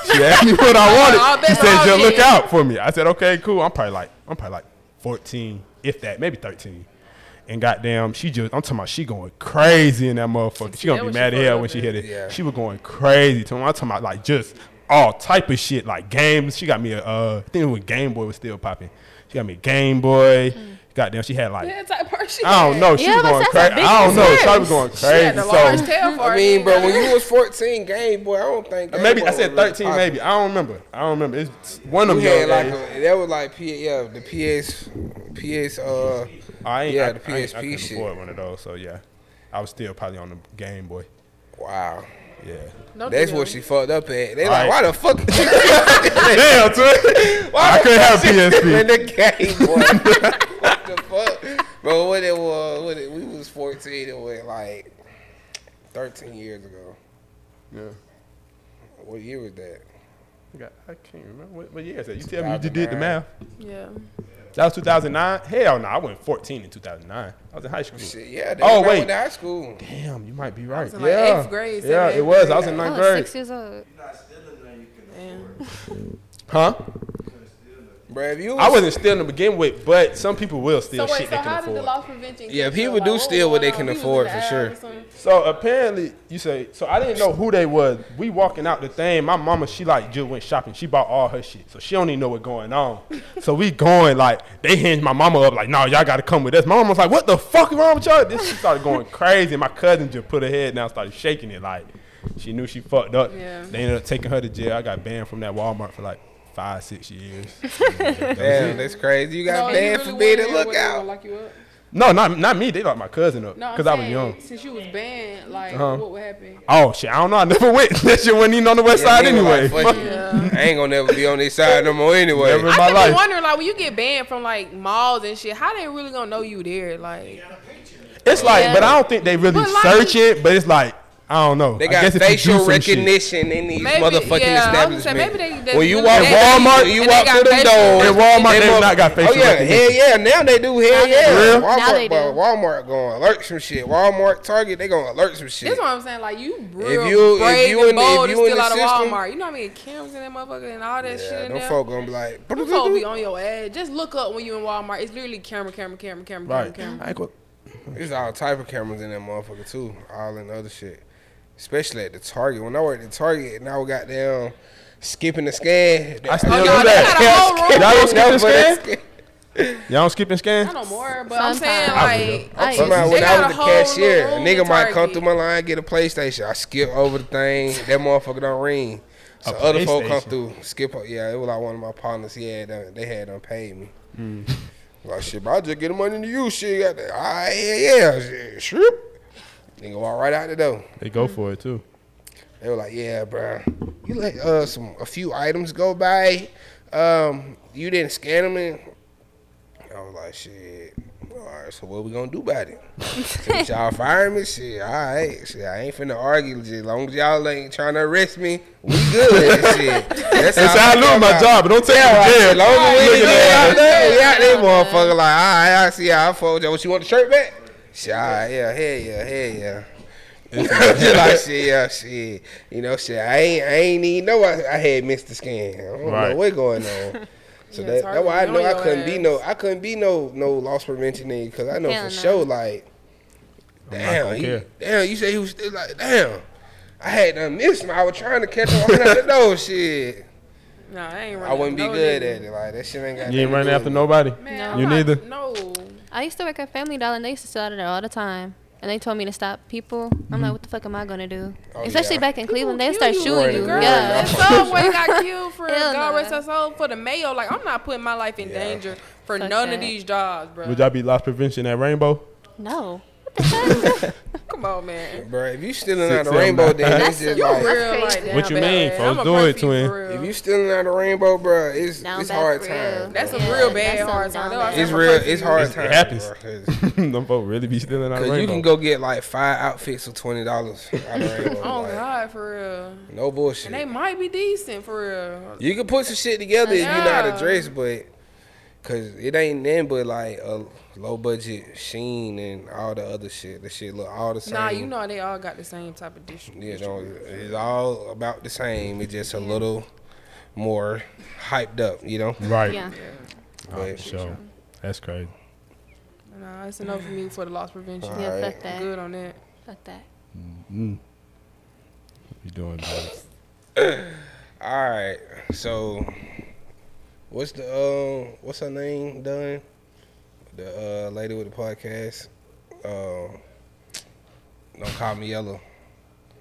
Speaker 2: She asked me what I wanted. She said, just look out for me. I said, okay, cool. I'm probably like, I'm probably like 14, if that, maybe 13. And goddamn, she just, I'm talking about she going crazy in that motherfucker. She gonna be mad at hell when she hit it.
Speaker 3: Yeah.
Speaker 2: She was going crazy to him. I'm talking about like just all type of shit, like games. She got me a, uh, I think it was Game Boy was still popping. She got me a Game Boy. Goddamn, she had like,
Speaker 4: Yeah, type person.
Speaker 2: I don't know. She
Speaker 1: Yeah,
Speaker 2: was going crazy. I don't know. She
Speaker 1: difference.
Speaker 2: was going
Speaker 4: She had
Speaker 2: crazy.
Speaker 4: the large
Speaker 2: So
Speaker 4: tail for
Speaker 3: I mean,
Speaker 4: you
Speaker 3: bro, when you was 14, Game Boy, I don't think. Game
Speaker 2: maybe
Speaker 3: Boy
Speaker 2: I said
Speaker 3: was really
Speaker 2: 13,
Speaker 3: popular.
Speaker 2: maybe. I don't remember. I don't remember. It's one of them.
Speaker 3: had
Speaker 2: young
Speaker 3: like a, that was like P, yeah, the PS, PS, uh,
Speaker 2: I ain't,
Speaker 3: yeah,
Speaker 2: I,
Speaker 3: the
Speaker 2: I, ain't-
Speaker 3: PSP
Speaker 2: I couldn't
Speaker 3: shit.
Speaker 2: afford one of those. So yeah, I was still probably on the Game Boy.
Speaker 3: wow.
Speaker 2: Yeah.
Speaker 4: Don't
Speaker 3: That's
Speaker 4: do
Speaker 3: what she fucked up at. They
Speaker 2: All
Speaker 3: like,
Speaker 2: right.
Speaker 3: why the fuck?
Speaker 2: Damn, twin.
Speaker 3: why
Speaker 2: I couldn't have
Speaker 3: fuck she
Speaker 2: PSP.
Speaker 3: In the game, boy. What the fuck, bro? What it was? What it, we was 14. It was like 13 years ago.
Speaker 2: Yeah.
Speaker 3: What year was that?
Speaker 2: I I can't remember. What, what year is that? You tell me you just did the math.
Speaker 4: Yeah.
Speaker 2: That was 2009? Hell no, I went 14 in 2009. I was in high school.
Speaker 3: Shit, yeah. They
Speaker 2: Oh,
Speaker 3: wait.
Speaker 2: wait.
Speaker 3: Went to high school.
Speaker 2: Damn, you might be right.
Speaker 4: was in, like,
Speaker 2: yeah.
Speaker 4: eighth grade,
Speaker 2: yeah,
Speaker 4: seventh,
Speaker 2: it
Speaker 4: eighth
Speaker 2: was. I was
Speaker 4: grade.
Speaker 2: in
Speaker 1: I
Speaker 2: ninth
Speaker 1: was
Speaker 2: grade.
Speaker 1: six years old.
Speaker 4: Damn.
Speaker 2: Huh?
Speaker 3: Bro, if you
Speaker 2: I wasn't stealing to begin with, but some people will steal
Speaker 4: So wait,
Speaker 2: shit
Speaker 4: so
Speaker 2: they
Speaker 4: how
Speaker 2: can
Speaker 4: did the
Speaker 2: afford.
Speaker 4: loss prevention?
Speaker 3: Yeah,
Speaker 4: kick
Speaker 3: people
Speaker 4: in?
Speaker 3: do
Speaker 4: Like, oh,
Speaker 3: steal what they can
Speaker 4: on? We was
Speaker 3: afford for sure.
Speaker 4: alley or something?
Speaker 2: So apparently, you say. So I didn't know who they was. We walking out the thing. My mama, she like just went shopping. She bought all her shit, so she don't even know what's going on. so we going like they hinged my mama up like, no, y'all got to come with us. My mama was like, what the fuck is wrong with y'all? This she started going crazy. My cousin just put her head down, started shaking it like she knew she fucked up.
Speaker 4: Yeah.
Speaker 2: They ended up taking her to jail. I got banned from that Walmart for like five, six years.
Speaker 3: Damn, that's crazy. You got
Speaker 4: No, you
Speaker 3: banned
Speaker 4: really
Speaker 3: for being
Speaker 4: wasn't
Speaker 3: a
Speaker 4: there when they
Speaker 3: lookout.
Speaker 4: gonna lock you up?
Speaker 2: no, not not me. They locked my cousin up
Speaker 4: No, I'm
Speaker 2: because I was young.
Speaker 4: Since you was banned, like,
Speaker 2: Uh-huh.
Speaker 4: what would happen?
Speaker 2: Oh shit, I don't know. I never went. that shit wasn't even on the west
Speaker 3: Yeah,
Speaker 2: side anyway.
Speaker 3: like,
Speaker 2: Fuck
Speaker 3: fuck
Speaker 2: it.
Speaker 3: you. I ain't gonna never be on this side no more anyway.
Speaker 2: Never-
Speaker 4: I
Speaker 2: my
Speaker 4: just
Speaker 2: life.
Speaker 4: be wondering, like, when you get banned from like malls and shit, how they really gonna know you there? Like,
Speaker 2: It's like,
Speaker 1: Yeah.
Speaker 2: but I don't think they really
Speaker 4: But like-
Speaker 2: search it. But it's like, I don't know.
Speaker 3: They
Speaker 2: I
Speaker 3: got
Speaker 2: guess if you do
Speaker 3: facial
Speaker 2: some shit-
Speaker 3: recognition in these
Speaker 4: Maybe-
Speaker 3: motherfucking
Speaker 4: yeah, I was
Speaker 3: establishments.
Speaker 4: gonna maybe they- they
Speaker 3: when you walk
Speaker 4: got
Speaker 3: Walmart,
Speaker 4: facial-
Speaker 3: you walk through them
Speaker 4: facial
Speaker 3: doors.
Speaker 2: In Walmart,
Speaker 3: they
Speaker 2: they not got oh, facial
Speaker 3: Oh yeah,
Speaker 2: recognition.
Speaker 3: hell yeah. Now they do. Hell
Speaker 1: Now they
Speaker 3: yeah.
Speaker 1: do.
Speaker 3: Walmart,
Speaker 1: Now they do.
Speaker 3: bro, Walmart gonna alert some shit. Walmart, Target, they gonna alert some shit.
Speaker 4: That's what I'm saying. Like, you real
Speaker 3: you- if
Speaker 4: brave
Speaker 3: you
Speaker 4: and
Speaker 3: in the-
Speaker 4: bold
Speaker 3: if
Speaker 4: and
Speaker 3: you in
Speaker 4: still
Speaker 3: the
Speaker 4: out of
Speaker 3: system-
Speaker 4: Walmart. You know what I mean? Cameras in that motherfucker and all that shit
Speaker 3: yeah,
Speaker 4: in
Speaker 3: them folk gonna be like,
Speaker 4: Them folk be on your ass. Just look up when you in Walmart. It's literally camera, camera, camera, camera, camera, camera.
Speaker 2: I ain't go-
Speaker 3: There's all type of cameras in that motherfucker too. All in other shit. Especially at the Target. When I worked at Target, and now we got down skipping the scan.
Speaker 2: I still
Speaker 4: Oh,
Speaker 2: do
Speaker 4: y'all, they
Speaker 2: that.
Speaker 4: got a whole room.
Speaker 2: Y'all don't skip
Speaker 3: That
Speaker 2: and
Speaker 3: was-
Speaker 2: scan? Y'all don't skip and scan?
Speaker 4: I know more, but I'm saying
Speaker 1: Sometimes.
Speaker 4: like,
Speaker 1: I used
Speaker 3: Somebody,
Speaker 1: to.
Speaker 3: when
Speaker 4: They
Speaker 3: I was
Speaker 4: a
Speaker 3: the cashier, a nigga
Speaker 4: in
Speaker 3: might come through my line, get a PlayStation. I skip over the thing. That motherfucker don't ring. So
Speaker 2: A
Speaker 3: other folk come through, skip. o- Yeah, it was like one of my partners. He had done, they had done paid me.
Speaker 2: Mm.
Speaker 3: Like shit, but I just get the money to you. Shit, got that. All right, yeah, yeah. Shit, Shroop. go walk right out the door.
Speaker 2: They go for it too.
Speaker 3: They were like, "Yeah, bro, you let uh some a few items go by. Um, you didn't scan them in." I was like, "Shit, all right. So what we gonna do about it? Since y'all firing me, shit, all right. Shit, I ain't finna argue. As long as y'all ain't trying to arrest me, we good. shit. That's
Speaker 2: They say
Speaker 3: how
Speaker 2: I lose my job, but don't take
Speaker 3: Yeah,
Speaker 2: me
Speaker 3: right.
Speaker 2: to jail.
Speaker 3: As long as we
Speaker 2: Look
Speaker 3: ain't
Speaker 2: at
Speaker 3: out
Speaker 2: that.
Speaker 3: there, we out motherfucker. Like, all right, I see how I fold you. What you want the shirt back? Shit, all right, yeah, hell yeah, hell yeah. Just like shit, yeah, shit. You know, shit. I ain't, I ain't even know I, I had missed the scan. I don't
Speaker 2: Right.
Speaker 3: know what going on. So
Speaker 4: Yeah,
Speaker 3: that, that's why I know I couldn't
Speaker 4: your
Speaker 3: be no, I couldn't be no no loss prevention nigga because I know
Speaker 1: Hell
Speaker 3: for
Speaker 1: no.
Speaker 3: sure like, damn, he, damn, you say he was still like, damn. I had done missed him. I was trying to catch him walking out the door. Shit,
Speaker 4: no, I ain't running.
Speaker 3: I wouldn't be good
Speaker 4: nigga.
Speaker 3: at it. Like that shit ain't got.
Speaker 2: You ain't running after
Speaker 3: me.
Speaker 2: nobody.
Speaker 4: Man,
Speaker 1: No.
Speaker 4: I'm
Speaker 2: You
Speaker 4: not-
Speaker 2: neither?
Speaker 4: No.
Speaker 1: I used to work at Family Dollar and they used to sell out of there all the time. And they told me to stop people. I'm like, mm-hmm. what the fuck am I gonna do?
Speaker 3: Oh,
Speaker 1: Especially
Speaker 3: yeah.
Speaker 1: back in Cleveland, they start
Speaker 4: you.
Speaker 1: shooting you.
Speaker 3: girl.
Speaker 1: Yeah.
Speaker 4: That subway got killed for God rest her soul for the mayo. Like I'm not putting my life in
Speaker 3: Yeah.
Speaker 4: danger for
Speaker 1: Fuck
Speaker 4: none
Speaker 1: that.
Speaker 4: of these jobs, bro.
Speaker 2: Would y'all be loss prevention at Rainbow?
Speaker 1: No. What the heck?
Speaker 4: Come on, man.
Speaker 3: Bro, if you stealing
Speaker 2: Six,
Speaker 3: out the rainbow,
Speaker 2: nine.
Speaker 3: then
Speaker 1: That's
Speaker 3: it's just
Speaker 4: You
Speaker 3: like
Speaker 4: real like that
Speaker 2: What you mean?
Speaker 4: bad.
Speaker 2: Folks
Speaker 4: I'ma
Speaker 2: do
Speaker 4: pray
Speaker 2: it,
Speaker 4: you
Speaker 2: twin.
Speaker 4: for real.
Speaker 3: if you stealing out the rainbow, bro, it's
Speaker 1: Down
Speaker 3: it's hard
Speaker 1: real.
Speaker 3: time.
Speaker 4: That's
Speaker 3: bro.
Speaker 4: some
Speaker 1: Yeah,
Speaker 4: real bad
Speaker 1: some
Speaker 4: hard
Speaker 1: down
Speaker 4: time.
Speaker 1: bad.
Speaker 3: It's real. It's
Speaker 4: you.
Speaker 3: hard
Speaker 2: It
Speaker 3: time.
Speaker 2: happens.
Speaker 3: bro, 'cause-
Speaker 2: Them folks really be stealing out
Speaker 3: Cause
Speaker 2: rainbow.
Speaker 3: you can go get like five outfits for twenty dollars out of rainbow.
Speaker 4: Oh
Speaker 3: like,
Speaker 4: God, for real.
Speaker 3: no bullshit.
Speaker 4: And they might be decent for real.
Speaker 3: You can put some shit together if you know how to dress, but cause it ain't nothing but like a low budget Shein and all the other shit. The shit look all the same.
Speaker 4: Nah, you know they all got the same type of dish.
Speaker 3: Yeah, no, it's all about the same. It's just a little more hyped up, you know.
Speaker 2: right.
Speaker 1: Yeah.
Speaker 2: Oh, for sure. That's crazy.
Speaker 4: Nah, it's enough for me for the loss prevention.
Speaker 1: Yeah,
Speaker 3: Alright.
Speaker 1: fuck that.
Speaker 4: Good on that.
Speaker 1: Fuck that.
Speaker 2: Mm. You doing that?
Speaker 3: All right, so what's the uh, what's her name? Done the uh, lady with the podcast. Uh, don't call me yellow.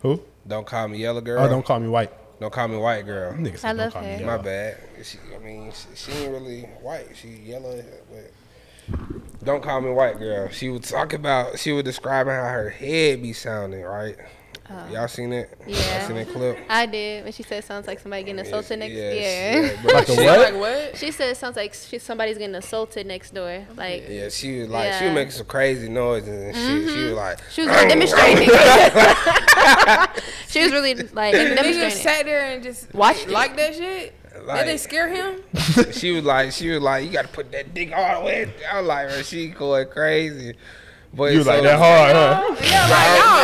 Speaker 2: Who?
Speaker 3: Don't call me yellow girl.
Speaker 2: Oh, don't call me white.
Speaker 3: Don't call me white girl.
Speaker 2: Niggas
Speaker 1: I
Speaker 2: don't
Speaker 1: love
Speaker 2: call me
Speaker 1: her.
Speaker 2: yellow.
Speaker 3: My bad. She, I mean, she, she ain't really white. She yellow, but don't call me white girl. She would talk about. She was describing how her head be sounding. Right? Oh. Y'all seen it?
Speaker 1: Oh. Yeah.
Speaker 3: Y'all seen that clip?
Speaker 1: I did. When she said it sounds like somebody getting assaulted next
Speaker 3: Yes,
Speaker 1: year.
Speaker 3: yeah,
Speaker 2: Like
Speaker 3: she-
Speaker 2: what?
Speaker 4: Like what?
Speaker 1: She said it sounds like she, somebody's getting assaulted next door. Like
Speaker 3: Yeah, she was like, she was making some crazy noises and shit. She mm-hmm. was like,
Speaker 1: she was demonstrating. she was really like
Speaker 4: Niggas
Speaker 1: demonstrating.
Speaker 4: sat there and just
Speaker 1: Watched
Speaker 4: like that shit.
Speaker 3: Like-
Speaker 4: Did they scare him?
Speaker 3: she was like, she was like, you got to put that dick all the way. I was like, she going crazy. But
Speaker 2: You
Speaker 3: so-
Speaker 2: like that hard, huh?
Speaker 4: Yeah,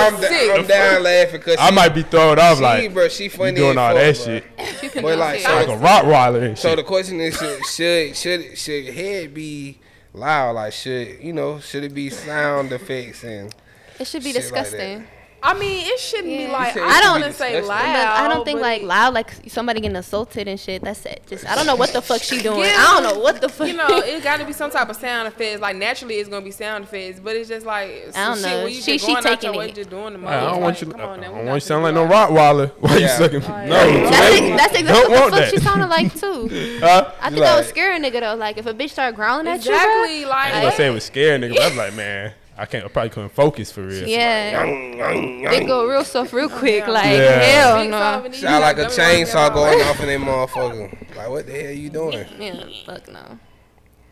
Speaker 3: I'm, I'm,
Speaker 4: sick.
Speaker 3: I'm down laughing because
Speaker 2: I might be thrown off
Speaker 3: she,
Speaker 2: like
Speaker 3: bro, she
Speaker 2: you doing all that
Speaker 3: bro.
Speaker 2: shit.
Speaker 1: She can
Speaker 3: But
Speaker 1: be
Speaker 3: like,
Speaker 1: serious.
Speaker 2: Like a Rottweiler and
Speaker 3: So
Speaker 2: shit.
Speaker 3: the question is, should should should, should head be loud? Like, should you know? Should it be sound effects and?
Speaker 1: it should be
Speaker 3: shit like
Speaker 1: disgusting.
Speaker 4: I mean, it shouldn't be like
Speaker 3: You
Speaker 4: I don't want to say
Speaker 3: disgusting.
Speaker 4: loud.
Speaker 1: But I don't think
Speaker 4: but
Speaker 1: like loud, like somebody getting assaulted and shit. That's it. Just I don't know what the fuck she doing.
Speaker 4: Yeah.
Speaker 1: I don't know what the fuck.
Speaker 4: You know, it got to be some type of sound effects. Like naturally, it's gonna be sound effects, but it's just like
Speaker 1: I don't
Speaker 4: shit
Speaker 1: know.
Speaker 4: where you
Speaker 1: She- she
Speaker 4: going out your
Speaker 1: taking it.
Speaker 4: just doing the most.
Speaker 2: I don't want you.
Speaker 4: Like,
Speaker 2: I
Speaker 4: come on now,
Speaker 2: don't
Speaker 4: we
Speaker 2: want
Speaker 4: not
Speaker 2: you sound like no Rottweiler. Why you sucking?
Speaker 4: Like,
Speaker 2: No,
Speaker 1: that's, exactly what the fuck she sounded like too.
Speaker 2: Huh?
Speaker 1: I think I was
Speaker 3: Like-
Speaker 1: scare a nigga though. Like if a bitch start growling at you,
Speaker 4: Exactly,
Speaker 1: bro,
Speaker 4: like
Speaker 2: I was gonna say it was scaring nigga, but I was like, man, I can't. I probably couldn't focus for real.
Speaker 1: yeah, it go real soft real quick. Like
Speaker 2: Yeah.
Speaker 1: hell no.
Speaker 4: five and you
Speaker 3: Sound like a
Speaker 4: got them right
Speaker 3: chainsaw going off in that motherfucker. Like, what the hell you doing?
Speaker 1: Yeah, fuck no.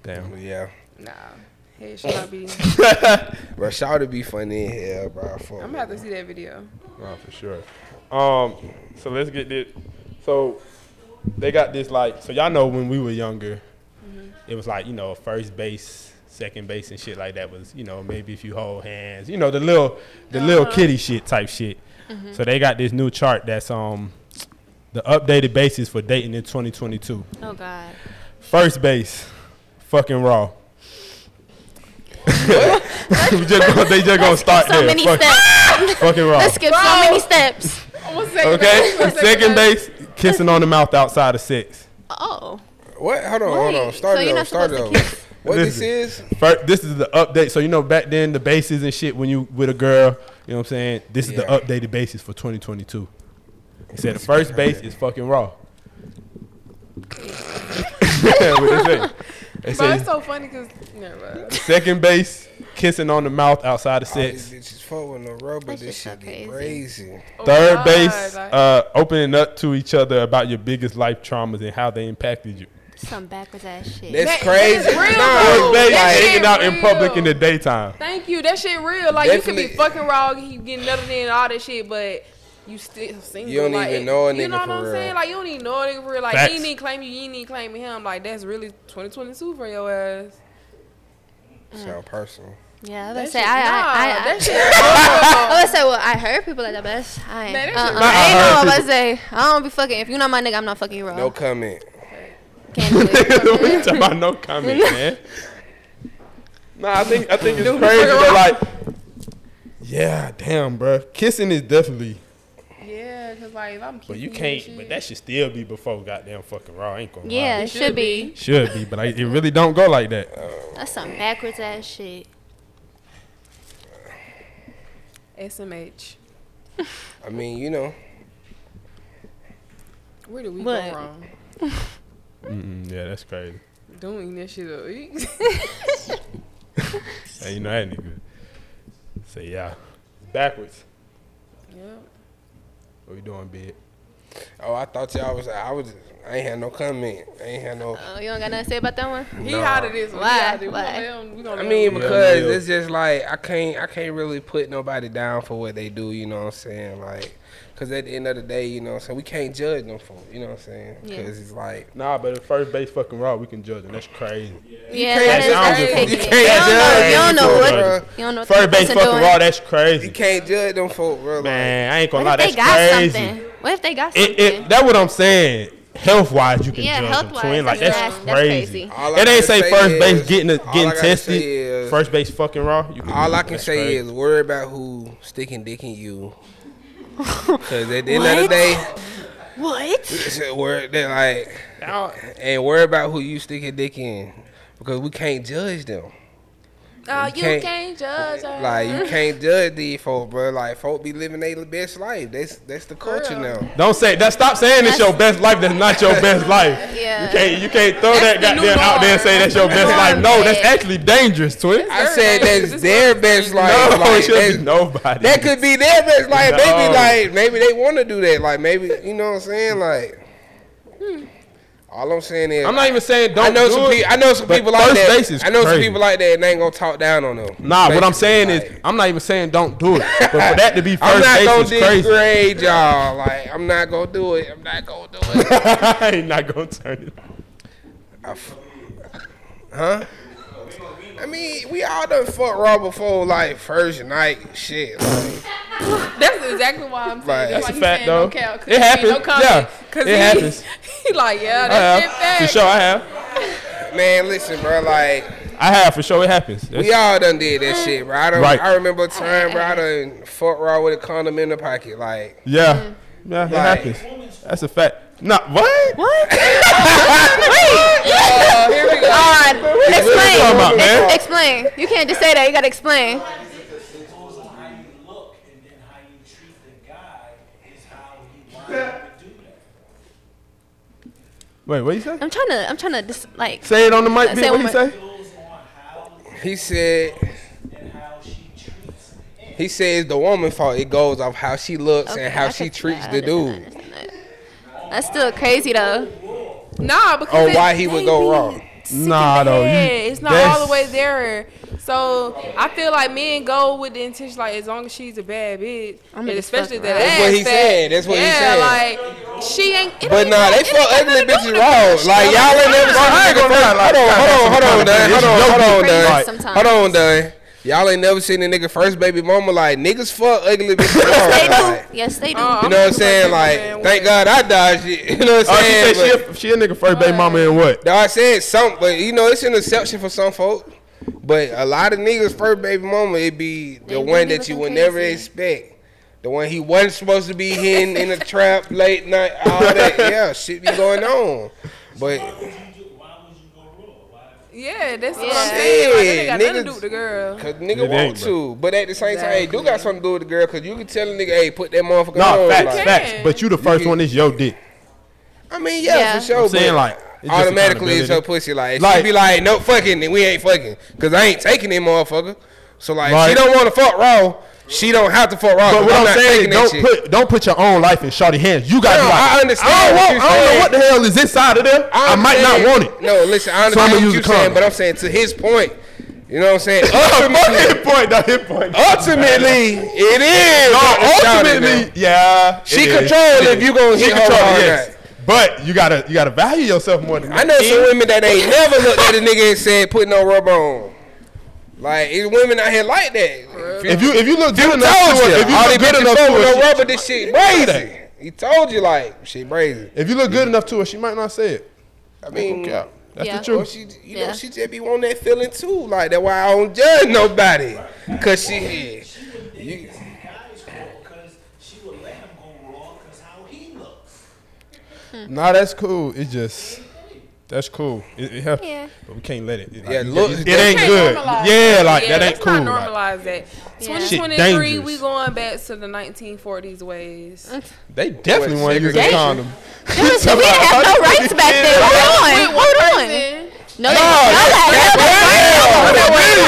Speaker 2: Damn.
Speaker 3: But yeah,
Speaker 4: Nah, it should not be.
Speaker 3: bro, shout to be funny in hell, bro.
Speaker 4: I'm gonna have to see that video.
Speaker 2: Oh, for sure. Um, so let's get this. So they got this like. So y'all know when we were younger, it was like you know first base, second base, and shit like that was you know maybe if you hold hands, you know the little the little kitty shit type shit. So they got this new chart that's um the updated basis for dating in 2022.
Speaker 1: Oh god.
Speaker 2: First base, fucking raw. just gonna, they just gonna start
Speaker 1: So
Speaker 2: there.
Speaker 1: many
Speaker 2: Fuck-
Speaker 1: steps.
Speaker 2: fucking raw.
Speaker 1: Let's skip so many steps.
Speaker 4: One second,
Speaker 2: Okay, second base, kissing on the mouth outside of six.
Speaker 1: Oh,
Speaker 3: What? Hold on, hold on. Start
Speaker 1: so
Speaker 3: it
Speaker 1: you're
Speaker 3: over. Start it
Speaker 1: supposed to
Speaker 3: over. What this is?
Speaker 2: First, this is the update. So you know back then the bases and shit when you with a girl, you know what I'm saying. This is the updated basis for 2022. He said the first base is fucking raw. what they say? They
Speaker 4: Bro,
Speaker 2: say
Speaker 4: it's so funny because never. mind.
Speaker 2: second base, kissing on the mouth outside of
Speaker 3: All these bitches fuck with no rubber.
Speaker 1: That's
Speaker 3: This shit get
Speaker 1: crazy.
Speaker 3: crazy.
Speaker 4: Oh,
Speaker 2: Third
Speaker 4: God,
Speaker 2: base,
Speaker 4: like-
Speaker 2: uh, opening up to each other about your biggest life traumas and how they impacted you.
Speaker 1: Some backwards ass shit.
Speaker 3: That's
Speaker 4: That-
Speaker 3: crazy.
Speaker 4: that is real,
Speaker 3: Nah,
Speaker 4: though.
Speaker 2: First base,
Speaker 4: that shit
Speaker 2: hanging out in public in the daytime.
Speaker 4: Thank you. That shit real. Like you could be fucking raw, you getting nothing in all that shit, but you still single.
Speaker 3: You don't
Speaker 4: like,
Speaker 3: even know a nigga.
Speaker 4: You know what
Speaker 3: for
Speaker 4: I'm
Speaker 3: real.
Speaker 4: saying? Like you don't even know a nigga for real. Like
Speaker 2: Facts.
Speaker 4: he ain't even claim you, you ain't even claiming him. Like that's really 2022 for your ass.
Speaker 3: Sound mm. personal.
Speaker 1: yeah, I
Speaker 4: That
Speaker 1: would say
Speaker 4: shit-
Speaker 1: I,
Speaker 4: nah,
Speaker 1: I, I,
Speaker 4: that
Speaker 1: I,
Speaker 4: shit.
Speaker 1: I would say well I heard people like that, but that's I ain't.
Speaker 4: Man, that
Speaker 1: uh-uh.
Speaker 2: I
Speaker 1: I ain't
Speaker 2: heard
Speaker 1: know I
Speaker 2: people-
Speaker 1: say. I don't be fucking. If you're not my nigga, I'm not fucking you, bro.
Speaker 3: No comment.
Speaker 1: Can't do it.
Speaker 2: we talking about no comment, man. Nah, I think I think it's crazy. But like, yeah, damn, bro. Kissing is definitely,
Speaker 4: Yeah, cause like if I'm.
Speaker 2: but you can't.
Speaker 4: shit-
Speaker 2: But that should still be before goddamn fucking raw. I ain't gonna
Speaker 1: Yeah,
Speaker 2: lie.
Speaker 1: it should be.
Speaker 2: Should be, but I, it really don't go like that.
Speaker 1: That's some backwards ass shit.
Speaker 4: SMH.
Speaker 3: I mean, you know,
Speaker 4: Where do we
Speaker 1: What?
Speaker 4: go wrong?
Speaker 2: Mm-mm, yeah, that's crazy.
Speaker 4: Don't eat that shit up.
Speaker 2: Hey, you know that nigga. Say yeah. Backwards.
Speaker 4: Yeah.
Speaker 2: What we doing, big?
Speaker 3: Oh, I thought y'all was. I was. I ain't had no comment. I ain't had no.
Speaker 1: Oh, you don't got nothing to say about that one?
Speaker 4: He
Speaker 3: No.
Speaker 4: out of this one.
Speaker 1: Why?
Speaker 4: He out of this. We
Speaker 1: Why?
Speaker 4: gonna let him- we gonna
Speaker 3: I mean, because
Speaker 2: Yeah.
Speaker 3: it's just like I can't. I can't really put nobody down for what they do. You know what I'm saying? Like, cause at the end of the day, you know so We can't judge them for. You know what I'm saying?
Speaker 1: Yeah.
Speaker 3: Because it's like.
Speaker 2: Nah, but if first base fucking raw, we can judge them. That's crazy.
Speaker 1: Yeah,
Speaker 3: can't
Speaker 2: judge-
Speaker 1: that's
Speaker 3: you can't
Speaker 1: You don't know.
Speaker 3: judge
Speaker 1: You don't know what.
Speaker 2: bro.
Speaker 1: You don't know what
Speaker 2: First base fucking
Speaker 1: doing.
Speaker 2: raw, that's crazy.
Speaker 3: You can't judge them folk, bro. Like,
Speaker 2: Man, I ain't gonna
Speaker 1: What
Speaker 2: lie,
Speaker 1: if
Speaker 2: that's
Speaker 1: they got
Speaker 2: crazy.
Speaker 1: something? What if they got something?
Speaker 2: It, it, that's what I'm saying. Health wise, you can
Speaker 1: Yeah,
Speaker 2: judge them twin. Like
Speaker 1: that's
Speaker 2: that's,
Speaker 1: nasty. That's
Speaker 2: crazy.
Speaker 1: crazy.
Speaker 2: It ain't
Speaker 3: gotta
Speaker 2: say
Speaker 3: say
Speaker 2: first base
Speaker 3: is-
Speaker 2: getting
Speaker 3: all
Speaker 2: getting tested.
Speaker 3: is-
Speaker 2: first base fucking raw. You can
Speaker 3: all I can say
Speaker 2: crazy.
Speaker 3: is worry about who sticking dick in you. Cause at the end of the day,
Speaker 1: What?
Speaker 3: worry they like, and worry about who you sticking dick in, because we can't judge them.
Speaker 4: Oh,
Speaker 3: You
Speaker 4: you
Speaker 3: can't-
Speaker 4: can't, judge her.
Speaker 3: Like you can't judge these folk, bro. Like folk be living their best life. That's that's the culture
Speaker 4: Real.
Speaker 3: now.
Speaker 2: Don't say that. Stop saying it's your best life. That's not your best life.
Speaker 1: Yeah.
Speaker 2: You can't you can't throw
Speaker 4: That's
Speaker 2: that goddamn out there and say that's your best life. No, that's actually dangerous, twin.
Speaker 3: I said that's their best life.
Speaker 2: no, it should be nobody.
Speaker 3: that could be their best life. Maybe like maybe they want to do that. Like maybe you know what I'm saying. Like all I'm saying is
Speaker 2: I'm not even saying don't
Speaker 3: I know
Speaker 2: do
Speaker 3: some
Speaker 2: it,
Speaker 3: people. I know some people like that. I know some people like that, and they ain't gonna talk down on them.
Speaker 2: Nah, what I'm saying
Speaker 3: Basically,
Speaker 2: is, I'm not even saying don't do it, but for that to be first I'm
Speaker 3: not gonna
Speaker 2: crazy.
Speaker 3: degrade y'all. Like I'm not gonna do it. I'm not gonna do it.
Speaker 2: I ain't not gonna turn it.
Speaker 3: I f- huh? I mean, we all done fuck raw before, like first night shit. Like,
Speaker 4: That's exactly why I'm saying.
Speaker 3: Right.
Speaker 4: That's,
Speaker 2: That's
Speaker 4: why
Speaker 2: a fact, though.
Speaker 4: No cap, 'cause
Speaker 2: It happens.
Speaker 4: No comment,
Speaker 2: Yeah.
Speaker 4: 'cause
Speaker 2: It
Speaker 4: he,
Speaker 2: happens.
Speaker 4: He like, yeah,
Speaker 2: I
Speaker 4: that shit
Speaker 2: have
Speaker 4: fact.
Speaker 2: for sure. I have.
Speaker 3: man, listen, bro. Like
Speaker 2: I have for sure. It happens. That's-
Speaker 3: we all done did that shit, bro. I, done,
Speaker 2: Right.
Speaker 3: I remember a time, bro. I done fuck raw with a condom in the pocket. Like
Speaker 2: yeah, mm-hmm. yeah, it
Speaker 3: Like-
Speaker 2: happens. That's a fact. Nah, what?
Speaker 1: What?
Speaker 4: Uh, here we go.
Speaker 1: On. Explain.
Speaker 2: talking about, man?
Speaker 1: Ex- explain. You can't just say that. You gotta explain.
Speaker 5: It goes on how you look and then how you treat the guy is how he winds up to do that.
Speaker 2: Wait, what you say?
Speaker 1: I'm trying to. I'm trying to dis- like.
Speaker 2: Say it on the mic.
Speaker 1: Say
Speaker 2: What you say?
Speaker 5: It goes on how
Speaker 3: he said,
Speaker 5: and how she treats him.
Speaker 3: he says the woman fault. It goes off how she looks
Speaker 1: Okay,
Speaker 3: and how
Speaker 1: I
Speaker 3: she treats
Speaker 1: yeah, I
Speaker 3: the dude.
Speaker 1: Understand that. That's still crazy though.
Speaker 4: Nah, because
Speaker 3: Or
Speaker 4: it-
Speaker 3: why he would go wrong.
Speaker 4: sick
Speaker 2: Nah, though, you-
Speaker 4: It's not all the way there. So I feel like men go with the intention like as long as she's a bad bitch,
Speaker 1: I'm
Speaker 4: and especially that
Speaker 1: around.
Speaker 3: That's what he
Speaker 4: fat.
Speaker 3: said. That's what he
Speaker 4: yeah,
Speaker 3: said.
Speaker 4: like she ain't. it
Speaker 3: But
Speaker 4: ain't
Speaker 3: nah, they fuck ugly
Speaker 4: nothing to do
Speaker 3: bitches
Speaker 4: with
Speaker 3: raw.
Speaker 4: that shit.
Speaker 3: Like y'all ain't never seen
Speaker 2: I
Speaker 3: a
Speaker 2: ain't
Speaker 3: nigga
Speaker 2: gonna lie,
Speaker 3: Hold on, hold on, hold on,
Speaker 2: kind of
Speaker 3: done.
Speaker 2: thing.
Speaker 3: Hold on, hold on,
Speaker 1: crazy
Speaker 3: done.
Speaker 1: sometimes.
Speaker 3: Hold on, done. Y'all ain't never seen a nigga first baby mama like niggas fuck ugly bitches raw.
Speaker 1: They
Speaker 3: Like,
Speaker 1: do. Yes, they do.
Speaker 4: Uh,
Speaker 3: You know what I'm saying? Like,
Speaker 4: Man,
Speaker 3: thank? God I dodged it. You know what I'm
Speaker 2: she
Speaker 3: saying?
Speaker 2: said she a, she a nigga first baby mama and what?
Speaker 3: No, I said something, but you know, it's an exception for some folk. But a lot of niggas' first baby mama, it be the
Speaker 1: do
Speaker 3: one that you would never
Speaker 1: crazy.
Speaker 3: expect. The one he wasn't supposed to be in in a trap late night, all that. Yeah, shit be going on. But
Speaker 5: Why would you do? Why would you go raw? Why?
Speaker 4: Yeah, that's what
Speaker 1: Yeah.
Speaker 4: I'm saying. Like, that ain't got
Speaker 3: Yeah,
Speaker 4: nothing to do with the girl.
Speaker 3: cause
Speaker 2: It
Speaker 3: nigga want to, but at the same time, it do got something to do with the girl. Cause you can tell a nigga, hey, put that motherfucker
Speaker 2: Nah,
Speaker 3: on.
Speaker 2: facts,
Speaker 3: like-
Speaker 2: facts. But you the first
Speaker 3: can-
Speaker 2: one. Is your dick.
Speaker 3: I mean, yeah,
Speaker 1: Yeah.
Speaker 3: for sure.
Speaker 2: I'm saying like it's
Speaker 3: automatically it's her pussy. Like,
Speaker 2: Like-
Speaker 3: she be like, no fucking, then we ain't fucking, cause I ain't taking that motherfucker. So like,
Speaker 2: Right.
Speaker 3: she don't want to fuck raw. She don't have to fuck raw.
Speaker 2: But what I'm,
Speaker 3: not
Speaker 2: saying is don't put don't put your own life in shorty hands. You got
Speaker 3: No,
Speaker 2: to
Speaker 3: I understand
Speaker 2: I don't, want, I don't know what the hell is inside of there. I, might not want it.
Speaker 3: No, listen, I
Speaker 2: So
Speaker 3: understand what you're saying, but I'm saying to his point. You know what I'm saying? Ultimately,
Speaker 2: hit point, no hit point.
Speaker 3: ultimately, it is.
Speaker 2: No, ultimately, yeah.
Speaker 3: she control if you gonna
Speaker 2: She
Speaker 3: hit her
Speaker 2: control,
Speaker 3: hard
Speaker 2: yes. But you gotta you gotta value yourself more than that.
Speaker 3: I know some women that ain't never looked at a nigga and said, "Put no rubber on." Like, it's women out here like that.
Speaker 2: If you if you look good enough to
Speaker 3: you,
Speaker 2: her, if you look good enough to her,
Speaker 3: no
Speaker 2: she-
Speaker 3: rubber, this shit crazy. He told you like shit crazy.
Speaker 2: if you look good enough to her, she might not say it.
Speaker 3: I mean,
Speaker 2: Yeah, that's
Speaker 1: Yeah.
Speaker 2: the
Speaker 3: Or
Speaker 2: truth.
Speaker 3: she, you
Speaker 1: Yeah.
Speaker 3: know, she just be wanting that feeling too. Like that's why I don't judge nobody, cause she, you,
Speaker 5: Guys go because she would let him go raw because how he looks.
Speaker 2: Nah, that's cool. It's just that's cool. It, it have,
Speaker 1: Yeah.
Speaker 2: but we can't let it. it
Speaker 3: Yeah, look-
Speaker 2: it, it ain't good. Yeah, like
Speaker 4: yeah,
Speaker 2: that ain't
Speaker 4: let's
Speaker 2: cool.
Speaker 4: Not
Speaker 2: like,
Speaker 4: normalize that.
Speaker 1: Yeah.
Speaker 4: 2023, we going back to the 1940s ways.
Speaker 2: they definitely want to use a condom.
Speaker 1: Dude, we didn't have no rights back then. Hold on. Hold on. No, they, no, that,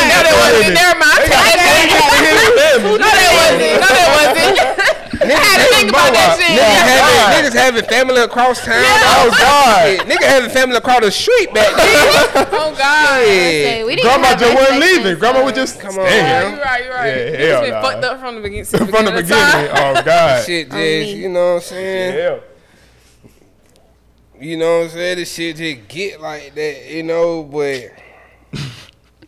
Speaker 4: No, that wasn't. Never mind. I take that back. No, that wasn't.
Speaker 3: about
Speaker 4: that
Speaker 3: niggas having, niggas having family across town.
Speaker 2: Oh God.
Speaker 3: Nigga having family across the street back then.
Speaker 4: Oh God.
Speaker 1: Oh,
Speaker 3: yeah.
Speaker 1: we didn't
Speaker 2: Grandma just wasn't leaving.
Speaker 1: for
Speaker 2: Grandma was just
Speaker 3: Come on,
Speaker 2: staying.
Speaker 4: You're right, you're right.
Speaker 2: Yeah,
Speaker 4: Niggas
Speaker 2: hell
Speaker 4: been fucked up from the beginning.
Speaker 2: From the beginning. Oh God.
Speaker 3: Shit, just, you know what I'm saying?
Speaker 2: Yeah.
Speaker 3: You know what I'm saying? This shit just get like that, you know, but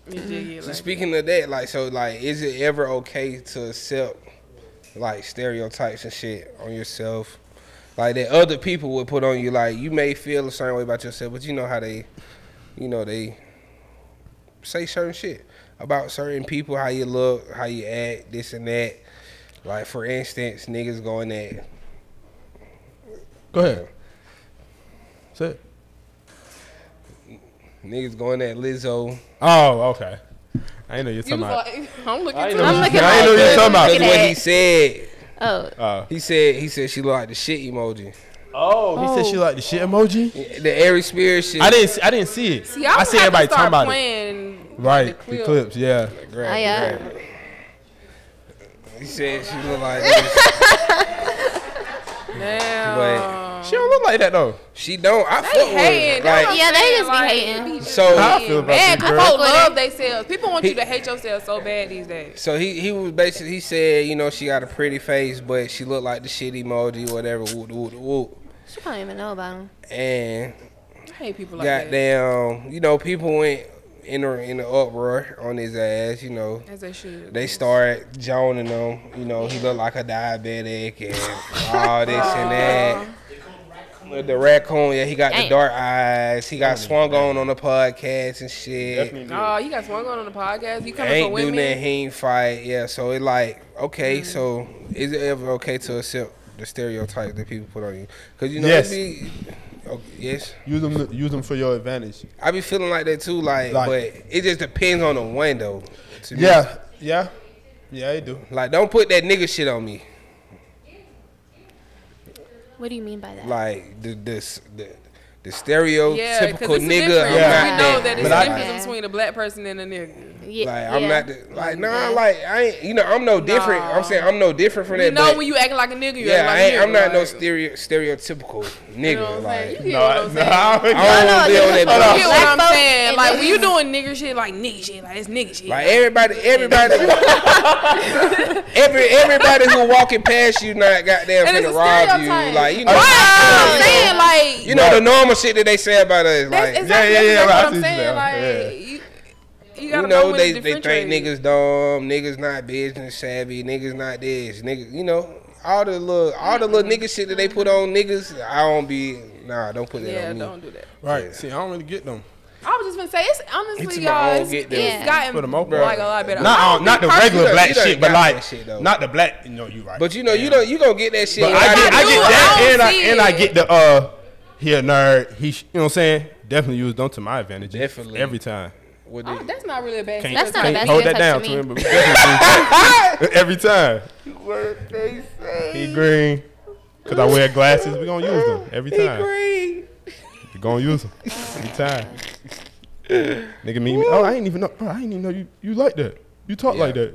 Speaker 4: You
Speaker 3: So
Speaker 4: like-
Speaker 3: speaking of that, like, so like, is it ever okay to accept like stereotypes and shit on yourself, like that other people would put on you? Like, you may feel a certain way about yourself, but you know how they, you know, they say certain shit about certain people, how you look, how you act, this and that. Like, for instance, niggas going that
Speaker 2: Go ahead. Say it.
Speaker 3: niggas going at Lizzo.
Speaker 2: Oh, okay. I ain't know you're talking about.
Speaker 4: like, I'm looking
Speaker 2: I know,
Speaker 1: I'm
Speaker 2: you-
Speaker 1: looking
Speaker 2: I ain't know you
Speaker 1: that.
Speaker 2: talking about.
Speaker 3: That's what he said.
Speaker 1: Oh,
Speaker 2: Uh,
Speaker 3: He said he said she looked like the shit emoji.
Speaker 2: oh, he said she liked the shit emoji.
Speaker 3: The airy spirit shit.
Speaker 2: I didn't. See, I didn't see it.
Speaker 4: See, I'm
Speaker 2: I see
Speaker 4: have
Speaker 2: everybody
Speaker 4: to
Speaker 2: talking
Speaker 4: start
Speaker 2: about it.
Speaker 4: playing
Speaker 2: Right,
Speaker 4: the
Speaker 2: the clips. Yeah.
Speaker 3: Grab
Speaker 1: Oh,
Speaker 3: it,
Speaker 1: yeah.
Speaker 3: grab. He said she looked like this.
Speaker 4: Damn.
Speaker 2: Um, she don't look like that though.
Speaker 3: She don't. I
Speaker 4: They
Speaker 3: fuck with
Speaker 4: hating.
Speaker 3: her. Like,
Speaker 1: Yeah, they just be hating.
Speaker 4: be
Speaker 3: So-
Speaker 2: How I feel about
Speaker 4: Man,
Speaker 2: this
Speaker 4: people
Speaker 2: girl.
Speaker 4: love themselves. People want
Speaker 3: He-
Speaker 4: you to hate yourself so bad these days.
Speaker 3: so he he was basically he said you know she got a pretty face but she looked like the shit emoji whatever whoop whoop whoop
Speaker 1: she probably even know about him.
Speaker 3: and
Speaker 4: I hate people like that.
Speaker 3: goddamn you know people went in a, in the uproar on his ass you know
Speaker 4: As they should.
Speaker 3: they started joning him you know he looked like a diabetic and all this and that. With the raccoon, yeah, he got the dark eyes. He got swung on on the podcast and shit.
Speaker 4: Oh, you got someone on on the podcast. You coming for
Speaker 3: ain't do
Speaker 4: women?
Speaker 3: nothing. He ain't fight. Yeah, so it like okay.
Speaker 4: Mm.
Speaker 3: So is it ever okay to accept the stereotype that people put on you? Cause you know,
Speaker 2: Yes.
Speaker 3: it be, oh, yes,
Speaker 2: Use them. Use them for your advantage.
Speaker 3: I be feeling like that too. Like,
Speaker 2: Like-
Speaker 3: but it just depends on the one though. to me.
Speaker 2: Yeah. Yeah. Yeah, they do.
Speaker 3: Like, don't put that nigga shit on me.
Speaker 1: What do you mean by that?
Speaker 3: Like the this the the
Speaker 4: Yeah,
Speaker 3: stereotypical
Speaker 4: because it's a
Speaker 3: nigga.
Speaker 4: difference.
Speaker 3: I'm
Speaker 2: Yeah.
Speaker 3: not
Speaker 4: We
Speaker 3: that.
Speaker 4: know that it's
Speaker 2: But
Speaker 4: a
Speaker 2: I-
Speaker 4: difference between a black person and a nigga.
Speaker 1: yeah,
Speaker 3: Like I'm
Speaker 1: yeah.
Speaker 3: not the, like nah
Speaker 1: Yeah.
Speaker 3: like I ain't you know I'm no different. I'm
Speaker 4: Nah.
Speaker 3: saying I'm no different from that. Nigga.
Speaker 4: You
Speaker 3: that.
Speaker 4: know
Speaker 3: but
Speaker 4: when you acting like a nigga, you
Speaker 3: yeah,
Speaker 4: act like
Speaker 3: I
Speaker 4: a
Speaker 3: ain't,
Speaker 4: nigga.
Speaker 3: I'm not no
Speaker 4: like,
Speaker 3: stereo, stereotypical nigga.
Speaker 4: You know what I'm saying?
Speaker 3: like
Speaker 4: You get
Speaker 2: No,
Speaker 4: what
Speaker 2: I,
Speaker 4: I'm
Speaker 2: no,
Speaker 4: saying?
Speaker 2: I don't-
Speaker 3: I don't
Speaker 1: no,
Speaker 3: wanna be on
Speaker 1: hold
Speaker 3: that.
Speaker 4: You
Speaker 1: on.
Speaker 3: bullshit.
Speaker 4: get what I'm
Speaker 1: Black folk
Speaker 4: saying?
Speaker 1: and
Speaker 4: Like
Speaker 1: then-
Speaker 4: when you doing nigger shit, like nigga shit, like it's nigga shit.
Speaker 3: Like everybody, everybody, every everybody who walking past you not goddamn
Speaker 4: And it's
Speaker 3: finna
Speaker 4: a
Speaker 3: rob you.
Speaker 4: stereotype.
Speaker 3: Like you know,
Speaker 4: Right, I'm
Speaker 3: you know,
Speaker 4: saying like
Speaker 3: you know the normal shit that they say about us. Like
Speaker 4: exactly,
Speaker 2: yeah, yeah,
Speaker 4: that's
Speaker 2: right, I
Speaker 4: what
Speaker 2: see
Speaker 4: I'm saying.
Speaker 2: you're
Speaker 4: Like
Speaker 2: saying.
Speaker 4: you, you
Speaker 3: you
Speaker 4: gotta
Speaker 3: know they they think niggas dumb, niggas not business savvy, niggas not this, niggas. You know all the little all the little nigga shit that they put on niggas. I don't be nah, don't put that
Speaker 4: Yeah,
Speaker 3: on me.
Speaker 4: don't do that.
Speaker 2: Right. See, I don't really get them.
Speaker 4: I was just gonna say it's
Speaker 3: It's
Speaker 4: honestly,
Speaker 3: my
Speaker 4: y'all,
Speaker 3: own
Speaker 4: it's,
Speaker 3: get
Speaker 4: it's
Speaker 3: them.
Speaker 1: Yeah.
Speaker 4: gotten
Speaker 2: For the most
Speaker 4: like
Speaker 2: part.
Speaker 4: a lot better. I
Speaker 2: Not
Speaker 4: don't
Speaker 2: the
Speaker 4: think
Speaker 2: regular black
Speaker 3: done- you
Speaker 2: shit, but like
Speaker 3: shit, though.
Speaker 2: not the black. You know, you right.
Speaker 3: But you know you
Speaker 2: Yeah.
Speaker 3: don't you gonna get that shit.
Speaker 2: But
Speaker 3: Like,
Speaker 2: I get, I get
Speaker 4: I
Speaker 2: that,
Speaker 4: don't
Speaker 2: and I and I get the uh, he a nerd. He, you know what I'm saying? Definitely use them to my advantage.
Speaker 3: Definitely.
Speaker 2: every time.
Speaker 4: Oh, that's not really a bad.
Speaker 2: Can't,
Speaker 1: That's not a
Speaker 2: can't
Speaker 1: bad
Speaker 2: hold that down
Speaker 1: to
Speaker 2: to him, but we definitely use- every time. He green. Cause I wear glasses, we gonna use them every time.
Speaker 3: He green.
Speaker 2: We gonna use them every time. Nigga meet me. Oh, I ain't even know, bro. I ain't even know you. You like that. You talk like that.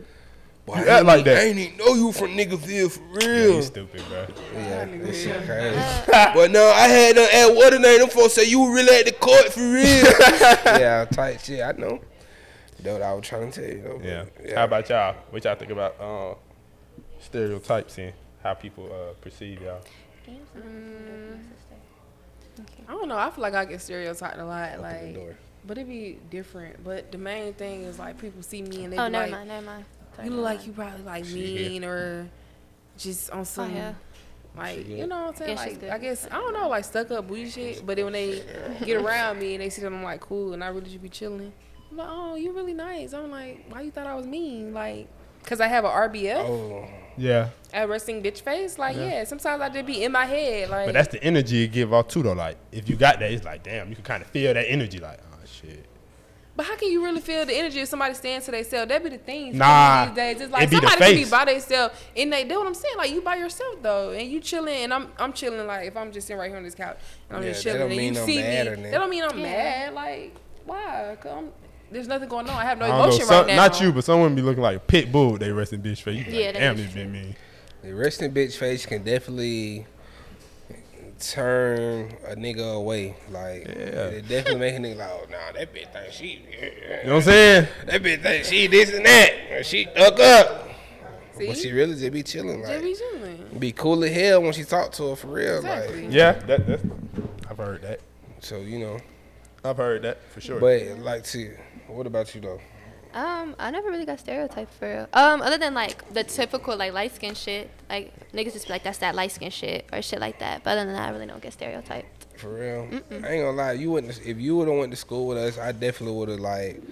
Speaker 3: Boy,
Speaker 2: You
Speaker 3: I
Speaker 2: act
Speaker 3: ain't
Speaker 2: like that.
Speaker 3: I ain't even know you from Niggerville for
Speaker 2: Yeah,
Speaker 3: real.
Speaker 2: you stupid, bro.
Speaker 3: Yeah, that shit crazy. but no, I had uh, at what the name them folks say you were really at the court for real. yeah, tight shit. I know. That's what I was trying to tell you. Though.
Speaker 2: Yeah. How about y'all? What y'all think about uh, stereotypes and how people uh, perceive y'all?
Speaker 4: I don't know. I feel like I get stereotyped a lot.
Speaker 3: the
Speaker 4: Like,
Speaker 3: door.
Speaker 4: but it'd be different. But the main thing is like people see me and they
Speaker 1: Oh,
Speaker 4: be
Speaker 1: never
Speaker 4: like,
Speaker 1: mind, never mind. Sorry,
Speaker 4: you look like
Speaker 1: mind.
Speaker 4: you probably like
Speaker 3: She here.
Speaker 4: mean or just on
Speaker 1: Oh,
Speaker 4: some
Speaker 1: yeah.
Speaker 4: like you know what I'm saying.
Speaker 1: Yeah,
Speaker 4: like. I guess I don't know like stuck up bougie shit. But then when they get around me and they see that I'm like cool and I really should be chilling, I'm like, oh, you're really nice. I'm like, why you thought I was mean? Like, cause I have a RBF.
Speaker 3: Oh,
Speaker 2: Yeah.
Speaker 4: a resting bitch face. Like, yeah. sometimes I just be in my head. Like,
Speaker 2: But that's the energy you give off too, though. Like, if you got that, it's like, damn, you can kind of feel that energy. Like, oh shit.
Speaker 4: But how can you really feel the energy if somebody stands to themselves? That be the thing. for
Speaker 2: Nah,
Speaker 4: these days. It's like
Speaker 2: it be the
Speaker 4: somebody can be
Speaker 2: face.
Speaker 4: by themselves, and they do what I'm saying. Like you by yourself though, and you chilling, and I'm I'm chilling. Like if I'm just sitting right here on this couch, and I'm
Speaker 3: Yeah,
Speaker 4: just chilling,
Speaker 3: don't
Speaker 4: and
Speaker 3: mean
Speaker 4: you
Speaker 3: I'm
Speaker 4: see me, that don't mean I'm
Speaker 1: Yeah.
Speaker 4: mad. Like why? Cause I'm, there's nothing going on. I have no
Speaker 2: I don't know.
Speaker 4: emotion
Speaker 2: Some,
Speaker 4: right now.
Speaker 2: not you, but someone be looking like a pit bull. They rest in bitch face. You be
Speaker 1: Yeah,
Speaker 2: like, damn,
Speaker 1: is
Speaker 2: this been me.
Speaker 3: The resting bitch face can definitely turn a nigga away. Like,
Speaker 2: Yeah.
Speaker 3: it definitely make a nigga like, oh, nah, that bitch think she,
Speaker 2: You know what I'm saying?
Speaker 3: that bitch think she this and that. And she stuck up.
Speaker 4: See?
Speaker 3: But she really just be chilling.
Speaker 4: Just
Speaker 3: Like,
Speaker 4: be chilling.
Speaker 3: be cool as hell when she talk to her for real.
Speaker 4: Exactly.
Speaker 3: Like,
Speaker 2: Yeah, that, that's, I've heard that.
Speaker 3: so, you know.
Speaker 2: I've heard that for sure.
Speaker 3: But, like, to, what about you, though?
Speaker 1: Um, I never really got stereotyped for real. Um, other than like the typical like light skin shit, like niggas just be like that's that light skin shit or shit like that. But other than that, I really don't get stereotyped.
Speaker 3: For real, I ain't gonna lie. You wouldn't if you would have went to school with us. I definitely would have like,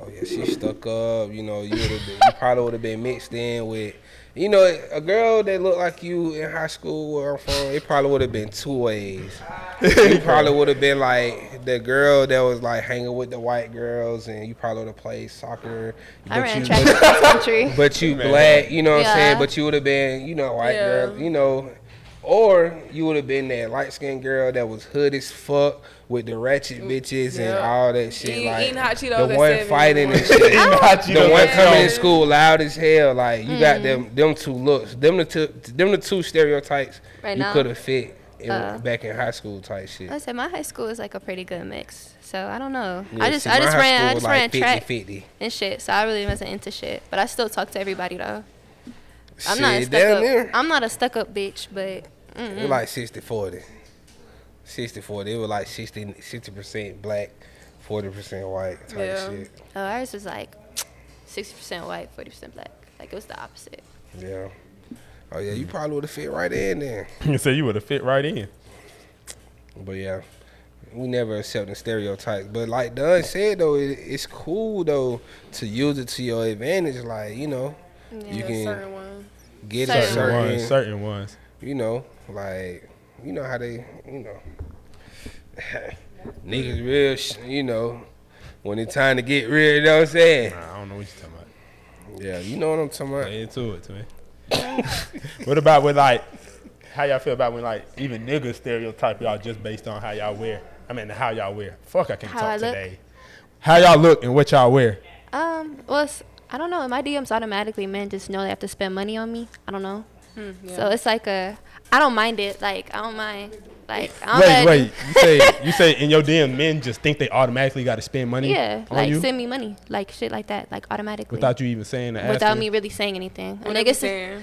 Speaker 3: oh yeah, she stuck up. You know, you would have. You probably would have been mixed in with, you know, a girl that looked like you in high school where I'm from. It probably would have been two ways. you probably would have been like the girl that was like hanging with the white girls, and you probably would have played soccer.
Speaker 1: I
Speaker 3: but
Speaker 1: ran
Speaker 3: you,
Speaker 1: track
Speaker 3: but-
Speaker 1: country.
Speaker 3: but you
Speaker 2: Man.
Speaker 3: black, you know what I'm saying? But you would have been, you know, white
Speaker 4: Yeah.
Speaker 3: girl, you know, or you would have been that light skinned girl that was hood as fuck with the ratchet bitches and all that shit.
Speaker 4: Eating-
Speaker 3: like
Speaker 4: eating hot Cheetos
Speaker 3: the
Speaker 4: at
Speaker 3: one
Speaker 4: seven
Speaker 3: fighting and
Speaker 4: the
Speaker 3: shit.
Speaker 2: Eating hot
Speaker 3: the one
Speaker 2: at
Speaker 3: coming
Speaker 2: seven.
Speaker 3: in school loud as hell. Like you
Speaker 1: Mm.
Speaker 3: got them them two looks. Them the two them the two stereotypes
Speaker 1: Right
Speaker 3: you could have fit in,
Speaker 1: Uh.
Speaker 3: back in high school type shit.
Speaker 1: I said my high school is like a pretty good mix. So I don't know.
Speaker 3: Yeah,
Speaker 1: I just
Speaker 3: see,
Speaker 1: I just ran I just
Speaker 3: like
Speaker 1: ran
Speaker 3: 50,
Speaker 1: track
Speaker 3: 50.
Speaker 1: and shit. So I really wasn't into shit. But I still talk to everybody though. I'm
Speaker 3: Shit,
Speaker 1: not a stuck up.
Speaker 3: there.
Speaker 1: I'm not a stuck up bitch, but
Speaker 3: It
Speaker 1: mm-mm.
Speaker 3: was like 60 40. 60 40. It was like 60 percent black, 40% white type
Speaker 4: Yeah.
Speaker 3: shit.
Speaker 1: oh, ours was like 60% white, 40% black. Like it was the opposite.
Speaker 3: Yeah. Oh yeah, you probably would have fit right in there.
Speaker 2: you say you would have fit right in.
Speaker 3: But yeah, we never accepting stereotypes. But like Doom said though, it, it's cool though to use it to your advantage. Like you know, you can
Speaker 4: certain
Speaker 3: get
Speaker 1: Certain
Speaker 3: a
Speaker 2: Certain
Speaker 3: certain,
Speaker 2: ones, certain ones.
Speaker 3: you know, like you know how they, you know, niggas real, sh- you know, when it's time to get real. You know what I'm saying?
Speaker 2: Nah, I don't know what you're talking about.
Speaker 3: Yeah, you know what I'm talking about.
Speaker 2: Get into it to me. what about with like how y'all feel about when like even niggas stereotype y'all just based on how y'all wear? I mean how y'all wear. Fuck, I can
Speaker 1: How
Speaker 2: talk
Speaker 1: I
Speaker 2: today. How y'all look and what y'all wear?
Speaker 1: Um, well, it's, I don't know. In my DMs, automatically men just know they have to spend money on me. I don't know.
Speaker 4: Hmm, yeah.
Speaker 1: So it's like a, I don't mind it. Like I don't mind. Like I don't
Speaker 2: Wait,
Speaker 1: let-
Speaker 2: wait. You say you say in your DM men just think they automatically got to spend money
Speaker 1: Yeah,
Speaker 2: on
Speaker 1: like
Speaker 2: you
Speaker 1: send me money, like shit like that, like automatically.
Speaker 2: without you even saying the
Speaker 1: Without me really saying anything. A
Speaker 4: What they
Speaker 1: nigga
Speaker 4: saying?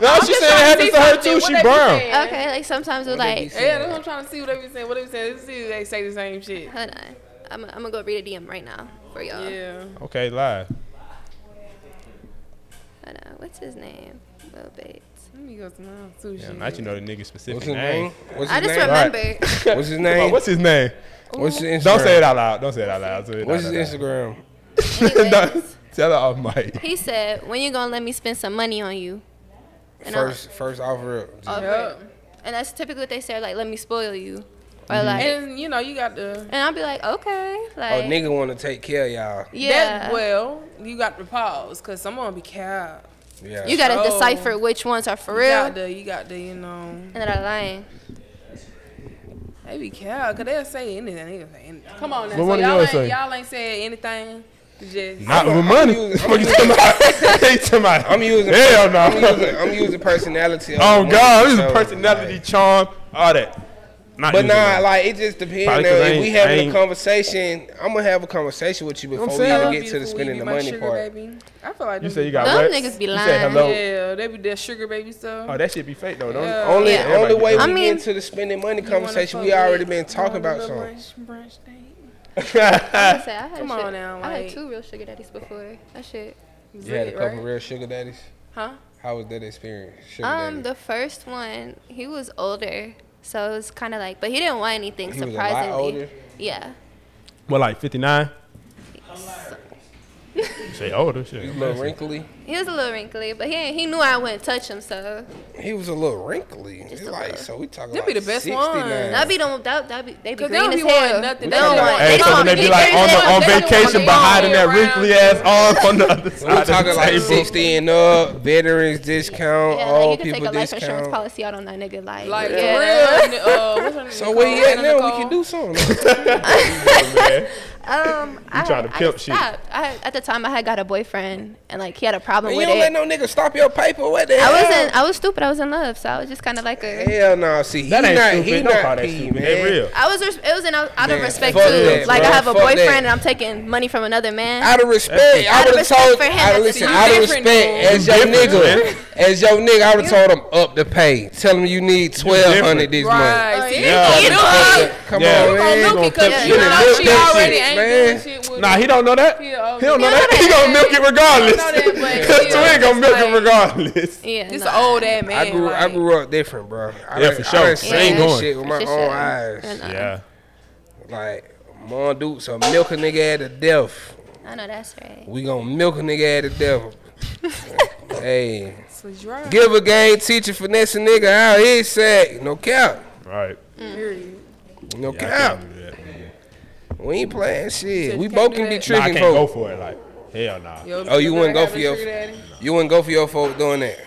Speaker 2: No, she said it happens to her too. She brown.
Speaker 1: okay, like sometimes we're
Speaker 3: What they be
Speaker 1: like.
Speaker 4: Yeah, that's what I'm trying to see what they be saying. What they be saying. Let's see if they say the same shit.
Speaker 1: hold on, I'm, I'm gonna go read a DM right now for y'all.
Speaker 4: Yeah.
Speaker 2: Okay, live.
Speaker 1: Hold on, what's his name? Will Bates.
Speaker 4: Let me go to my sushi.
Speaker 2: Yeah, not you know the nigga specific
Speaker 3: What's his
Speaker 2: name.
Speaker 3: name? What's
Speaker 1: I just
Speaker 3: name?
Speaker 2: Right.
Speaker 1: remembered.
Speaker 3: What's his name?
Speaker 2: what's his name?
Speaker 3: What's his Instagram?
Speaker 2: Don't say it out loud. Don't say it out loud. Say it
Speaker 3: What's
Speaker 2: out
Speaker 3: his
Speaker 2: loud.
Speaker 3: Instagram?
Speaker 1: Anyways,
Speaker 2: Tell her off mic.
Speaker 1: he said, "When you gonna let me spend some money on you?" And I-
Speaker 3: First, first offer up.
Speaker 1: Over
Speaker 4: Yeah.
Speaker 1: And that's typically what they say, like, let me spoil you.
Speaker 2: Mm-hmm.
Speaker 1: Or like,
Speaker 4: And you know you got the.
Speaker 1: and I'll be like, okay.
Speaker 3: Oh, nigga want to take care of y'all.
Speaker 1: yeah.
Speaker 4: That, well, you got to pause because someone be cow.
Speaker 3: Yeah.
Speaker 1: you gotta
Speaker 4: Oh.
Speaker 1: decipher which ones are for
Speaker 4: You
Speaker 1: real
Speaker 4: got the, you got the, you know,
Speaker 1: and that are lying.
Speaker 4: they be cow because they'll say anything. They can say anything. Come on now. So
Speaker 2: one of
Speaker 4: y'all ain't,
Speaker 2: say?
Speaker 4: y'all ain't said anything. Just
Speaker 2: Not with money.
Speaker 3: I'm
Speaker 2: What you talking about? They talking about-
Speaker 3: I'm using.
Speaker 2: Hell no.
Speaker 3: I'm using, I'm using personality.
Speaker 2: Oh God, this is
Speaker 3: so,
Speaker 2: personality, charm, all that. Not
Speaker 3: But nah,
Speaker 2: it.
Speaker 3: like it just depends.
Speaker 2: Probably
Speaker 3: Now,
Speaker 2: 'cause I
Speaker 3: if we
Speaker 2: ain't-
Speaker 3: having
Speaker 2: I
Speaker 3: a
Speaker 2: ain't-
Speaker 3: conversation, I'm gonna have a conversation with you before we even get to the spending the money part.
Speaker 4: Baby. I feel like
Speaker 2: you
Speaker 4: them
Speaker 2: say you got
Speaker 1: Them
Speaker 2: what?
Speaker 1: niggas be
Speaker 2: You
Speaker 1: lying.
Speaker 2: say hello.
Speaker 4: Yeah, they be that sugar baby stuff.
Speaker 2: Oh, that shit be fake though. Don't
Speaker 4: Yeah.
Speaker 3: Only
Speaker 1: Yeah.
Speaker 3: only
Speaker 2: Everybody
Speaker 3: way we
Speaker 1: I
Speaker 3: get
Speaker 1: mean-
Speaker 3: into the spending money conversation, we already been talking
Speaker 4: you want
Speaker 3: about
Speaker 4: a
Speaker 3: something.
Speaker 4: brunch, brunch date?
Speaker 1: Say, I
Speaker 4: Come
Speaker 1: shit-
Speaker 4: on now,
Speaker 1: I had two real sugar daddies before. That shit.
Speaker 3: You had a couple real sugar daddies.
Speaker 4: Huh?
Speaker 3: How was that experience? Sugar
Speaker 1: Um,
Speaker 3: daddy?
Speaker 1: the first one, he was older, so it was kind of like, but he didn't want anything
Speaker 3: He was a lot
Speaker 1: surprisingly.
Speaker 3: older?
Speaker 1: Yeah.
Speaker 2: Well, like 59? Say older, shit.
Speaker 3: He was a little wrinkly.
Speaker 1: He was a little wrinkly, but he he knew I wouldn't touch him, so
Speaker 3: He was a little wrinkly. It's
Speaker 1: a
Speaker 3: like
Speaker 1: little.
Speaker 3: so we talking
Speaker 4: Them
Speaker 3: like
Speaker 4: be the best
Speaker 3: 69.
Speaker 4: ones.
Speaker 1: that'd be the that that be they be
Speaker 4: 'Cause they
Speaker 1: green
Speaker 4: don't
Speaker 1: as
Speaker 4: be wanting
Speaker 1: hell.
Speaker 4: nothing.
Speaker 1: They
Speaker 4: They
Speaker 1: don't want.
Speaker 4: want-
Speaker 2: Hey,
Speaker 1: They
Speaker 2: so
Speaker 1: don't
Speaker 2: when they be like on the on
Speaker 4: They don't
Speaker 2: vacation
Speaker 4: wanna
Speaker 2: but hiding that
Speaker 4: around.
Speaker 2: wrinkly ass arm on the other
Speaker 3: We
Speaker 2: side of
Speaker 3: talking
Speaker 2: the
Speaker 3: like
Speaker 2: table.
Speaker 3: 60 and up, veterans discount,
Speaker 1: Yeah,
Speaker 3: all
Speaker 1: like you could
Speaker 3: people
Speaker 1: take a life insurance
Speaker 3: discount.
Speaker 1: policy out on that nigga, like,
Speaker 4: Like
Speaker 1: yeah.
Speaker 4: for real. and, Uh, what's her name?
Speaker 3: So where you at
Speaker 4: Nicole?
Speaker 3: now? We
Speaker 4: Nicole?
Speaker 3: can do something.
Speaker 2: man.
Speaker 1: Um, I,
Speaker 2: trying to
Speaker 1: I
Speaker 2: pimp
Speaker 1: just
Speaker 2: shit.
Speaker 1: I, at the time, I had got a boyfriend, and like he had a problem
Speaker 3: Man, you
Speaker 1: with
Speaker 3: don't let no nigga stop your paper. What the hell?
Speaker 1: I wasn't. I was stupid. I was in love, so I was just kind of like a.
Speaker 3: Hell no. See, he
Speaker 2: That ain't
Speaker 3: not.
Speaker 2: stupid.
Speaker 3: He
Speaker 2: Don't call that
Speaker 3: P,
Speaker 2: stupid.
Speaker 3: man.
Speaker 2: They real.
Speaker 1: I was. Res- it was in out out of respect
Speaker 3: fuck
Speaker 1: too.
Speaker 3: that,
Speaker 1: like
Speaker 3: bro.
Speaker 1: I have a
Speaker 3: Fuck
Speaker 1: boyfriend,
Speaker 3: that.
Speaker 1: and I'm taking money from another man.
Speaker 3: Out of respect, I
Speaker 1: Out of
Speaker 3: would have
Speaker 1: respect
Speaker 3: told.
Speaker 1: for him,
Speaker 3: Out of listen, out of respect,
Speaker 4: though.
Speaker 3: as your
Speaker 2: You different,
Speaker 3: nigga,
Speaker 2: man.
Speaker 3: As your nigga, I would have told him up the pay. Tell him you need twelve hundred this month.
Speaker 4: Right. See,
Speaker 2: Yeah.
Speaker 4: you
Speaker 1: You know,
Speaker 3: Come
Speaker 2: Yeah.
Speaker 3: on,
Speaker 4: milk
Speaker 3: man.
Speaker 4: it
Speaker 2: gonna
Speaker 4: because
Speaker 2: pimp
Speaker 4: you know
Speaker 3: Milk
Speaker 4: she already
Speaker 3: shit,
Speaker 4: ain't
Speaker 3: man.
Speaker 4: doing shit with
Speaker 2: Nah, he don't know that.
Speaker 4: Yeah, oh,
Speaker 2: He don't know
Speaker 1: Yeah,
Speaker 2: that. He gonna milk it regardless.
Speaker 4: I know
Speaker 2: So he ain't gonna milk it regardless.
Speaker 1: yeah,
Speaker 4: This old ass man.
Speaker 3: I grew, I grew up different, bro. I
Speaker 2: Yeah,
Speaker 3: done-
Speaker 2: for sure.
Speaker 3: done
Speaker 2: Yeah.
Speaker 3: seen this shit with my own eyes.
Speaker 2: Yeah.
Speaker 3: Like, Mon Dukes will milk a nigga at the death.
Speaker 1: I know that's right.
Speaker 3: We gonna milk a nigga at the death. hey,
Speaker 4: So dry.
Speaker 3: give a game teacher finesse a nigga out his sack. No cap.
Speaker 2: Right.
Speaker 4: Period.
Speaker 3: No
Speaker 2: Yeah,
Speaker 3: cap.
Speaker 2: can't do that.
Speaker 3: We ain't playing shit.
Speaker 4: you
Speaker 3: We both can be
Speaker 4: that?
Speaker 2: Nah, I
Speaker 3: tricking
Speaker 2: can't go for it. Like, hell nah.
Speaker 4: Yo,
Speaker 3: Oh, you wouldn't go for your-
Speaker 4: sugar daddy.
Speaker 3: You wouldn't go for your folk doing that.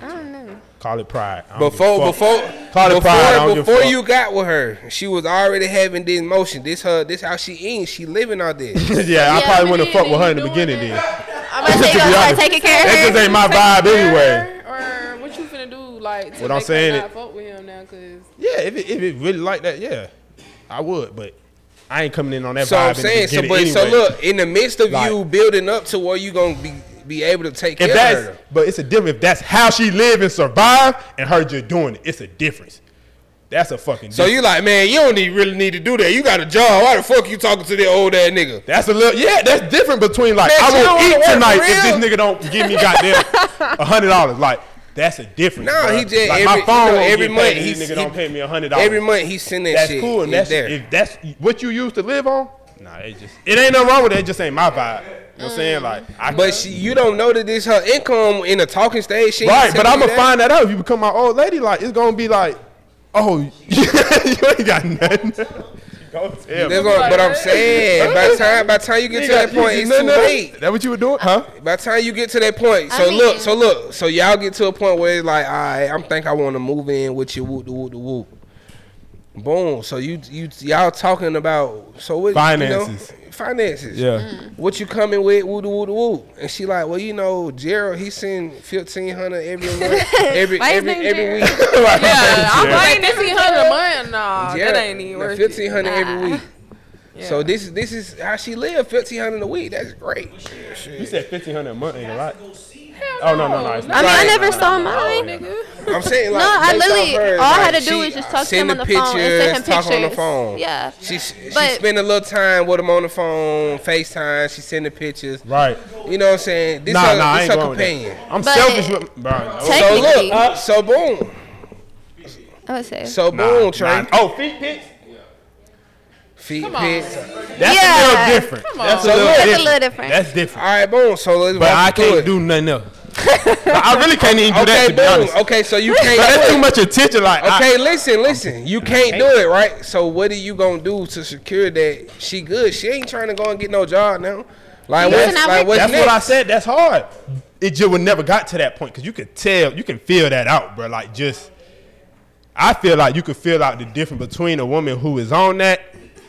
Speaker 1: I don't know.
Speaker 2: Call it pride. I don't
Speaker 3: Before,
Speaker 2: give a fuck.
Speaker 3: before,
Speaker 2: Call it pride, I don't
Speaker 3: before,
Speaker 2: give a
Speaker 3: before you got with her, she was already having this motion. This her, this how she eating. She living out this.
Speaker 2: yeah, I
Speaker 1: Yeah,
Speaker 2: probably
Speaker 1: we
Speaker 2: wouldn't have fucked with her in the beginning
Speaker 4: that.
Speaker 2: then.
Speaker 1: I'm about to say
Speaker 2: To
Speaker 1: you
Speaker 2: be
Speaker 1: gonna start
Speaker 2: honest,
Speaker 1: taking care of
Speaker 2: That just
Speaker 1: her.
Speaker 2: ain't my vibe anyway.
Speaker 4: Or what you finna do, like, to
Speaker 2: What I'm saying
Speaker 4: her
Speaker 2: it-
Speaker 4: not fuck with him now, cause
Speaker 2: Yeah, if it, if it really like that, yeah, I would. But I ain't coming in on that
Speaker 3: So
Speaker 2: vibe
Speaker 3: I'm saying, so
Speaker 2: beginning
Speaker 3: but so look, in the midst of
Speaker 2: Like-
Speaker 3: you building up to where you gonna be be able to take
Speaker 2: if
Speaker 3: care
Speaker 2: that's,
Speaker 3: of her.
Speaker 2: but it's a difference. If that's how she live and survive, and her just doing it, it's a difference. That's a fucking.
Speaker 3: So
Speaker 2: difference.
Speaker 3: you like, man, you don't need, really need to do that. You got a job. Why the fuck you talking to that old ass nigga?
Speaker 2: That's a little yeah. That's different between like
Speaker 3: Man,
Speaker 2: I won't eat tonight if this nigga don't give me goddamn a hundred dollars. Like that's a difference.
Speaker 3: No,
Speaker 2: bruh.
Speaker 3: he just-
Speaker 2: like
Speaker 3: every-
Speaker 2: my phone
Speaker 3: you know, every month
Speaker 2: paid
Speaker 3: he's-
Speaker 2: this nigga
Speaker 3: he-
Speaker 2: don't pay me a hundred dollars.
Speaker 3: Every month he send that
Speaker 2: that's
Speaker 3: shit.
Speaker 2: cool, and that's
Speaker 3: there.
Speaker 2: if that's what you used to live on. Nah, it just it ain't nothing wrong with it. It just ain't my vibe. You know what I'm saying? Mm. Like I
Speaker 3: but she, you don't know that this her income in the talking stage. She
Speaker 2: right, but I'm gonna find that out if you become my old lady. Like it's gonna be like, oh, you ain't got nothing. Go tell me.
Speaker 3: That's what, but I'm saying, by the time by the time you get
Speaker 2: You
Speaker 3: to
Speaker 2: got-
Speaker 3: that point,
Speaker 2: you
Speaker 3: it's
Speaker 2: get
Speaker 3: too
Speaker 2: nothing?
Speaker 3: late.
Speaker 2: That what you were doing, huh?
Speaker 3: By the time you get to that point,
Speaker 1: I
Speaker 3: so look, so look, so y'all get to a point where it's like, all right, I'm think I want to move in with you, whoop the whoop the whoop. Boom. So you you y'all talking about so what
Speaker 2: Finances.
Speaker 3: You know, finances.
Speaker 2: Yeah.
Speaker 1: Mm.
Speaker 3: What you coming with? Woo woo woo. And she like, well, you know, Gerald, he send fifteen hundred every month, every every every
Speaker 1: Gerald?
Speaker 3: week.
Speaker 4: yeah, I'm
Speaker 2: Yeah.
Speaker 4: like fifteen hundred a month. Nah, that ain't even worth it.
Speaker 3: Fifteen hundred every
Speaker 1: Nah.
Speaker 3: week. So this is this is how she live. Fifteen hundred a week. That's great.
Speaker 2: You said fifteen hundred a month ain't a lot. Oh no no no! It's
Speaker 1: I
Speaker 2: not.
Speaker 1: mean, I never saw mine.
Speaker 4: nigga.
Speaker 3: I'm saying like
Speaker 1: No, I literally
Speaker 3: her,
Speaker 1: all I had to do was just talk to
Speaker 3: send
Speaker 1: him on
Speaker 3: the
Speaker 1: the phone and send him
Speaker 3: pictures, talk on the phone.
Speaker 1: Yeah.
Speaker 3: She she
Speaker 1: But-
Speaker 3: spend a little time with him on the phone, FaceTime. She send the pictures.
Speaker 2: Right.
Speaker 3: You know what I'm saying? This
Speaker 2: Nah,
Speaker 3: her,
Speaker 2: nah, I
Speaker 3: this
Speaker 2: ain't
Speaker 3: her
Speaker 2: going with
Speaker 3: companion.
Speaker 2: that. I'm
Speaker 1: But-
Speaker 2: selfish with bro.
Speaker 3: So
Speaker 1: Technically.
Speaker 3: look, so boom,
Speaker 1: I would say.
Speaker 3: so
Speaker 2: Nah,
Speaker 3: boom, Trey.
Speaker 2: nah. Oh, feet pics.
Speaker 3: Yeah feet
Speaker 4: Come on.
Speaker 3: pics.
Speaker 2: That's
Speaker 1: Yeah.
Speaker 2: a little different. That's
Speaker 4: on.
Speaker 2: a little
Speaker 3: That's a
Speaker 2: different.
Speaker 1: little different.
Speaker 2: That's different.
Speaker 3: All right, boom. So let's
Speaker 2: But I can't do nothing else. Like, I really can't even do that
Speaker 3: Okay,
Speaker 2: to be
Speaker 3: boom.
Speaker 2: honest.
Speaker 3: Okay, so you can't.
Speaker 2: that's too much attention. Like, I-
Speaker 3: Okay, listen, listen. You can't do it, right? So what are you gonna do to secure that she good? She ain't trying to go and get no job now. Like what's like what's
Speaker 2: that's
Speaker 3: next?
Speaker 2: what I said. That's hard. It just would never got to that point because you could tell, you can feel that out, bro. Like just, I feel like you could feel out the difference between a woman who is on that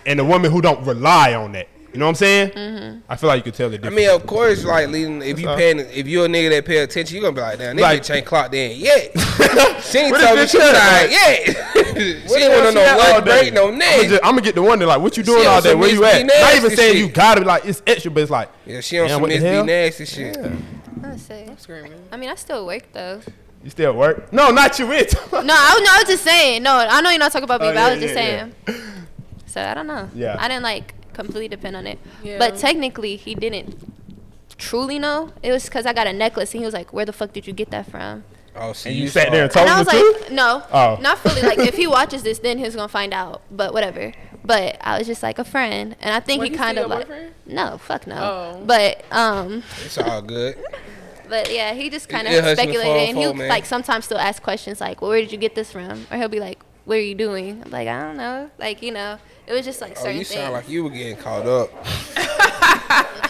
Speaker 2: and a woman who don't rely on that. You know what I'm saying?
Speaker 1: Mm-hmm.
Speaker 2: I feel like you could tell the difference.
Speaker 3: I mean, of course, like leading. If you paying, if you're a nigga that pay attention, you gonna be like, damn, this
Speaker 2: Like-
Speaker 3: bitch ain't clocked in yet. she ain't
Speaker 2: What
Speaker 3: told me
Speaker 2: is
Speaker 3: she
Speaker 2: this
Speaker 3: like, yeah. she ain't want no lunch break, no
Speaker 2: I'm gonna, I'm gonna get the one that like, what you doing
Speaker 3: She
Speaker 2: all day? Where you at? Not even saying
Speaker 3: shit.
Speaker 2: you gotta be like it's extra, but it's like,
Speaker 3: Yeah, she on
Speaker 2: Damn,
Speaker 3: some
Speaker 2: what the
Speaker 3: Miss B nasty shit.
Speaker 1: I would say.
Speaker 4: Screaming.
Speaker 1: I mean, I still work though.
Speaker 2: you still work? No, not you. It.
Speaker 1: No, I, no, I was just saying. No, I know you're not talking about me,
Speaker 2: Oh,
Speaker 1: but I was just
Speaker 2: yeah,
Speaker 1: saying. So I don't know.
Speaker 2: Yeah.
Speaker 1: I didn't like completely depend on it.
Speaker 4: Yeah.
Speaker 1: But technically, he didn't truly know. It was because I got a necklace, and he was like, "Where the fuck did you get that from?"
Speaker 3: Oh, see,
Speaker 2: And you
Speaker 3: this
Speaker 2: sat there and
Speaker 3: hard.
Speaker 2: told
Speaker 1: And I
Speaker 2: him
Speaker 1: was
Speaker 2: the
Speaker 1: like,
Speaker 2: truth.
Speaker 1: "No,
Speaker 2: Oh.
Speaker 1: not fully. Like, if he watches this, then he's gonna find out. But whatever." But I was just like a friend, and I think
Speaker 4: Was
Speaker 1: he
Speaker 4: he
Speaker 1: kind of like,
Speaker 4: boyfriend?
Speaker 1: no, fuck no.
Speaker 4: Oh.
Speaker 1: But um,
Speaker 3: It's all good.
Speaker 1: but yeah, he just kind of
Speaker 3: Yeah, hustling
Speaker 1: speculated, and he'll
Speaker 3: man.
Speaker 1: like sometimes still ask questions like, well, "Where did you get this from?" Or he'll be like, "What are you doing?" I'm like, "I don't know." Like you know, it was just like
Speaker 3: Oh,
Speaker 1: certain
Speaker 3: you
Speaker 1: things.
Speaker 3: sound like you were getting caught up.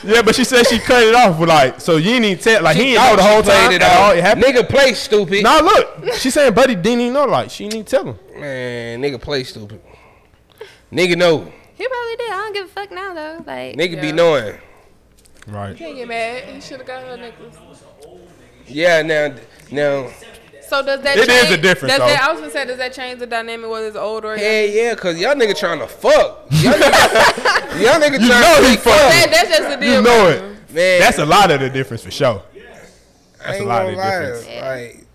Speaker 2: Yeah, but she said she cut it off with like, so you ain't even tell, like he
Speaker 3: She
Speaker 2: ain't know the whole
Speaker 3: played
Speaker 2: time
Speaker 3: it
Speaker 2: at all. It happened.
Speaker 3: Nigga, play stupid.
Speaker 2: Nah, look, she saying Buddy didn't even know. Like she didn't even tell him.
Speaker 3: Man, nigga, play stupid. Nigga, know.
Speaker 1: He probably did. I don't give a fuck now though. Like,
Speaker 3: Nigga be
Speaker 4: Yeah.
Speaker 3: knowing.
Speaker 2: Right.
Speaker 4: Can't get mad. He should have got her a necklace.
Speaker 3: Yeah, now now
Speaker 4: So does that?
Speaker 2: It is
Speaker 4: change,
Speaker 2: a difference,
Speaker 4: Does
Speaker 2: though.
Speaker 4: that, I was gonna say, does that change the dynamic whether it's old or young?
Speaker 3: Yeah, cause y'all nigga trying to fuck. Y'all nigga, y'all nigga
Speaker 2: You
Speaker 3: trying
Speaker 2: know
Speaker 3: to
Speaker 2: he
Speaker 3: make
Speaker 2: fucking.
Speaker 3: fuck.
Speaker 4: That, that's just the deal.
Speaker 2: You know it.
Speaker 3: Man,
Speaker 2: That's a lot of the difference for sure.
Speaker 3: I
Speaker 2: That's a lot
Speaker 3: gonna
Speaker 2: of the
Speaker 3: lie.
Speaker 2: difference.
Speaker 1: Yeah.
Speaker 3: Like,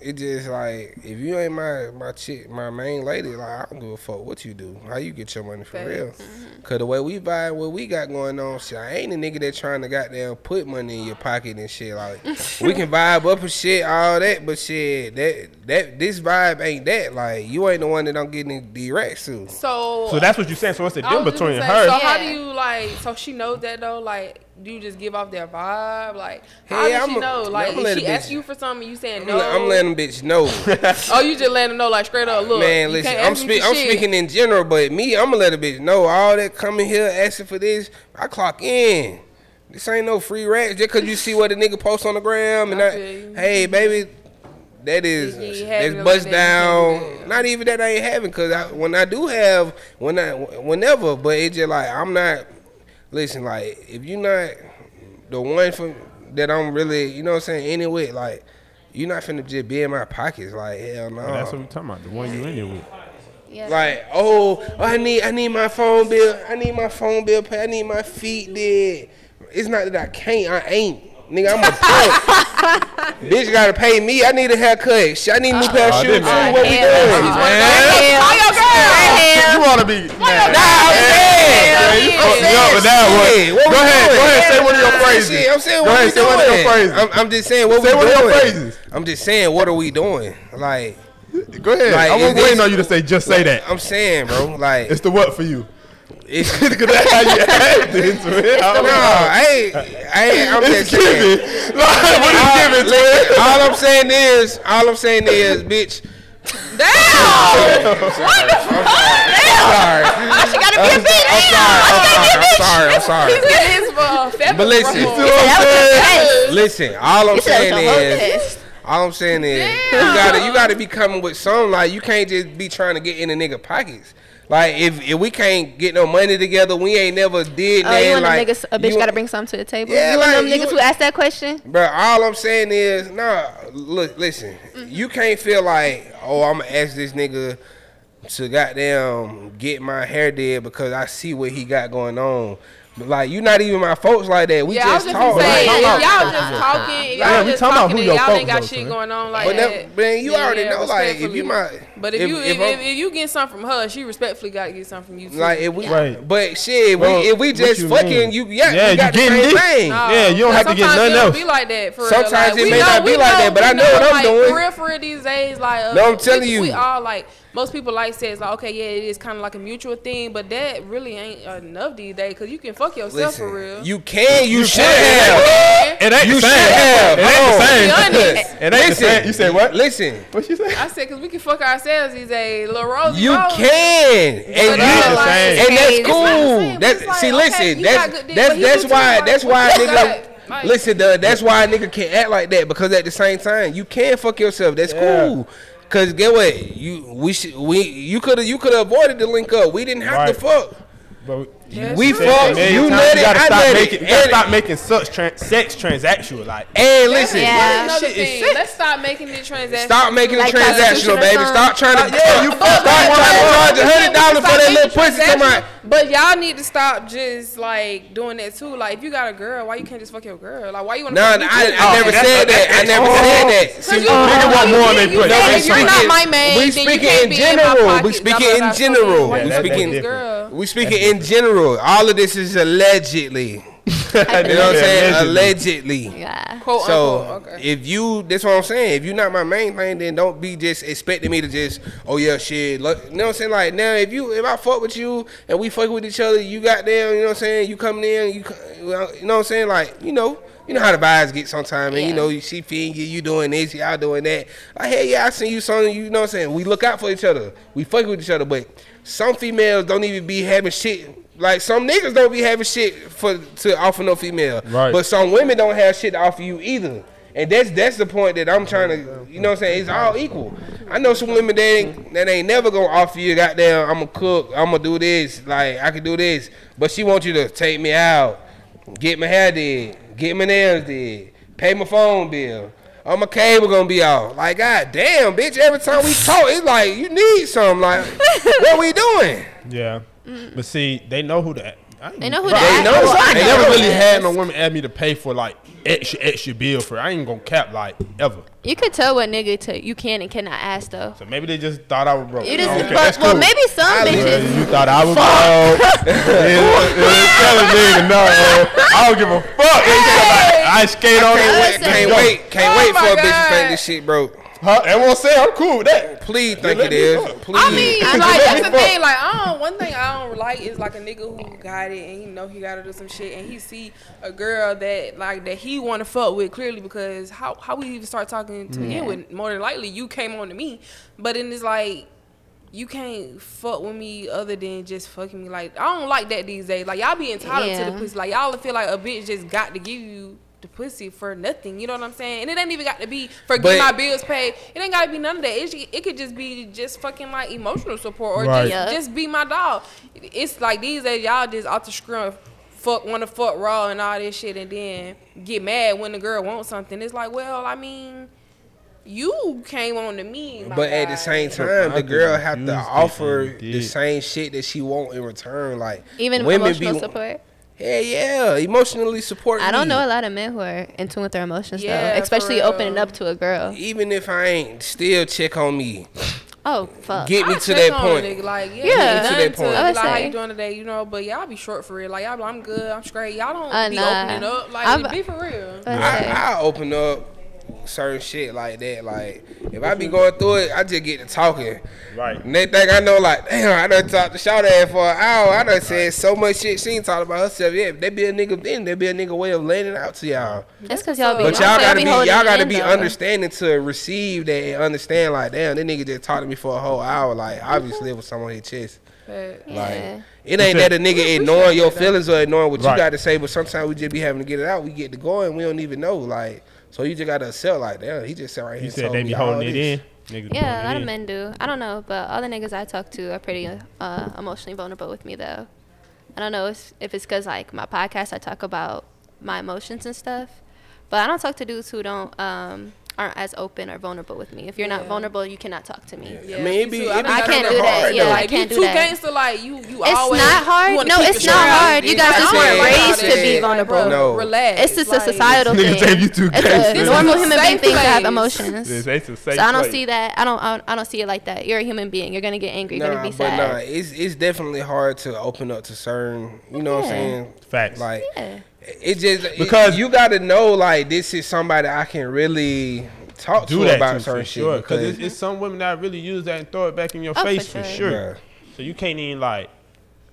Speaker 3: it just like if you ain't my my chick, my main lady, like I don't give a fuck what you do, how you get your money for
Speaker 4: Facts.
Speaker 3: real. Mm-hmm. Cause the way we buy, what we got going on, shit, I ain't a nigga that trying to goddamn put money in your pocket and shit. Like we can vibe up and shit, all that, but shit, that that this vibe ain't that. Like you ain't the one that I'm getting the racks to.
Speaker 4: So,
Speaker 2: So that's what you're saying. So it's a
Speaker 4: I
Speaker 2: difference between
Speaker 4: gonna
Speaker 2: her.
Speaker 4: say, So how do you like? So she knows that though. Like, do you just give off their vibe? Like, how
Speaker 3: Hey,
Speaker 4: does
Speaker 3: I'm
Speaker 4: she
Speaker 3: a-
Speaker 4: know? Like, if she
Speaker 3: a
Speaker 4: asks you for something, you saying no?
Speaker 3: I'm letting them bitch know.
Speaker 4: oh, you just letting them know, like straight up. Look,
Speaker 3: Man, listen, I'm,
Speaker 4: ask me
Speaker 3: speak,
Speaker 4: for
Speaker 3: I'm speaking in general, but me, I'm gonna let a bitch know all that coming here asking for this. I clock in. This ain't no free racks just cause you see what a nigga post on the gram and
Speaker 4: I
Speaker 3: I, hey baby, that is that's bust
Speaker 4: like that, you can't do
Speaker 3: down.
Speaker 4: that.
Speaker 3: Not even that I ain't having, cause I, when I do have, when I whenever, but it's just like I'm not. Listen, like if you're not the one for that I'm really, you know what I'm saying, anyway, like you're not finna just be in my pockets, like hell no.
Speaker 2: That's what we're talking about. The one you in there with.
Speaker 1: yeah.
Speaker 3: Like, oh, I need I need my phone bill. I need my phone bill pay. I need my feet did. It's not that I can't. I ain't. Nigga, I'm a punk. Bitch gotta pay me. I need a haircut. Shit, I need a new pair of
Speaker 2: Oh,
Speaker 3: shoes.
Speaker 2: didn't
Speaker 3: too. What we doing? Man.
Speaker 1: Why your girl?
Speaker 2: You want to be? Nah,
Speaker 3: Nah, I'm saying.
Speaker 2: Yeah, you
Speaker 3: I'm
Speaker 2: fucked me
Speaker 3: saying
Speaker 2: up with that one.
Speaker 3: What
Speaker 2: Go
Speaker 3: we
Speaker 2: ahead,
Speaker 3: doing?
Speaker 2: go ahead, say one of your
Speaker 3: Shit,
Speaker 2: phrases.
Speaker 3: I'm saying
Speaker 2: Go ahead,
Speaker 3: we
Speaker 2: say one of your
Speaker 3: doing.
Speaker 2: phrases.
Speaker 3: I'm, I'm just saying what
Speaker 2: Say
Speaker 3: we
Speaker 2: one of your
Speaker 3: doing.
Speaker 2: phrases.
Speaker 3: I'm just saying what are we doing? Like,
Speaker 2: Go ahead.
Speaker 3: Like,
Speaker 2: I'm waiting on you to say just say that.
Speaker 3: I'm saying, bro. Like,
Speaker 2: It's the what for you.
Speaker 3: It's.
Speaker 2: Because that's how you act into it. I
Speaker 3: No. I ain't. I ain't. I'm
Speaker 2: It's
Speaker 3: just saying.
Speaker 2: giving. Like, what is
Speaker 3: all,
Speaker 2: giving,
Speaker 3: listen, all I'm saying is, all I'm saying is, bitch.
Speaker 4: Damn! what the fuck? Damn!
Speaker 3: Sorry.
Speaker 1: She gotta be a bitch.
Speaker 3: I'm sorry. I'm sorry. I'm sorry. I'm sorry.
Speaker 4: It is for a feather
Speaker 3: But listen.
Speaker 2: You know what I'm?
Speaker 3: Listen, all I'm
Speaker 1: You said it
Speaker 3: saying is, all I'm saying is, you gotta, you gotta be coming with some. Like, you can't just be trying to get in the nigga pockets. Like, if if we can't get no money together, we ain't never did
Speaker 1: Oh, you want
Speaker 3: Like,
Speaker 1: niggas? A bitch
Speaker 3: you-
Speaker 1: gotta bring something to the table.
Speaker 3: Yeah,
Speaker 1: you want
Speaker 3: like,
Speaker 1: them
Speaker 3: you-
Speaker 1: niggas who ask that question?
Speaker 3: Bro, all I'm saying is, nah, look, listen, you can't feel like, oh, I'm gonna ask this nigga to goddamn get my hair did because I see what he got going on. But like, you're not even my folks like that. We
Speaker 4: yeah,
Speaker 3: just
Speaker 4: just gonna
Speaker 3: talk.
Speaker 4: say,
Speaker 2: Talking
Speaker 4: if
Speaker 2: about-
Speaker 4: y'all just talking,
Speaker 2: Yeah,
Speaker 4: y'all
Speaker 2: we
Speaker 4: just
Speaker 2: talking about
Speaker 4: talking
Speaker 2: who your
Speaker 4: y'all ain't
Speaker 2: folks
Speaker 4: got
Speaker 2: though,
Speaker 4: shit
Speaker 2: son.
Speaker 4: going on like
Speaker 3: But
Speaker 4: that.
Speaker 3: that, man, you
Speaker 4: then
Speaker 3: already
Speaker 4: yeah,
Speaker 3: know, like, if
Speaker 4: respectfully.
Speaker 3: you my,
Speaker 4: But if, you if,
Speaker 3: if,
Speaker 4: if, if you get something from her, she respectfully got to get something from you too.
Speaker 3: like if we,
Speaker 2: Right.
Speaker 3: but shit, if
Speaker 2: Well,
Speaker 3: we if we just
Speaker 2: you
Speaker 3: fucking,
Speaker 2: mean?
Speaker 3: you yeah,
Speaker 2: Yeah,
Speaker 3: you
Speaker 2: you
Speaker 3: got the same thing.
Speaker 4: No,
Speaker 2: Yeah, you don't have to get
Speaker 4: sometimes
Speaker 2: nothing
Speaker 4: it don't
Speaker 2: else.
Speaker 4: Be like that for real.
Speaker 3: Sometimes it may not be like that, but I know what I'm doing.
Speaker 4: For real, for real, these days, like uh,
Speaker 3: No, I'm telling you.
Speaker 4: we all like most people like says like okay, yeah, it is kind of like a mutual thing, but that really ain't enough these days because you can fuck yourself for real.
Speaker 3: You can, you, should
Speaker 2: can.
Speaker 3: have.
Speaker 2: It ain't
Speaker 3: You
Speaker 2: the
Speaker 3: should
Speaker 2: same.
Speaker 3: have.
Speaker 2: It ain't the same. It ain't the same. You said what?
Speaker 3: Listen,
Speaker 2: What she say?
Speaker 4: I said because we can fuck ourselves these days. Lil Rosie
Speaker 3: you
Speaker 4: Rose.
Speaker 3: can, and, you-
Speaker 2: ain't the
Speaker 4: like,
Speaker 2: same.
Speaker 3: and that's
Speaker 1: It's not the
Speaker 3: cool.
Speaker 4: same,
Speaker 3: That's
Speaker 4: like,
Speaker 3: see,
Speaker 4: okay,
Speaker 3: listen,
Speaker 4: you
Speaker 3: that's
Speaker 4: got good dick,
Speaker 3: that's that's why that's why
Speaker 4: you
Speaker 3: nigga.
Speaker 4: got?
Speaker 3: Listen, duh, that's why a nigga can't act like that because at the same time you can fuck yourself. That's
Speaker 2: Yeah.
Speaker 3: cool. Cause get what you we should we you could have you could have avoided the link up. We didn't have to fuck.
Speaker 2: But
Speaker 4: Yes,
Speaker 3: We fucked.
Speaker 2: Man,
Speaker 3: You
Speaker 2: you
Speaker 3: nutted.
Speaker 2: gotta
Speaker 3: I
Speaker 2: stop
Speaker 3: nutted.
Speaker 2: making. You gotta stop making such tran- sex transactional. Like,
Speaker 3: hey, listen,
Speaker 1: Yeah.
Speaker 4: That's another thing. Let's stop making it transactional.
Speaker 3: Stop making
Speaker 1: Like
Speaker 3: it transactional, baby. Stop trying to uh,
Speaker 2: Yeah, you
Speaker 3: stop trying to charge a hundred dollars for that little pussy. Come on.
Speaker 4: But y'all need to stop just like doing that too. Like if you got a girl, why you can't just fuck your girl? Like why you want to?
Speaker 3: No,
Speaker 4: fuck
Speaker 3: I,
Speaker 4: me
Speaker 3: I never
Speaker 2: that's-
Speaker 3: said that. I never
Speaker 2: oh.
Speaker 3: said that.
Speaker 4: Cause
Speaker 3: See,
Speaker 4: you-
Speaker 2: nigga want more than
Speaker 4: you
Speaker 2: pussy.
Speaker 4: know,
Speaker 2: No,
Speaker 4: if you're not
Speaker 3: speaking-
Speaker 4: my man,
Speaker 3: we
Speaker 4: then
Speaker 3: speaking in
Speaker 4: be in my
Speaker 3: general. We
Speaker 4: pockets.
Speaker 3: speaking in
Speaker 4: blah, blah,
Speaker 3: general.
Speaker 4: Why
Speaker 2: Yeah,
Speaker 4: you
Speaker 2: that-
Speaker 4: fucking
Speaker 2: that's
Speaker 4: this
Speaker 2: different.
Speaker 4: girl?
Speaker 3: we speaking in general. All of this is allegedly. You know what I'm saying? Allegedly.
Speaker 1: Yeah.
Speaker 4: Quote
Speaker 3: So
Speaker 4: unquote. Okay.
Speaker 3: if you, that's what I'm saying. If you're not my main thing, then don't be just expecting me to just, oh yeah, shit. Look, you know what I'm saying? Like now, if you, if I fuck with you and we fuck with each other, you got there. You know what I'm saying? You coming in, you, you know what I'm saying? Like you know, you know how the vibes get sometimes, and you know she feeding you, you doing this, y'all doing that. Like hey, yeah, I seen you something. You know what I'm saying? We look out for each other. We fuck with each other, but some females don't even be having shit. Like some niggas don't be having shit for to offer no female.
Speaker 2: Right.
Speaker 3: But some women don't have shit to offer you either. And that's that's the point that I'm trying to, you know what I'm saying? It's all equal. I know some women that ain't, that ain't never gonna offer you, goddamn, I'm gonna cook, I'm gonna do this, like, I can do this. But she want you to take me out, get my hair did, get my nails did, pay my phone bill. Oh, my cable gonna be off. Like, god damn, bitch, every time we talk, it's like, you need something. Like, what we doing?
Speaker 2: Yeah. But see, they know who that.
Speaker 1: They know who
Speaker 3: They
Speaker 1: that
Speaker 3: know.
Speaker 1: well, I
Speaker 2: I
Speaker 3: They
Speaker 2: never really had no women ask me to pay for like extra extra bill for. I ain't gonna cap like ever.
Speaker 1: You could tell what nigga to, you can and cannot ask though.
Speaker 2: So maybe they just thought I was broke.
Speaker 1: You just,
Speaker 2: Okay,
Speaker 1: but,
Speaker 2: that's
Speaker 1: well,
Speaker 2: cool.
Speaker 1: maybe some
Speaker 3: I
Speaker 1: bitches.
Speaker 2: you thought I was broke. yeah, yeah, tell a nigga no. I don't give a fuck. I skate on it.
Speaker 3: Oh wait, can't wait, can't
Speaker 4: Oh
Speaker 3: wait
Speaker 4: my
Speaker 3: for a bitch to
Speaker 4: God.
Speaker 3: think this shit broke.
Speaker 2: Huh? And won't say I'm cool with that.
Speaker 3: Please think
Speaker 2: let
Speaker 3: it
Speaker 2: me
Speaker 3: is.
Speaker 2: fuck.
Speaker 3: Please.
Speaker 4: I mean,
Speaker 2: I
Speaker 4: like that's the thing. Like, I don't. One thing I don't like is like a nigga who got it and he know he got to do some shit, and he see a girl that like that he want to fuck with clearly because how how we even start talking to mm. begin with. More than likely, you came on to me, but then it's like. You can't fuck with me other than just fucking me. Like I don't like that these days. Like y'all be entitled to the pussy. Like y'all feel like a bitch just got to give you the pussy for nothing. You know what I'm saying? And it ain't even got to be for
Speaker 3: But-
Speaker 4: getting my bills paid. It ain't gotta be none of that. It, sh- it could just be just fucking like emotional support or
Speaker 2: Right.
Speaker 4: just,
Speaker 1: Yeah.
Speaker 4: just be my dog. It's like these days y'all just out the scrum fuck wanna fuck raw and all this shit and then get mad when the girl wants something. It's like, well, I mean, you came on to me. my
Speaker 3: But at the same time, the girl have to offer the same shit that she want in return. Like
Speaker 1: Even
Speaker 3: women
Speaker 1: emotional
Speaker 3: be,
Speaker 1: support.
Speaker 3: Yeah, yeah, emotionally support.
Speaker 1: I don't
Speaker 3: me.
Speaker 1: know a lot of men who are in tune with their emotions
Speaker 4: Yeah,
Speaker 1: though, especially opening up to a girl.
Speaker 3: Even if I ain't, still check on me.
Speaker 1: Oh fuck.
Speaker 3: Get me
Speaker 4: I
Speaker 3: to that point.
Speaker 4: nigga, like, yeah,
Speaker 1: Yeah.
Speaker 4: yeah
Speaker 3: Get to
Speaker 4: to
Speaker 3: that point.
Speaker 1: I would
Speaker 4: like, how you doing today? You know, but y'all be short for real. Like, y'all I'm good, I'm straight. Y'all don't
Speaker 1: Uh,
Speaker 4: be
Speaker 1: nah.
Speaker 4: opening up. Like,
Speaker 1: I've-
Speaker 4: be for real.
Speaker 3: I. I open up certain shit like that. Like if I be going through it, I just get to talking.
Speaker 2: Right.
Speaker 3: And they think I know, like, damn, I done talked to Shout ass for an hour. I done said so much shit she ain't talking about herself. Yeah, they be a nigga then, there be a nigga way of laying it out to y'all.
Speaker 1: That's because y'all be.
Speaker 3: But y'all gotta
Speaker 1: be
Speaker 3: be y'all gotta be
Speaker 1: though.
Speaker 3: understanding to receive that and understand like damn, that nigga just talked to me for a whole hour. Like obviously it was someone his chest.
Speaker 4: But,
Speaker 1: Yeah.
Speaker 3: It ain't that a nigga ignoring your feelings or ignoring what
Speaker 2: Right.
Speaker 3: you got to say, but sometimes we just be having to get it out. We get to go and we don't even know. Like so you just gotta sell like that. he just said right here.
Speaker 2: You said
Speaker 3: told
Speaker 2: they
Speaker 3: me
Speaker 2: be holding it
Speaker 3: this.
Speaker 2: in. Niggas
Speaker 1: Yeah, a lot of
Speaker 2: in.
Speaker 1: men do. I don't know, but all the niggas I talk to are pretty uh, emotionally vulnerable with me, though. I don't know if, if it's because, like, my podcast, I talk about my emotions and stuff. But I don't talk to dudes who don't um, aren't as open or vulnerable with me. If you're not vulnerable, you cannot talk to me.
Speaker 4: Yeah,
Speaker 3: I mean, it be,
Speaker 4: too.
Speaker 3: it
Speaker 4: I mean, I
Speaker 1: can't do that,
Speaker 3: hard,
Speaker 1: yeah,
Speaker 3: though.
Speaker 1: I can't
Speaker 4: you
Speaker 1: do
Speaker 4: too
Speaker 1: that.
Speaker 4: gangster, like you, you
Speaker 1: It's
Speaker 4: always.
Speaker 1: not hard.
Speaker 4: you
Speaker 1: No, it's not
Speaker 4: shit
Speaker 1: hard. You guys just
Speaker 4: I'm
Speaker 3: weren't
Speaker 1: raised to be vulnerable.
Speaker 3: No.
Speaker 4: Relax.
Speaker 1: It's just a societal thing.
Speaker 2: say you too
Speaker 1: It's
Speaker 2: gangster.
Speaker 1: a
Speaker 4: This
Speaker 1: normal human being thing to have
Speaker 4: place.
Speaker 1: emotions.
Speaker 2: It's, it's a safe
Speaker 1: So I don't see that. I don't. I don't, see it like that. You're a human being. You're gonna get angry. You're gonna be
Speaker 3: but
Speaker 1: sad.
Speaker 3: nah, it's it's definitely hard to open up to certain. You know what I'm saying?
Speaker 2: Facts.
Speaker 3: Like
Speaker 1: Yeah.
Speaker 3: It just
Speaker 2: Because-
Speaker 3: because you got to know like this is somebody I can really talk
Speaker 2: do
Speaker 3: to
Speaker 2: that
Speaker 3: about
Speaker 2: too,
Speaker 3: certain
Speaker 2: for sure.
Speaker 3: shit
Speaker 2: Because
Speaker 3: because
Speaker 2: it's, it's some women that really use that and throw it back in your
Speaker 1: Oh,
Speaker 2: face for
Speaker 1: sure.
Speaker 2: sure.
Speaker 3: Bruh.
Speaker 2: So you can't even like.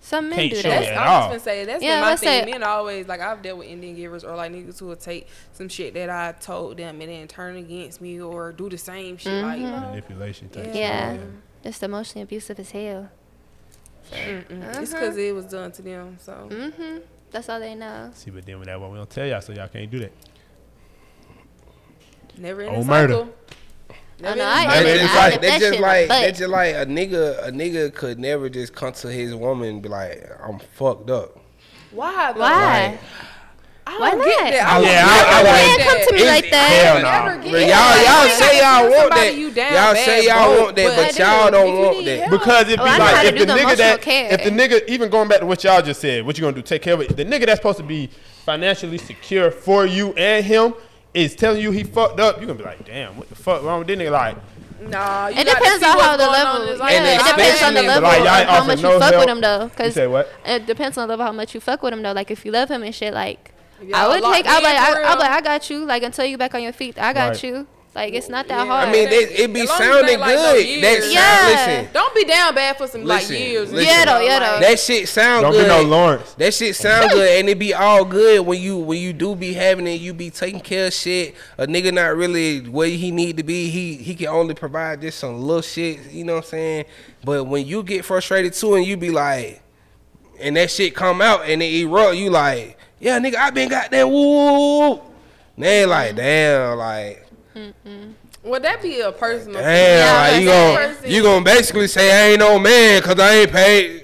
Speaker 1: Some men
Speaker 2: Can't
Speaker 1: do
Speaker 2: show
Speaker 1: that.
Speaker 4: That's,
Speaker 2: at
Speaker 4: I'm
Speaker 2: all.
Speaker 4: just gonna say that's
Speaker 1: Yeah,
Speaker 4: been my
Speaker 1: let's
Speaker 4: thing.
Speaker 1: say-
Speaker 4: Men always like I've dealt with Indian givers or like niggas who will take some shit that I told them and then turn against me or do the same shit. Like you know,
Speaker 2: Manipulation type.
Speaker 4: Yeah.
Speaker 1: Yeah. Just emotionally abusive as hell.
Speaker 4: it's because it was done to them. So
Speaker 1: Mm-hmm. That's all they know.
Speaker 2: See, but then with that one, we don't tell y'all, so y'all can't do that.
Speaker 4: never in
Speaker 2: Oh,
Speaker 4: the
Speaker 2: murder.
Speaker 4: cycle. Never
Speaker 1: know,
Speaker 4: in
Speaker 1: I-
Speaker 4: the
Speaker 3: That's
Speaker 1: I-
Speaker 4: cycle.
Speaker 3: just
Speaker 1: I
Speaker 3: like
Speaker 1: nip
Speaker 3: that's just
Speaker 1: shit in the
Speaker 3: like
Speaker 1: butt.
Speaker 3: that's just like a nigga a nigga could never just come to his woman and be like I'm fucked up.
Speaker 4: Why?
Speaker 1: Why?
Speaker 3: Like,
Speaker 4: I
Speaker 1: Why
Speaker 4: don't get that. I
Speaker 2: Yeah,
Speaker 4: would
Speaker 2: I-
Speaker 4: never
Speaker 2: I
Speaker 4: get
Speaker 1: Man,
Speaker 2: like-
Speaker 1: come to me
Speaker 3: It's-
Speaker 1: like that.
Speaker 2: Hell
Speaker 4: Never
Speaker 2: no.
Speaker 4: get
Speaker 3: But
Speaker 4: that.
Speaker 3: y'all y'all say y'all want that.
Speaker 4: you down
Speaker 3: Y'all say y'all want that,
Speaker 4: but
Speaker 3: but y'all don't want that.
Speaker 2: Because it'd be
Speaker 1: I know how
Speaker 2: like if the
Speaker 1: the
Speaker 2: nigga that
Speaker 1: care.
Speaker 2: if the nigga even going back to what y'all just said, what you gonna do? Take care of it. The nigga that's supposed to be financially secure for you and him is telling you he fucked up. You gonna be like, damn, what the fuck wrong with this nigga? Like,
Speaker 4: Nah,
Speaker 1: It depends on how the level.
Speaker 4: in his
Speaker 1: Yeah, it depends on the level
Speaker 2: Like,
Speaker 1: how
Speaker 2: offer
Speaker 1: much
Speaker 2: no
Speaker 1: you fuck
Speaker 2: help.
Speaker 1: with him though. Cause
Speaker 2: You say what?
Speaker 1: It depends on the level how much you fuck with him though. Like if you love him and shit, like
Speaker 4: If
Speaker 1: I would take. I'll like. I, I'll like. I um, got you. Like until you back on your feet, I got
Speaker 2: Right.
Speaker 1: you. Like it's not that
Speaker 4: Yeah.
Speaker 1: hard.
Speaker 3: I mean, they, it be
Speaker 4: As long as it
Speaker 3: sounding
Speaker 4: ain't like no
Speaker 3: good. that
Speaker 4: years.
Speaker 3: sound,
Speaker 1: Yeah.
Speaker 3: listen,
Speaker 4: Don't be down bad for some
Speaker 3: Listen,
Speaker 4: like years. and
Speaker 3: listen.
Speaker 1: Yeah,
Speaker 4: shit,
Speaker 1: though,
Speaker 4: like-
Speaker 1: yeah, though.
Speaker 3: that shit sound good.
Speaker 2: don't be no Lawrence.
Speaker 3: That shit sound good, and it be all good when you when you do be having it. You be taking care of shit. A nigga not really where he need to be. He he can only provide just some little shit. You know what I'm saying? But when you get frustrated too, and you be like, and that shit come out and it erupt, you like, yeah, nigga, I been got that woo, woo. They like, damn, like,
Speaker 4: Would that be a personal?
Speaker 3: damn,
Speaker 1: Yeah,
Speaker 3: like you
Speaker 1: that's
Speaker 3: gonna
Speaker 4: it.
Speaker 3: you gonna basically say I ain't no man because I ain't paid.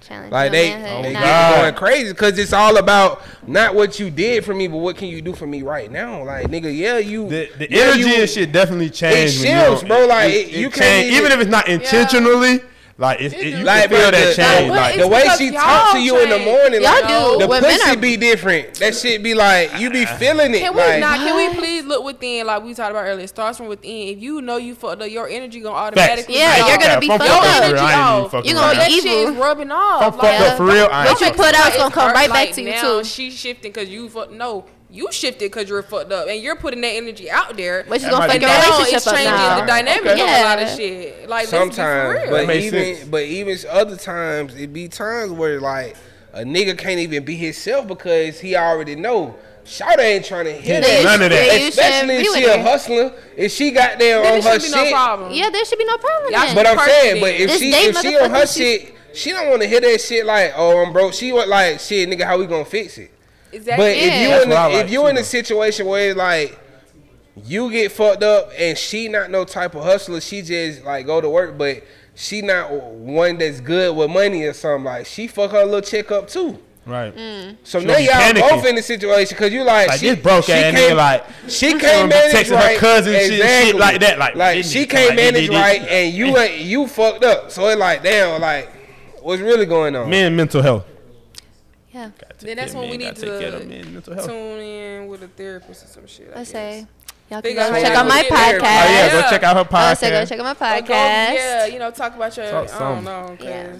Speaker 1: Challenge
Speaker 3: Like
Speaker 1: your
Speaker 3: they,
Speaker 1: manhood.
Speaker 3: they
Speaker 1: Nah.
Speaker 3: get going crazy because it's all about not what you did for me, but what can you do for me right now? Like nigga, yeah, you
Speaker 2: The, the
Speaker 3: yeah,
Speaker 2: energy
Speaker 3: you-
Speaker 2: and shit definitely change. when you
Speaker 3: shifts,
Speaker 2: don't-
Speaker 3: bro, like, it- you can't even-
Speaker 2: even if it's not intentionally. Like it's, it, you
Speaker 3: Like,
Speaker 2: feel that change.
Speaker 4: Like,
Speaker 2: Like
Speaker 3: the way she
Speaker 4: y'all
Speaker 3: to you in the morning,
Speaker 1: Y'all
Speaker 3: like,
Speaker 1: do.
Speaker 3: the
Speaker 1: When
Speaker 3: pussy
Speaker 1: are-
Speaker 3: be different. That shit be like you be feeling it.
Speaker 4: Can we
Speaker 3: like,
Speaker 4: not? Can we please look within? Like we talked about earlier, it starts from within. If you know you fucked up, your energy gonna automatically.
Speaker 1: Yeah, you're gonna be
Speaker 2: If
Speaker 1: fucked
Speaker 2: fucked
Speaker 1: up.
Speaker 2: for
Speaker 4: Energy
Speaker 2: I ain't even
Speaker 4: off.
Speaker 1: You
Speaker 4: So
Speaker 1: gonna
Speaker 2: around.
Speaker 1: be evil.
Speaker 4: shit rubbing off.
Speaker 2: I'm fucked up for real, I ain't
Speaker 1: What you put out is gonna come right back to you too.
Speaker 4: She shifting because you fuck. No, you shifted because you're fucked up, and you're putting that energy out there.
Speaker 1: But you
Speaker 2: That
Speaker 1: gonna
Speaker 2: might
Speaker 1: fuck your
Speaker 4: now
Speaker 1: relationship
Speaker 4: it's
Speaker 1: up
Speaker 4: changing
Speaker 1: now.
Speaker 4: the dynamic
Speaker 2: Okay.
Speaker 4: of a lot of shit. Like let's be for
Speaker 3: sometimes, but even
Speaker 2: sense.
Speaker 3: but even other times it be times where like a nigga can't even be himself because he already know. Shawty ain't trying to hear
Speaker 2: Yeah,
Speaker 3: that.
Speaker 2: none of that.
Speaker 3: Especially if she a hustler, if she got there on her shit.
Speaker 4: no problem.
Speaker 1: Yeah, there should be no problem.
Speaker 4: Y'all
Speaker 1: then.
Speaker 4: should
Speaker 3: But I'm saying, but if
Speaker 1: This
Speaker 3: she if she on her shit, she don't want to hear that shit like, oh, I'm broke. She want like, shit, nigga, how we gonna fix it?
Speaker 4: Exactly.
Speaker 3: But if you
Speaker 2: That's
Speaker 3: in the,
Speaker 2: like
Speaker 3: if you
Speaker 2: too,
Speaker 3: in a situation where like you get fucked up and she not no type of hustler, she just like go to work, but she not one that's good with money or something. Like she fuck her little chick up too.
Speaker 2: right.
Speaker 1: Mm.
Speaker 3: So
Speaker 2: She
Speaker 3: now y'all
Speaker 2: panicking.
Speaker 3: both in the situation because you like,
Speaker 2: Like
Speaker 3: she
Speaker 2: this broke
Speaker 3: she
Speaker 2: ass
Speaker 3: can't-
Speaker 2: nigga, like
Speaker 3: she
Speaker 2: gonna
Speaker 3: can't manage
Speaker 2: texting her
Speaker 3: right.
Speaker 2: cousin shit- shit like that, like,
Speaker 3: like she
Speaker 2: you?
Speaker 3: can't
Speaker 2: Like,
Speaker 3: manage
Speaker 2: did- did-
Speaker 3: right, and you ain't you fucked up. So it like damn, like what's really going on?
Speaker 2: men mental health.
Speaker 1: Yeah.
Speaker 4: Then that's
Speaker 2: Yeah,
Speaker 4: when we need
Speaker 2: gotta take care of
Speaker 4: to
Speaker 2: men's mental health.
Speaker 4: tune in with a therapist or some shit. I
Speaker 1: Let's say y'all can
Speaker 4: Figure
Speaker 1: go check out my
Speaker 4: to get there.
Speaker 1: podcast.
Speaker 2: Oh yeah, go check out her
Speaker 1: I say go
Speaker 2: podcast.
Speaker 1: check out my
Speaker 4: Or go-
Speaker 1: podcast.
Speaker 4: yeah, you know, talk about your.
Speaker 2: Talk
Speaker 4: I don't know,
Speaker 1: Yeah.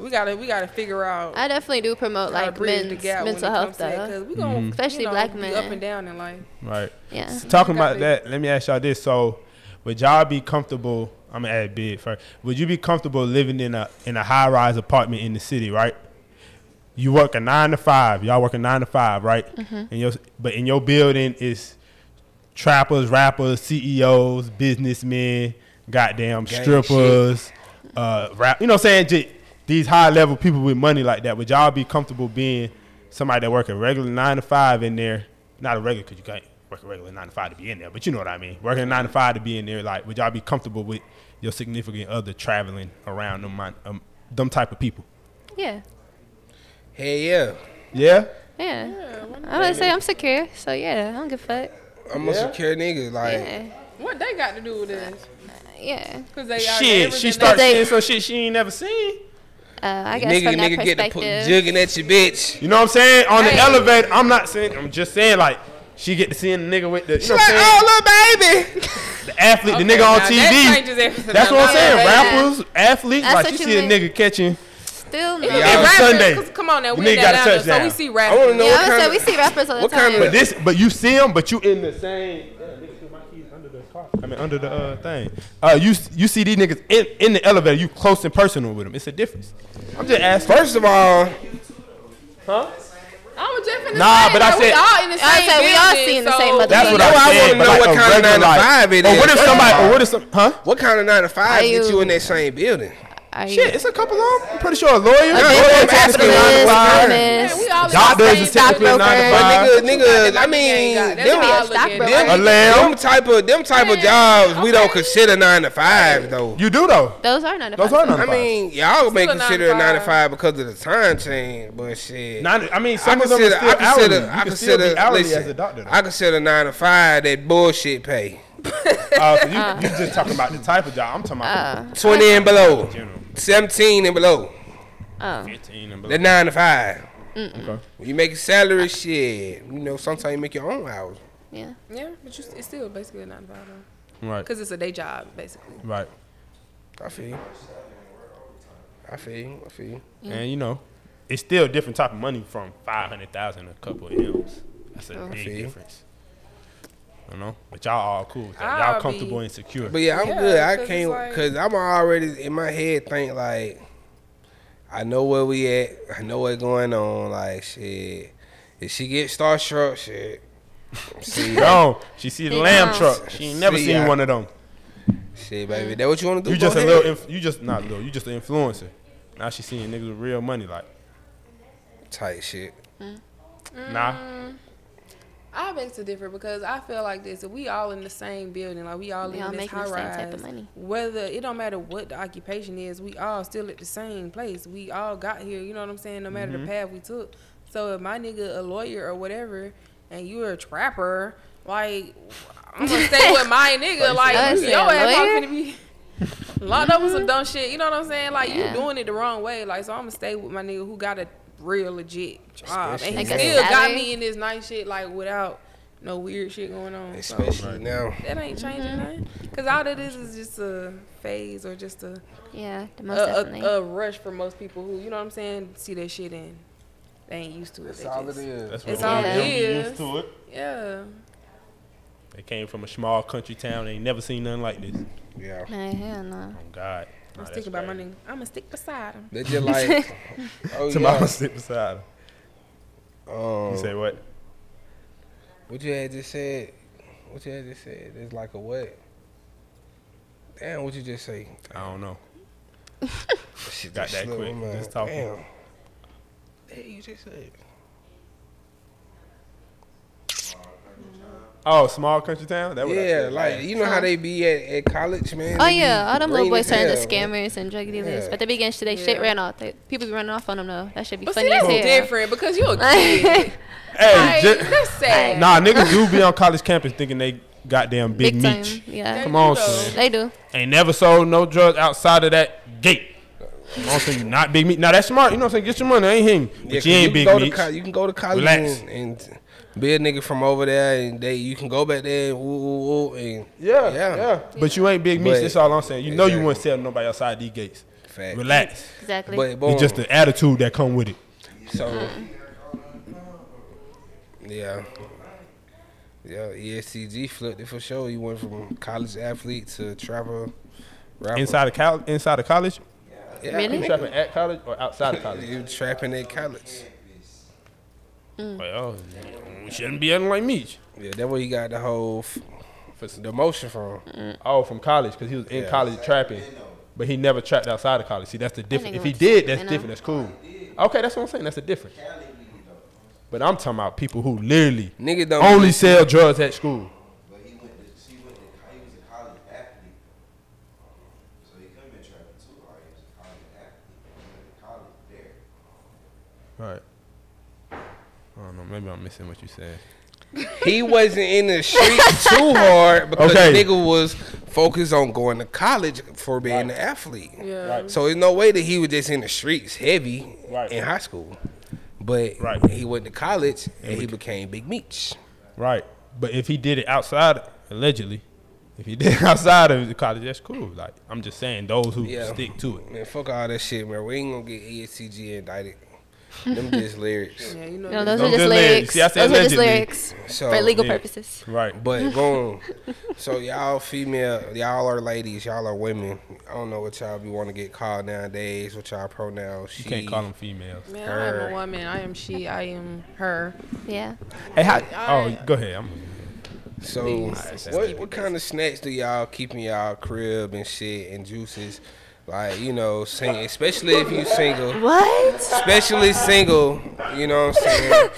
Speaker 4: we gotta we gotta figure out.
Speaker 1: I definitely do promote like
Speaker 4: bridge
Speaker 1: men's
Speaker 4: gap when
Speaker 1: mental
Speaker 4: it
Speaker 1: health
Speaker 4: comes to that,
Speaker 1: though.
Speaker 4: 'cause we gonna, mm-hmm.
Speaker 1: Especially
Speaker 4: you know,
Speaker 1: black men.
Speaker 4: up and down in life.
Speaker 2: Right.
Speaker 1: Yeah.
Speaker 2: So talking about
Speaker 4: be-
Speaker 2: that, let me ask y'all this. So, would y'all be comfortable? I'm gonna add big first. Would you be comfortable living in a in a high rise apartment in the city? Right. You work a nine to five. Y'all work a nine to five, right?
Speaker 1: Mm-hmm.
Speaker 2: And your but in your building is trappers, rappers, CEOs, businessmen, goddamn
Speaker 3: Gang
Speaker 2: strippers, uh, rap. You know what I'm saying? Just these high level people with money like that. Would y'all be comfortable being somebody that work a regular nine to five in there? Not a regular because you can't work a regular nine to five to be in there, but you know what I mean. Working a nine to five to be in there, like, would y'all be comfortable with your significant other traveling around them, um, them type of people?
Speaker 1: Yeah.
Speaker 3: Hell yeah,
Speaker 2: Yeah.
Speaker 1: Yeah. I'm gonna say I'm secure, so yeah, I don't give a fuck.
Speaker 3: I'm a secure nigga. Like
Speaker 1: Yeah.
Speaker 4: What they got to do with this?
Speaker 1: Yeah.
Speaker 4: Cause they are
Speaker 2: Shit, she
Speaker 4: everything
Speaker 2: starts
Speaker 1: They-
Speaker 2: seeing some shit she ain't never seen.
Speaker 1: Uh, I guess
Speaker 3: nigga,
Speaker 1: from that
Speaker 3: nigga get to put
Speaker 1: perspective.
Speaker 3: jugging at your bitch.
Speaker 2: You know what I'm saying? On the
Speaker 4: Hey.
Speaker 2: elevator, I'm not saying. I'm just saying like she get to seeing the nigga with the. You know
Speaker 3: Like,
Speaker 2: what I'm saying?
Speaker 3: oh little baby.
Speaker 2: The athlete, the nigga on TV.
Speaker 4: that.
Speaker 2: That's what I'm saying. Rappers, athletes,
Speaker 1: That's
Speaker 2: like you
Speaker 1: you
Speaker 2: see a nigga catching.
Speaker 1: Still no.
Speaker 3: Yeah.
Speaker 4: Rappers,
Speaker 2: Sunday,
Speaker 4: 'cause Come on now, we
Speaker 2: nigga
Speaker 4: in
Speaker 2: got a
Speaker 4: Atlanta, so we see
Speaker 3: I
Speaker 4: rappers.
Speaker 3: wanna know
Speaker 1: Yeah,
Speaker 3: what kind of-
Speaker 1: we see rappers all the
Speaker 3: what kind
Speaker 1: time.
Speaker 3: of-
Speaker 2: But this, but you see them, but you in the same. under the car. I mean, under the uh, thing. Uh, you you see these niggas in, in the elevator. You close and personal with them. It's a difference. I'm just asking.
Speaker 3: First of all,
Speaker 4: huh? I'm just finna
Speaker 2: Nah,
Speaker 4: say,
Speaker 2: but I
Speaker 4: like, we
Speaker 2: said-
Speaker 4: all in the same.
Speaker 1: I said we all
Speaker 4: seeing
Speaker 1: see in the same mother-
Speaker 2: That's what
Speaker 3: That's
Speaker 2: I'm
Speaker 3: why I wanna know
Speaker 2: like
Speaker 3: what kind of nine to
Speaker 2: like-
Speaker 3: five it
Speaker 2: Or what if somebody? Or what if some? Huh?
Speaker 3: what kind of nine to five
Speaker 1: Are
Speaker 3: get you
Speaker 1: you-
Speaker 3: in that same building?
Speaker 1: Are you
Speaker 2: Shit, it's a couple of them. I'm pretty sure a lawyer.
Speaker 1: a
Speaker 2: lawyer
Speaker 1: business
Speaker 2: technically nine to five.
Speaker 1: economist,
Speaker 4: we all in the
Speaker 2: Doctors is technically nine to
Speaker 3: But
Speaker 2: five.
Speaker 3: nigga, nigga, I mean, them,
Speaker 4: what I
Speaker 1: a
Speaker 4: look at.
Speaker 1: stockbroker.
Speaker 3: them, them type of them type of jobs we don't consider nine to five though.
Speaker 2: You do though.
Speaker 1: Those are nine to
Speaker 2: Those
Speaker 1: five.
Speaker 2: are nine to
Speaker 3: I mean, y'all may
Speaker 4: Still a
Speaker 3: consider a nine to
Speaker 4: five.
Speaker 3: five because of the time change, but shit.
Speaker 2: Nine, I mean,
Speaker 3: I
Speaker 2: some of them are still
Speaker 3: I
Speaker 2: hourly.
Speaker 3: consider,
Speaker 2: You
Speaker 3: I
Speaker 2: can still
Speaker 3: consider,
Speaker 2: be hourly
Speaker 3: listen,
Speaker 2: as a doctor. Though.
Speaker 3: I consider nine to five that bullshit pay.
Speaker 2: Uh, so you, you just talking about the type of job. I'm talking about
Speaker 1: Uh,
Speaker 3: 20 and below,
Speaker 2: general.
Speaker 3: 17 and below.
Speaker 1: oh.
Speaker 2: 15 and below.
Speaker 3: That nine to five.
Speaker 2: Okay.
Speaker 3: When you make a salary, shit, you know, sometimes you make your own hours.
Speaker 1: Yeah.
Speaker 4: Yeah, but you, it's still basically a nine to five though,
Speaker 2: Right.
Speaker 4: because it's a day job basically.
Speaker 2: Right.
Speaker 3: I feel you. I feel you. I feel you.
Speaker 2: And you know, it's still a different type of money from five hundred thousand a couple of M's. That's a
Speaker 3: oh. big
Speaker 2: difference. You know, but y'all all cool with that.
Speaker 4: I'll
Speaker 2: Y'all comfortable
Speaker 4: be-
Speaker 2: and secure.
Speaker 3: But yeah, I'm
Speaker 4: Yeah,
Speaker 3: good. I
Speaker 4: it's
Speaker 3: can't
Speaker 4: like-
Speaker 3: because I'm already in my head think like I know where we at. I know what's going on. Like shit, if she get starstruck, shit. See,
Speaker 2: Yo, she see the lamb
Speaker 1: house.
Speaker 2: truck. She ain't never
Speaker 3: See,
Speaker 2: seen
Speaker 3: I-
Speaker 2: one of them.
Speaker 3: shit, baby. That what you want to do?
Speaker 2: You just
Speaker 3: Go
Speaker 2: a little. Inf- you just not little. You just an influencer. Now she seeing niggas with real money. Like,
Speaker 3: tight shit.
Speaker 2: nah. Mm.
Speaker 4: I beg to differ because I feel like this. If we all in the same building, like we all
Speaker 1: We
Speaker 4: live
Speaker 1: all
Speaker 4: in this
Speaker 1: making
Speaker 4: high
Speaker 1: the same type
Speaker 4: rise,
Speaker 1: of money.
Speaker 4: whether it don't matter what the occupation is, we all still at the same place. We all got here. You know what I'm saying? No matter
Speaker 2: Mm-hmm.
Speaker 4: the path we took. So if my nigga a lawyer or whatever, and you're a trapper, like I'm gonna stay with my nigga. Like your
Speaker 1: shit,
Speaker 4: ass
Speaker 1: lawyer?
Speaker 4: probably finna be locked up with some dumb shit. You know what I'm saying? Like
Speaker 1: Yeah.
Speaker 4: you doing it the wrong way. Like so I'm gonna stay with my nigga who got a real legit job,
Speaker 3: Especially
Speaker 4: and he
Speaker 1: Like a
Speaker 4: still got me in this nice shit like without no weird shit going on. So
Speaker 3: Especially now.
Speaker 4: that ain't changing
Speaker 1: Mm-hmm.
Speaker 4: nothing. Cause all that is is just a phase or just a
Speaker 1: Yeah, the
Speaker 4: a,
Speaker 1: most definitely.
Speaker 4: a, a rush for most people who you know what I'm saying see that shit and they ain't used to it.
Speaker 3: That's all it
Speaker 4: just-
Speaker 3: is.
Speaker 2: That's what
Speaker 4: all
Speaker 2: they
Speaker 4: it
Speaker 2: don't get
Speaker 4: is.
Speaker 2: used to it.
Speaker 4: Yeah.
Speaker 2: They came from a small country town. They ain't never seen nothing like this.
Speaker 3: Yeah.
Speaker 1: Man, hell no.
Speaker 2: Oh God.
Speaker 4: I'm
Speaker 2: Nah,
Speaker 4: sticking
Speaker 2: that's
Speaker 4: by my
Speaker 2: crazy.
Speaker 4: nigga. I'ma stick beside him.
Speaker 3: They just like, oh
Speaker 2: Tomorrow
Speaker 3: yeah.
Speaker 2: sit beside him.
Speaker 3: Um,
Speaker 2: You say what?
Speaker 3: what you had just said? What you had just said? It's like a what? Damn, what you just say?
Speaker 2: I don't know.
Speaker 3: she
Speaker 2: Got that quick.
Speaker 3: my.
Speaker 2: Just talking.
Speaker 3: Damn. Hey, you just said.
Speaker 2: Oh, small country town. That what I
Speaker 3: Yeah, like you know how they be at, at college, man.
Speaker 1: Oh
Speaker 3: They
Speaker 1: yeah, all them little
Speaker 3: green
Speaker 1: boys
Speaker 3: as
Speaker 1: turn into scammers and drug dealers.
Speaker 3: Yeah.
Speaker 1: But they be getting shit, they shit ran off. They, people be running off on them though. That should be
Speaker 4: But
Speaker 1: funny
Speaker 4: see,
Speaker 1: as
Speaker 4: that's
Speaker 1: hell.
Speaker 4: different because you a kid.
Speaker 2: Hey,
Speaker 4: like,
Speaker 2: ju-
Speaker 4: that's sad.
Speaker 2: nah, niggas do be on college campus thinking they goddamn big,
Speaker 1: Big time.
Speaker 2: meat.
Speaker 1: Yeah.
Speaker 2: Come on,
Speaker 4: They do,
Speaker 2: son.
Speaker 1: They do.
Speaker 2: Ain't never sold no drugs outside of that gate. You I'm saying? You not Big Meech. Now that's smart. You know what I'm saying? Get your money. I ain't him. But
Speaker 3: Yeah,
Speaker 2: you
Speaker 3: 'cause
Speaker 2: ain't
Speaker 3: can
Speaker 2: big
Speaker 3: go to
Speaker 2: meat.
Speaker 3: co- you can go to college
Speaker 2: Relax.
Speaker 3: and, and be a nigga from over there, and they you can go back there and woo woo woo and
Speaker 2: Yeah,
Speaker 3: Yeah.
Speaker 2: yeah, But you ain't Big Meech.
Speaker 3: But-
Speaker 2: That's all I'm saying. You know you
Speaker 3: Exactly.
Speaker 2: wouldn't sell nobody outside these gates.
Speaker 3: fact.
Speaker 2: Relax.
Speaker 1: Exactly.
Speaker 3: But boom,
Speaker 2: It's just the attitude that come with it.
Speaker 3: so uh-huh. yeah. Yeah, E EST Gee flipped it for sure. He went from college athlete to trapper, rapper.
Speaker 2: Inside of college, inside of college,
Speaker 3: yeah,
Speaker 1: Really?
Speaker 2: you
Speaker 3: nigga.
Speaker 2: trapping at college or outside of college?
Speaker 3: You trapping at college.
Speaker 2: Well, we shouldn't be acting like me.
Speaker 3: Yeah, that's where he got the whole f- the motion from.
Speaker 2: Oh, from college because he was in
Speaker 3: Yeah.
Speaker 2: college trapping, but he never trapped outside of college. See, that's the difference.
Speaker 1: nigga
Speaker 2: If he
Speaker 1: went to
Speaker 2: did, that's
Speaker 1: Sacramento.
Speaker 2: different. That's cool. Okay, that's what I'm saying. That's the difference. But I'm talking about people who literally
Speaker 3: Nigga don't
Speaker 2: only sell drugs at school.
Speaker 6: But he went to, she went to, he was a college athlete. So he could have been trapping too hard. He was a college athlete. He went to college there.
Speaker 2: Right. I don't know. Maybe I'm missing what you said.
Speaker 3: he wasn't in the streets too hard because
Speaker 2: Okay.
Speaker 3: the nigga was focused on going to college for being an athlete.
Speaker 4: Yeah.
Speaker 2: Right.
Speaker 3: So there's no way that he was just in the streets heavy
Speaker 2: Right.
Speaker 3: in high school. But
Speaker 2: Right.
Speaker 3: he went to college and he became Big Meech.
Speaker 2: Right. But if he did it outside, allegedly, if he did it outside of the college, that's cool. Like I'm just saying, those who
Speaker 3: Yeah.
Speaker 2: stick to it.
Speaker 3: Man, fuck all that shit, man. We ain't gonna get EST Gee indicted. Them just lyrics.
Speaker 4: Yeah, you know.
Speaker 1: No, those
Speaker 2: Don't
Speaker 1: are just
Speaker 2: lyrics.
Speaker 1: lyrics.
Speaker 2: See, I said
Speaker 1: Those are just lyrics
Speaker 3: So
Speaker 1: for legal
Speaker 2: yeah.
Speaker 1: purposes.
Speaker 2: Right.
Speaker 3: But boom. so y'all female, y'all are ladies, y'all are women. I don't know what y'all be want to get called nowadays. What y'all pronouns?
Speaker 2: You can't call them females.
Speaker 4: Man, I am a woman. I am she. I am her.
Speaker 1: Yeah.
Speaker 2: Hey, how,
Speaker 4: I-
Speaker 2: oh, go ahead. I'm,
Speaker 3: So
Speaker 4: Please.
Speaker 3: what what kind of snacks do y'all keep in y'all crib and shit and juices? Like you know, sing, especially if you single,
Speaker 1: What?
Speaker 3: especially single. You know what I'm saying?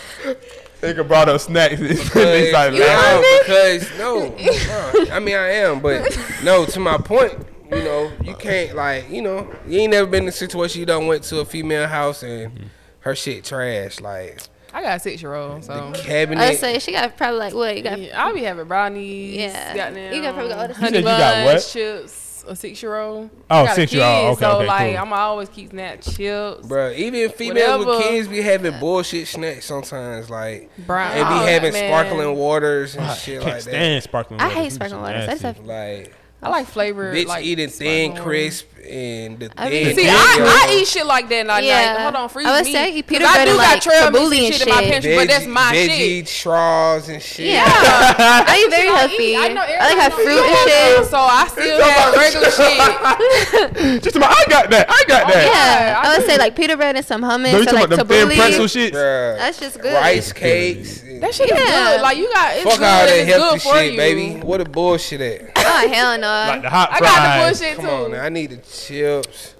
Speaker 2: Nigga brought up snacks. They
Speaker 3: Because,
Speaker 2: started
Speaker 3: you
Speaker 2: laughing.
Speaker 3: know, because no, uh, I mean I am, but no. To my point, you know, you can't like you know, you ain't never been in a situation you done went to a female house and her shit trash like
Speaker 4: I got a six year old, so
Speaker 3: cabinet.
Speaker 1: I say she got probably like what? You got
Speaker 4: yeah, I'll be having brownies.
Speaker 1: Yeah.
Speaker 4: goddamn
Speaker 1: You got probably got all the
Speaker 4: honey
Speaker 2: You said got
Speaker 4: buns,
Speaker 2: what?
Speaker 4: chips. A six year old.
Speaker 2: Oh, six-year-old. Okay,
Speaker 4: so
Speaker 2: okay,
Speaker 4: like
Speaker 2: cool.
Speaker 4: I'm always keep snap chips.
Speaker 3: bro. even females with kids be having bullshit snacks sometimes, like
Speaker 4: Brown.
Speaker 3: they be
Speaker 4: all
Speaker 3: having
Speaker 4: man.
Speaker 3: sparkling waters and
Speaker 2: I
Speaker 3: shit
Speaker 2: can't
Speaker 3: like that.
Speaker 2: stand sparkling
Speaker 1: I hate sparkling
Speaker 2: shit
Speaker 1: water. I just
Speaker 2: nasty.
Speaker 1: have
Speaker 3: Like
Speaker 4: I like flavor.
Speaker 3: bitch
Speaker 4: like
Speaker 3: eating thin
Speaker 4: water.
Speaker 3: crisp and the
Speaker 1: I mean,
Speaker 4: See,
Speaker 1: Yeah.
Speaker 4: I, I eat shit like that. Like,
Speaker 1: Yeah.
Speaker 4: like hold on, freeze
Speaker 1: I would
Speaker 4: me.
Speaker 1: say eat
Speaker 4: 'Cause
Speaker 1: peanut
Speaker 4: I
Speaker 1: butter
Speaker 4: do got
Speaker 1: like
Speaker 4: trail mix and
Speaker 1: and
Speaker 4: shit in my
Speaker 1: shit.
Speaker 4: pantry, but that's my
Speaker 3: veggie
Speaker 4: shit.
Speaker 3: straws and shit.
Speaker 1: Yeah. I eat very healthy.
Speaker 4: eat. I know
Speaker 1: I like have fruit and shit.
Speaker 4: So I still have regular shit.
Speaker 2: Just about, I got that. I got oh, that.
Speaker 1: Yeah,
Speaker 4: I
Speaker 1: I would say like pita bread and some hummus
Speaker 2: No, you
Speaker 1: like
Speaker 2: about pretzel
Speaker 1: tabbouleh. That's just good.
Speaker 3: Rice cakes.
Speaker 4: That shit is
Speaker 1: Yeah.
Speaker 4: good. Like you got it's
Speaker 3: Fuck
Speaker 4: good.
Speaker 3: all that healthy shit, baby. What a bullshit at.
Speaker 1: Oh hell no.
Speaker 2: Like the hot
Speaker 4: I
Speaker 2: fries.
Speaker 4: got the bullshit
Speaker 3: Come
Speaker 4: too.
Speaker 3: on, now. I need the chips.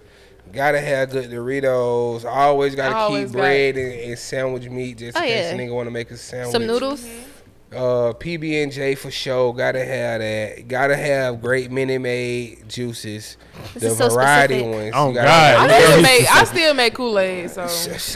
Speaker 3: Gotta have good Doritos. Always gotta
Speaker 4: Always
Speaker 3: keep
Speaker 4: got-
Speaker 3: bread and, and sandwich meat just in
Speaker 1: Oh,
Speaker 3: case
Speaker 1: yeah.
Speaker 3: a nigga wanna make a sandwich.
Speaker 1: some noodles.
Speaker 3: Uh, PB and J for sure. Gotta have that. Gotta have great Minute Maid juices.
Speaker 1: This
Speaker 3: the
Speaker 1: is so
Speaker 3: variety
Speaker 1: specific.
Speaker 3: ones.
Speaker 2: Oh,
Speaker 3: You
Speaker 2: God.
Speaker 4: I
Speaker 2: Yeah.
Speaker 4: still make I still make Kool Aid. So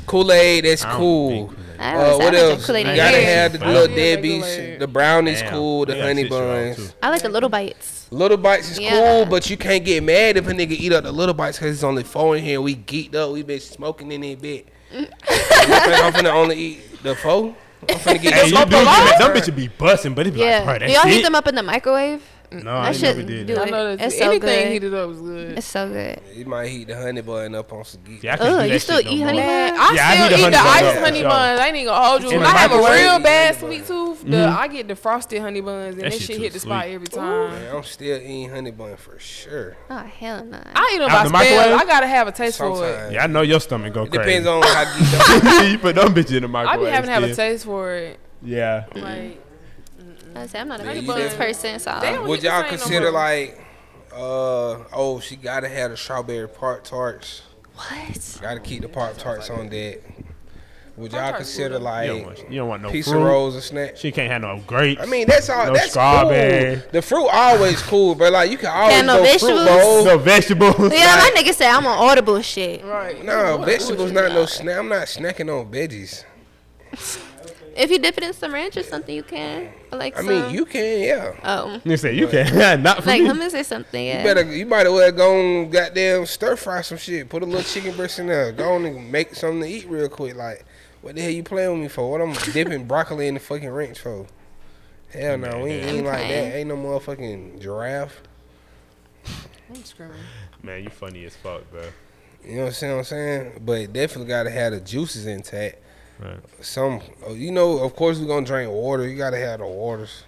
Speaker 3: Kool Aid, that's cool.
Speaker 2: think Kool-Aid.
Speaker 1: I
Speaker 3: Uh,
Speaker 1: don't say I
Speaker 3: what else?
Speaker 1: Kool-Aid
Speaker 3: You gotta
Speaker 1: here.
Speaker 3: have the little
Speaker 4: Yeah, make
Speaker 3: Debbie's. The brownies
Speaker 2: Damn,
Speaker 3: cool. The
Speaker 2: they got
Speaker 3: honey
Speaker 2: shit you wrong,
Speaker 3: buns.
Speaker 1: I like the little bites.
Speaker 3: Little bites is
Speaker 1: Yeah.
Speaker 3: cool, but you can't get mad if a nigga eat up the little bites because it's only four in here. We geeked up. We been smoking in that bit. Mm. you think I'm finna only eat the four? I'm finna get
Speaker 2: Hey, you do
Speaker 3: smoke
Speaker 2: get that.
Speaker 3: lot.
Speaker 2: Them bitches be busting, but it be
Speaker 1: Yeah.
Speaker 2: like, bro,
Speaker 1: Do y'all
Speaker 2: it.
Speaker 1: heat them up in the microwave?
Speaker 2: No, I
Speaker 1: That
Speaker 2: ain't never did
Speaker 1: do
Speaker 2: that.
Speaker 4: I know that
Speaker 1: It's so
Speaker 4: anything
Speaker 1: good.
Speaker 4: heated up was good.
Speaker 1: It's so good.
Speaker 3: You might heat the honey bun up on some geek.
Speaker 2: See, I
Speaker 1: Ugh, you still
Speaker 2: shit no
Speaker 1: eat honey bun?
Speaker 4: I
Speaker 2: Yeah, I
Speaker 4: still
Speaker 2: need a
Speaker 4: eat the
Speaker 2: bun,
Speaker 4: iced
Speaker 2: though,
Speaker 4: honey
Speaker 2: for sure.
Speaker 4: buns. I ain't even gonna hold you.
Speaker 3: In
Speaker 4: I have a real bad sweet tooth, the, mm-hmm. I get the frosted honey buns, and
Speaker 2: That
Speaker 4: that,
Speaker 2: shit
Speaker 4: shit hit the spot every time.
Speaker 3: Man, I'm still eating honey bun for sure.
Speaker 1: Oh hell no.
Speaker 4: I eat them
Speaker 2: Out
Speaker 4: by
Speaker 2: the
Speaker 4: spell.
Speaker 2: microwave?
Speaker 4: I gotta have a taste for it.
Speaker 2: Yeah, I know your stomach go crazy.
Speaker 3: depends on how geeked
Speaker 2: you put them bitches in the microwave.
Speaker 4: I be having to have a taste for it.
Speaker 2: Yeah.
Speaker 4: Like
Speaker 1: I say I'm not a
Speaker 3: Yeah,
Speaker 1: honey
Speaker 3: you
Speaker 1: buns
Speaker 3: did.
Speaker 1: person, so
Speaker 4: They don't
Speaker 3: Would y'all
Speaker 4: same no
Speaker 3: consider like, uh, oh, she gotta have the strawberry part tarts.
Speaker 1: what?
Speaker 3: Gotta keep the pop tarts on deck. Would y'all consider
Speaker 4: good.
Speaker 2: You
Speaker 3: like
Speaker 2: don't want, you don't want no
Speaker 3: piece
Speaker 2: fruit.
Speaker 3: of rolls and snacks?
Speaker 2: She can't have no grapes.
Speaker 3: I mean, that's all.
Speaker 2: No
Speaker 3: that's
Speaker 2: strawberry.
Speaker 3: cool. The fruit always cool, but like you can always
Speaker 1: no
Speaker 3: go
Speaker 1: vegetables?
Speaker 3: fruit bowl.
Speaker 2: no vegetables.
Speaker 1: Yeah, my nigga said I'm on audible shit.
Speaker 4: right.
Speaker 3: No,
Speaker 4: What-
Speaker 3: vegetables
Speaker 4: what
Speaker 3: not no
Speaker 4: got?
Speaker 3: snack. I'm not snacking on veggies.
Speaker 1: If you dip it in some ranch or something, you can. Or like
Speaker 3: I
Speaker 1: some,
Speaker 3: mean, you can, yeah.
Speaker 1: Oh,
Speaker 2: You say you can, not for
Speaker 1: like
Speaker 2: me.
Speaker 1: hummus or something. Yeah.
Speaker 3: You better, you might as well go and goddamn stir fry some shit. Put a little chicken breast in there. Go on and make something to eat real quick. Like, what the hell you playing with me for? What I'm dipping broccoli in the fucking ranch for? Hell no, we ain't eating like that. Ain't no motherfucking giraffe.
Speaker 4: I'm screaming.
Speaker 2: Man, you funny as fuck, bro.
Speaker 3: You know what I'm saying? But definitely gotta have the juices intact.
Speaker 2: Right.
Speaker 3: Some, oh, you know, of course we're gonna drink water. You gotta have the waters.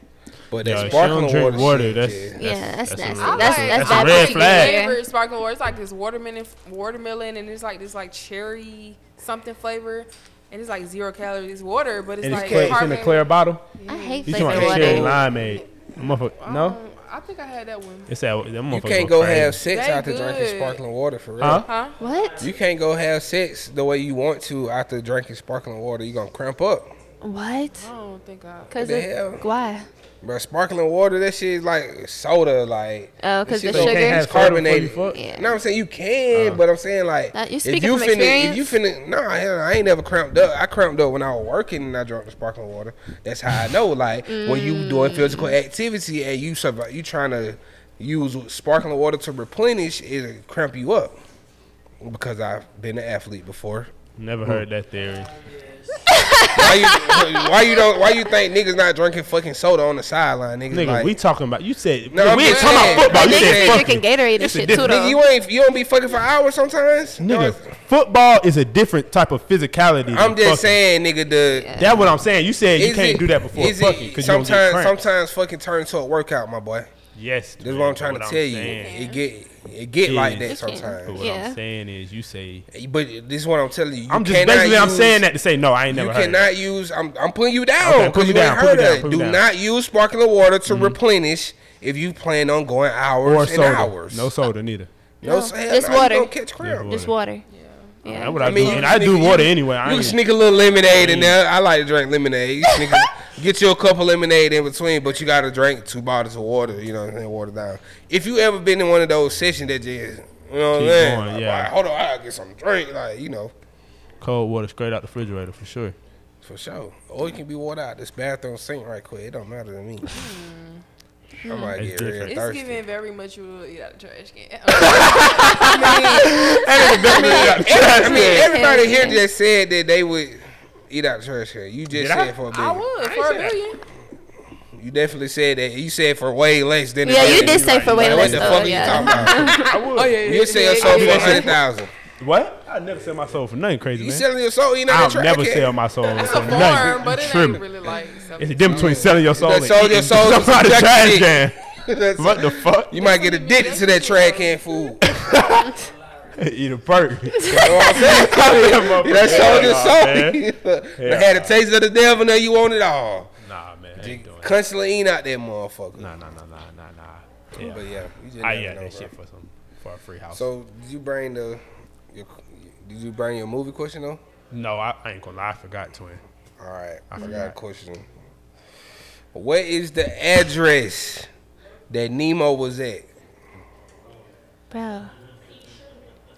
Speaker 3: But that
Speaker 2: she
Speaker 3: sparkling water,
Speaker 2: water,
Speaker 3: shit,
Speaker 2: that's-
Speaker 3: yeah.
Speaker 1: yeah, that's,
Speaker 2: that's
Speaker 1: nasty.
Speaker 2: red-
Speaker 1: That's that's,
Speaker 2: That's a red
Speaker 1: for
Speaker 2: flag.
Speaker 1: you.
Speaker 4: Favorite sparkling water. It's like this watermelon, watermelon, and it's like this like cherry something flavor, and it's like zero calories water, but it's
Speaker 2: And
Speaker 4: like
Speaker 2: it's, clear, it's in a clear bottle.
Speaker 1: I hate
Speaker 2: You talking
Speaker 1: flavored
Speaker 2: about cherry limeade? Motherfucker, no.
Speaker 4: I think I had that one.
Speaker 2: It's that. Them
Speaker 3: You can't go
Speaker 2: crazy.
Speaker 3: have sex
Speaker 4: They
Speaker 3: after drinking sparkling water for real.
Speaker 2: Huh?
Speaker 4: Huh?
Speaker 1: What?
Speaker 3: You can't go have sex the way you want to after drinking sparkling water. You are gonna cramp up.
Speaker 1: What?
Speaker 4: I don't think I.
Speaker 1: Cause
Speaker 3: the
Speaker 1: it,
Speaker 3: hell?
Speaker 1: why?
Speaker 3: Bro, sparkling water, that shit is like soda, like.
Speaker 1: Oh,
Speaker 3: because
Speaker 1: the
Speaker 2: You
Speaker 1: sugar?
Speaker 2: can't
Speaker 3: It's carbonated.
Speaker 2: you fuck?
Speaker 1: Yeah.
Speaker 3: No, I'm saying you can,
Speaker 2: Uh.
Speaker 3: but I'm saying like
Speaker 1: Uh, you
Speaker 3: if you
Speaker 1: from
Speaker 3: finna, if you finna, nah, I ain't never cramped up. I cramped up when I was working and I drank the sparkling water. That's how I know. Like when you doing physical
Speaker 1: Mm.
Speaker 3: activity and you survive, you trying to use sparkling water to replenish, it cramp you up. Because I've been an athlete before.
Speaker 2: Never heard that theory.
Speaker 3: Why you, why you don't? Why you think niggas not drinking fucking soda on the sideline? Niggas
Speaker 2: Nigga,
Speaker 3: like,
Speaker 2: we talking about. You said
Speaker 3: No,
Speaker 2: nigga, we ain't talking about football.
Speaker 3: I'm
Speaker 2: You
Speaker 3: just
Speaker 2: said
Speaker 3: saying.
Speaker 1: Niggas
Speaker 2: fucking.
Speaker 1: drinking Gatorade and
Speaker 2: It's a
Speaker 1: shit too,
Speaker 2: different-
Speaker 1: though.
Speaker 3: nigga, you ain't you don't be fucking for hours sometimes. No,
Speaker 2: Nigga,
Speaker 3: it's-
Speaker 2: football is a different type of physicality.
Speaker 3: I'm just
Speaker 2: fucking.
Speaker 3: saying, nigga. The
Speaker 2: That's what I'm saying. You said you
Speaker 3: Is
Speaker 2: can't
Speaker 3: it-
Speaker 2: do that before fucking
Speaker 3: it
Speaker 2: because you don't get
Speaker 3: sometimes sometimes fucking turn into a workout, my boy.
Speaker 2: Yes,
Speaker 3: That's what I'm trying to tell you. It get it get like
Speaker 2: Yeah.
Speaker 3: that
Speaker 1: It can.
Speaker 2: But what
Speaker 1: Yeah.
Speaker 2: I'm saying is, you say
Speaker 3: But this is what I'm telling you. you
Speaker 2: I'm just
Speaker 3: cannot
Speaker 2: basically I'm saying that to say no. I ain't
Speaker 3: You
Speaker 2: never heard.
Speaker 3: cannot
Speaker 2: It.
Speaker 3: use. I'm, I'm putting you down.
Speaker 2: Okay, put
Speaker 3: 'cause
Speaker 2: me
Speaker 3: you
Speaker 2: down,
Speaker 3: ain't
Speaker 2: put me
Speaker 3: heard
Speaker 2: down,
Speaker 3: of it.
Speaker 2: put me
Speaker 3: Do
Speaker 2: down.
Speaker 3: not use sparkling water to mm-hmm. replenish if you plan on going hours
Speaker 2: Or
Speaker 3: and
Speaker 2: soda.
Speaker 3: hours.
Speaker 2: No soda neither.
Speaker 3: no,
Speaker 1: No,
Speaker 3: hell
Speaker 1: just
Speaker 3: no,
Speaker 1: water.
Speaker 3: gonna catch cramp.
Speaker 2: water.
Speaker 1: Just water. Yeah.
Speaker 2: That's what I,
Speaker 3: I mean,
Speaker 2: do.
Speaker 3: you
Speaker 2: And I do water
Speaker 3: you-
Speaker 2: anyway. I
Speaker 3: You sneak a little lemonade in there. I like to drink lemonade. You sneak a, get you a cup of lemonade in between, but you got to drink two bottles of water. You know what I'm saying? Water down. If you ever been in one of those sessions that just, you know what I'm saying?
Speaker 2: going,
Speaker 3: Like,
Speaker 2: yeah.
Speaker 3: "Boy, hold on, I gotta get some drink. Like, you know,
Speaker 2: cold water straight out the refrigerator for sure.
Speaker 3: for sure. Or it can be water out this bathroom sink right quick. It don't matter to me. Hmm. I might
Speaker 2: It's
Speaker 3: get real
Speaker 2: different.
Speaker 4: It's
Speaker 3: thirsty.
Speaker 4: giving very much you will eat out the trash can.
Speaker 3: I mean, everybody here
Speaker 1: Yeah.
Speaker 3: just said that they would eat out the trash can. You just
Speaker 2: Did
Speaker 3: said
Speaker 2: I?
Speaker 3: for a
Speaker 4: I
Speaker 3: billion.
Speaker 4: I would for a billion.
Speaker 3: You definitely said that. You said for way less than.
Speaker 1: Yeah, you did say for way
Speaker 3: Like,
Speaker 1: less
Speaker 3: What the
Speaker 1: though.
Speaker 3: fuck are you talking about?
Speaker 2: I would.
Speaker 4: Oh yeah,
Speaker 3: You sell soul for a hundred thousand.
Speaker 2: What? I never sell my soul for nothing crazy,
Speaker 3: You
Speaker 2: man.
Speaker 3: selling your soul? You know
Speaker 2: I'll
Speaker 3: that
Speaker 2: never
Speaker 3: trash
Speaker 2: sell my soul
Speaker 4: It's
Speaker 2: for
Speaker 4: a farm,
Speaker 2: nothing.
Speaker 4: but it ain't really like.
Speaker 2: It's the difference between mm. selling your soul and
Speaker 3: sold your
Speaker 2: eating
Speaker 3: soul
Speaker 2: something
Speaker 3: for
Speaker 2: out of
Speaker 3: some
Speaker 2: trash can. What the fuck?
Speaker 3: You might get addicted to that trash can food.
Speaker 2: Eat a perk.
Speaker 3: You know what I'm saying? That sold your soul.
Speaker 2: Yeah.
Speaker 3: They had a taste of the devil, now you want it all.
Speaker 2: Nah, man. Ain't doing that.
Speaker 3: Constantly eating out that motherfucker.
Speaker 2: Nah, nah, nah, nah, nah, nah. Yeah.
Speaker 3: But yeah, you just
Speaker 2: I
Speaker 3: never
Speaker 2: eat that
Speaker 3: bro.
Speaker 2: shit for some for a free house.
Speaker 3: So you bring the? Your, did you bring your movie question though?
Speaker 2: no, I, I ain't gonna lie. I forgot to him.
Speaker 3: All right, I
Speaker 2: I
Speaker 3: forgot a question. What is the address that Nemo was at?
Speaker 1: Bro.